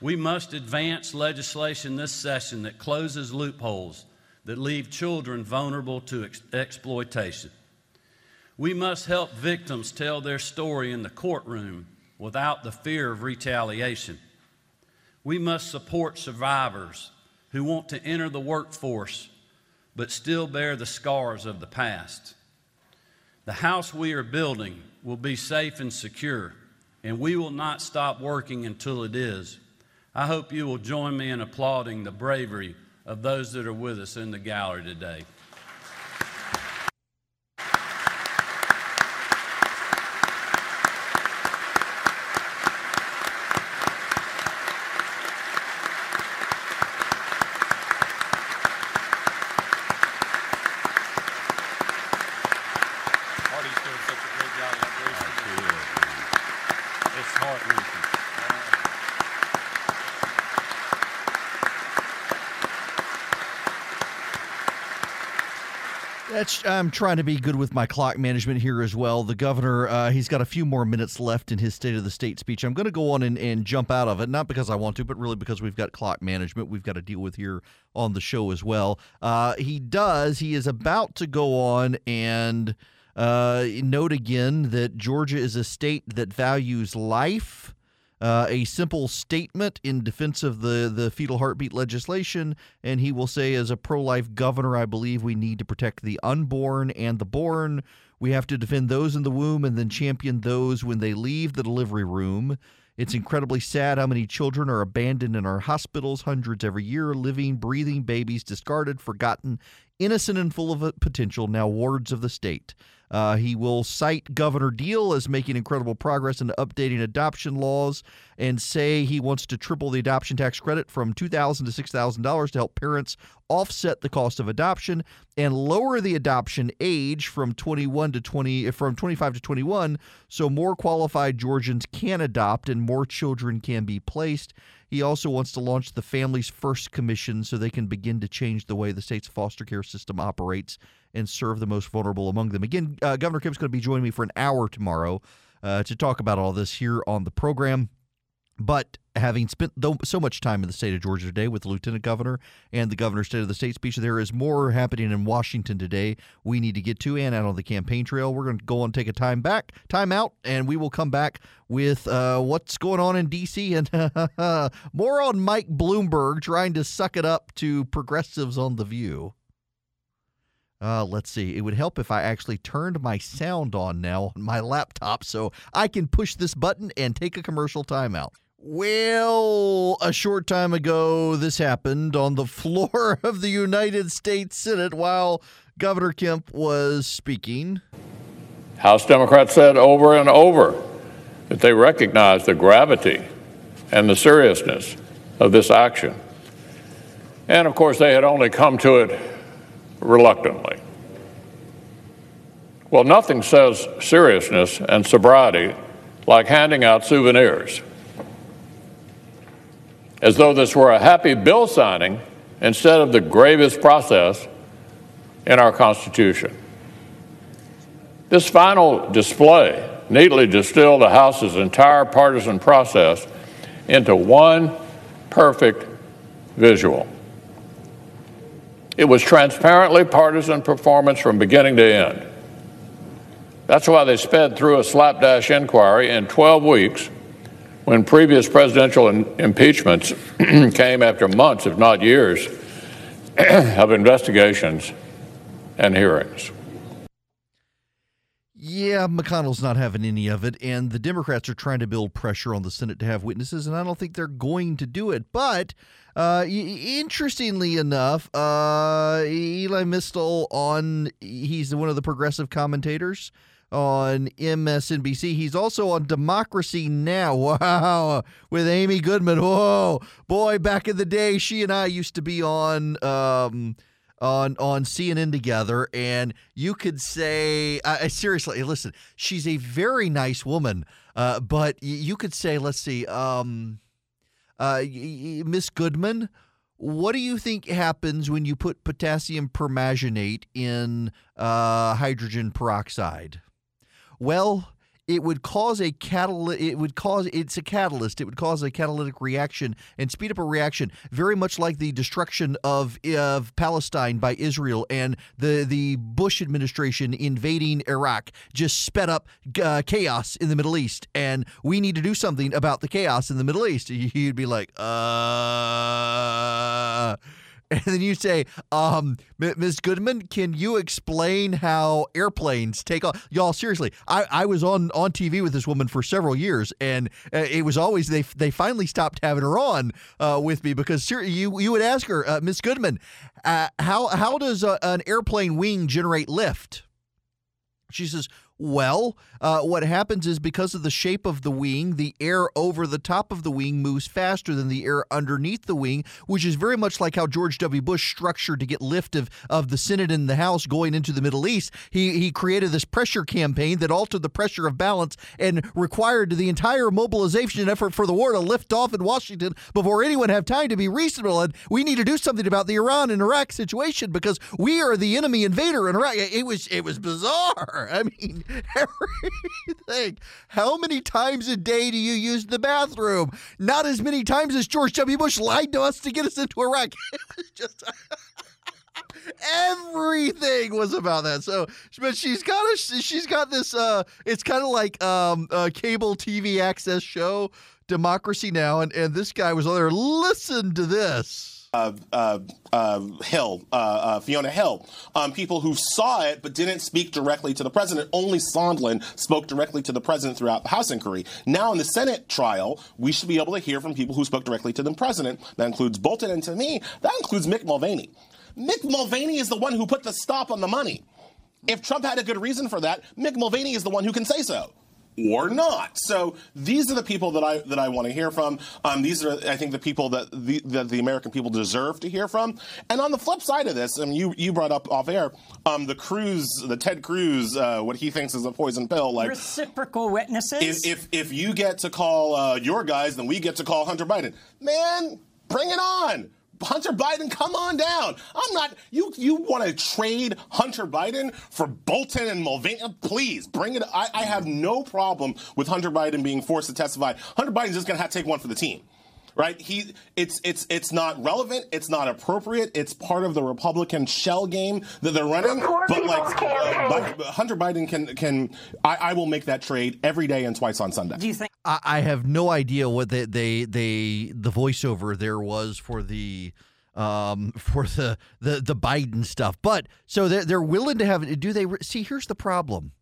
We must advance legislation this session that closes loopholes that leave children vulnerable to ex- exploitation. We must help victims tell their story in the courtroom without the fear of retaliation. We must support survivors who want to enter the workforce but still bear the scars of the past. The house we are building will be safe and secure, and we will not stop working until it is. I hope you will join me in applauding the bravery of those that are with us in the gallery today. I'm trying to be good with my clock management here as well. The governor, uh, he's got a few more minutes left in his State of the State speech. I'm going to go on and, and jump out of it, not because I want to, but really because we've got clock management we've got to deal with here on the show as well. Uh, he does, he is about to go on and uh, note again that Georgia is a state that values life uh, a simple statement in defense of the, the fetal heartbeat legislation. And he will say, as a pro life governor, I believe we need to protect the unborn and the born. We have to defend those in the womb and then champion those when they leave the delivery room. It's incredibly sad how many children are abandoned in our hospitals, hundreds every year, living, breathing babies, discarded, forgotten, innocent and full of potential, now wards of the state. Uh, he will cite Governor Deal as making incredible progress in updating adoption laws and say he wants to triple the adoption tax credit from 2,000 to $6,000 to help parents offset the cost of adoption and lower the adoption age from 21 to 20 from 25 to 21 so more qualified Georgians can adopt and more children can be placed. He also wants to launch the Family's First Commission so they can begin to change the way the state's foster care system operates and serve the most vulnerable among them. Again, uh, Governor Kemp's going to be joining me for an hour tomorrow uh, to talk about all this here on the program. But having spent so much time in the state of Georgia today with the lieutenant governor and the governor's state of the state speech, there is more happening in Washington today. We need to get to and out on the campaign trail. We're going to go and take a time back, time out, and we will come back with uh, what's going on in D.C. and more on Mike Bloomberg trying to suck it up to progressives on the View. Uh, let's see. It would help if I actually turned my sound on now on my laptop so I can push this button and take a commercial timeout. Well, a short time ago, this happened on the floor of the United States Senate while Governor Kemp was speaking. House Democrats said over and over that they recognize the gravity and the seriousness of this action. And of course, they had only come to it reluctantly. Well, nothing says seriousness and sobriety like handing out souvenirs. As though this were a happy bill signing instead of the gravest process in our Constitution. This final display neatly distilled the House's entire partisan process into one perfect visual. It was transparently partisan performance from beginning to end. That's why they sped through a slapdash inquiry in 12 weeks when previous presidential in- impeachments came after months, if not years, of investigations and hearings. Yeah, McConnell's not having any of it, and the Democrats are trying to build pressure on the Senate to have witnesses, and I don't think they're going to do it. But uh, interestingly enough, uh, Elie Mystal on he's one of the progressive commentators on MSNBC. He's also on Democracy Now. Wow, with Amy Goodman. Whoa, boy, back in the day, she and I used to be on. Um, on on CNN together, and you could say, uh, seriously, listen, she's a very nice woman, uh, but you could say, let's see, um, uh, Miss Goodman. What do you think happens when you put potassium permanganate in uh, hydrogen peroxide? Well, it would cause a catalyst it would cause it's a catalyst. It would cause a catalytic reaction and speed up a reaction very much like the destruction of of Palestine by Israel and the the Bush administration invading Iraq just sped up uh, chaos in the Middle East. And we need to do something about the chaos in the Middle East. You'd be like uh and then you say, um, Ms. Goodman, can you explain how airplanes take off? Y'all, seriously, I, I was on, on TV with this woman for several years, and uh, it was always they they finally stopped having her on uh, with me because you you would ask her, uh, Ms. Goodman, uh, how how does a, an airplane wing generate lift? She says, well, uh, what happens is because of the shape of the wing, the air over the top of the wing moves faster than the air underneath the wing, which is very much like how George W. Bush structured to get lift of, of the Senate and the House going into the Middle East. He, he created this pressure campaign that altered the pressure of balance and required the entire mobilization effort for the war to lift off in Washington before anyone have time to be reasonable. And we need to do something about the Iran and Iraq situation because we are the enemy invader in Iraq. It was it was bizarre. I mean, everything. How many times a day do you use the bathroom? Not as many times as George W. Bush lied to us to get us into Iraq. Just. everything was about that so but she's got a she's got this uh it's kind of like um a cable tv access show democracy now and and this guy was on there listen to this uh, uh, uh, Hill, uh, uh, Fiona Hill, um, people who saw it but didn't speak directly to the president. Only Sondland spoke directly to the president throughout the House inquiry. Now, in the Senate trial, we should be able to hear from people who spoke directly to the president. That includes Bolton, and to me, that includes Mick Mulvaney. Mick Mulvaney is the one who put the stop on the money. If Trump had a good reason for that, Mick Mulvaney is the one who can say so or not. So these are the people that I that I want to hear from. Um, these are, I think, the people that the, that the American people deserve to hear from. And on the flip side of this, I mean, you you brought up off air um, the Cruz, the Ted Cruz, uh, what he thinks is a poison pill. Like reciprocal witnesses. If if, if you get to call uh, your guys, then we get to call Hunter Biden. Man, bring it on Hunter Biden, come on down. I'm not. You you want to trade Hunter Biden for Bolton and Mulvaney? Please bring it. I, I have no problem with Hunter Biden being forced to testify. Hunter Biden's just going to have to take one for the team right? He, it's it's it's not relevant. It's not appropriate. It's part of the Republican shell game that they're running. But like, uh, but Hunter Biden can can I, I will make that trade every day and twice on Sunday. Do you think? I, I have no idea what they, they they the voiceover there was for the um, for the, the the Biden stuff. But so they're they're willing to have. Do they see? Here's the problem.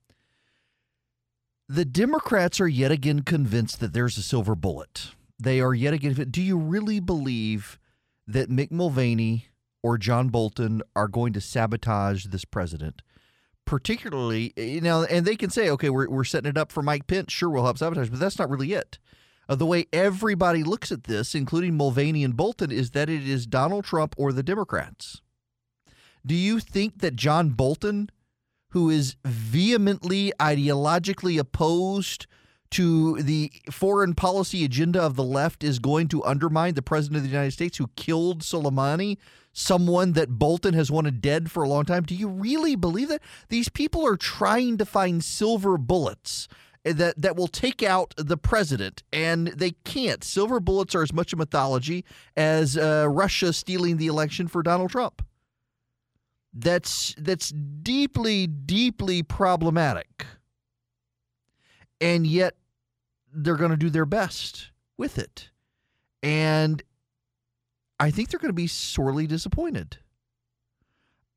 The Democrats are yet again convinced that there's a silver bullet they are yet again. Do you really believe that Mick Mulvaney or John Bolton are going to sabotage this president? Particularly, you know, and they can say, okay, we're, we're setting it up for Mike Pence. Sure, we'll help sabotage, but that's not really it. Uh, the way everybody looks at this, including Mulvaney and Bolton, is that it is Donald Trump or the Democrats. Do you think that John Bolton, who is vehemently ideologically opposed to the foreign policy agenda of the left is going to undermine the president of the United States who killed Soleimani, someone that Bolton has wanted dead for a long time. Do you really believe that? These people are trying to find silver bullets that that will take out the president, and they can't. Silver bullets are as much a mythology as uh, Russia stealing the election for Donald Trump. That's that's deeply, deeply problematic and yet they're going to do their best with it. And I think they're going to be sorely disappointed.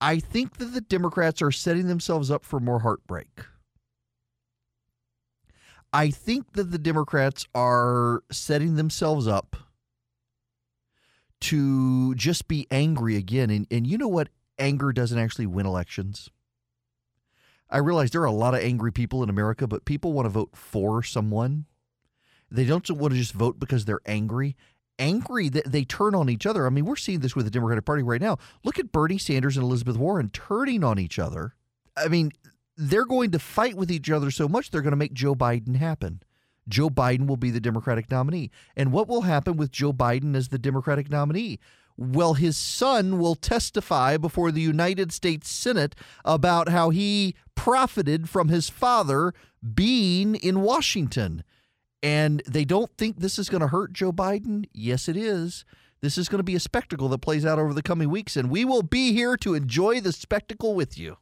I think that the Democrats are setting themselves up for more heartbreak. I think that the Democrats are setting themselves up to just be angry again. And, and you know what? Anger doesn't actually win elections. I realize there are a lot of angry people in America, but people want to vote for someone. They don't want to just vote because they're angry. Angry that they turn on each other. I mean, we're seeing this with the Democratic Party right now. Look at Bernie Sanders and Elizabeth Warren turning on each other. I mean, they're going to fight with each other so much they're going to make Joe Biden happen. Joe Biden will be the Democratic nominee. And what will happen with Joe Biden as the Democratic nominee? Well, his son will testify before the United States Senate about how he profited from his father being in Washington. And they don't think this is going to hurt Joe Biden. Yes, it is. This is going to be a spectacle that plays out over the coming weeks, and we will be here to enjoy the spectacle with you.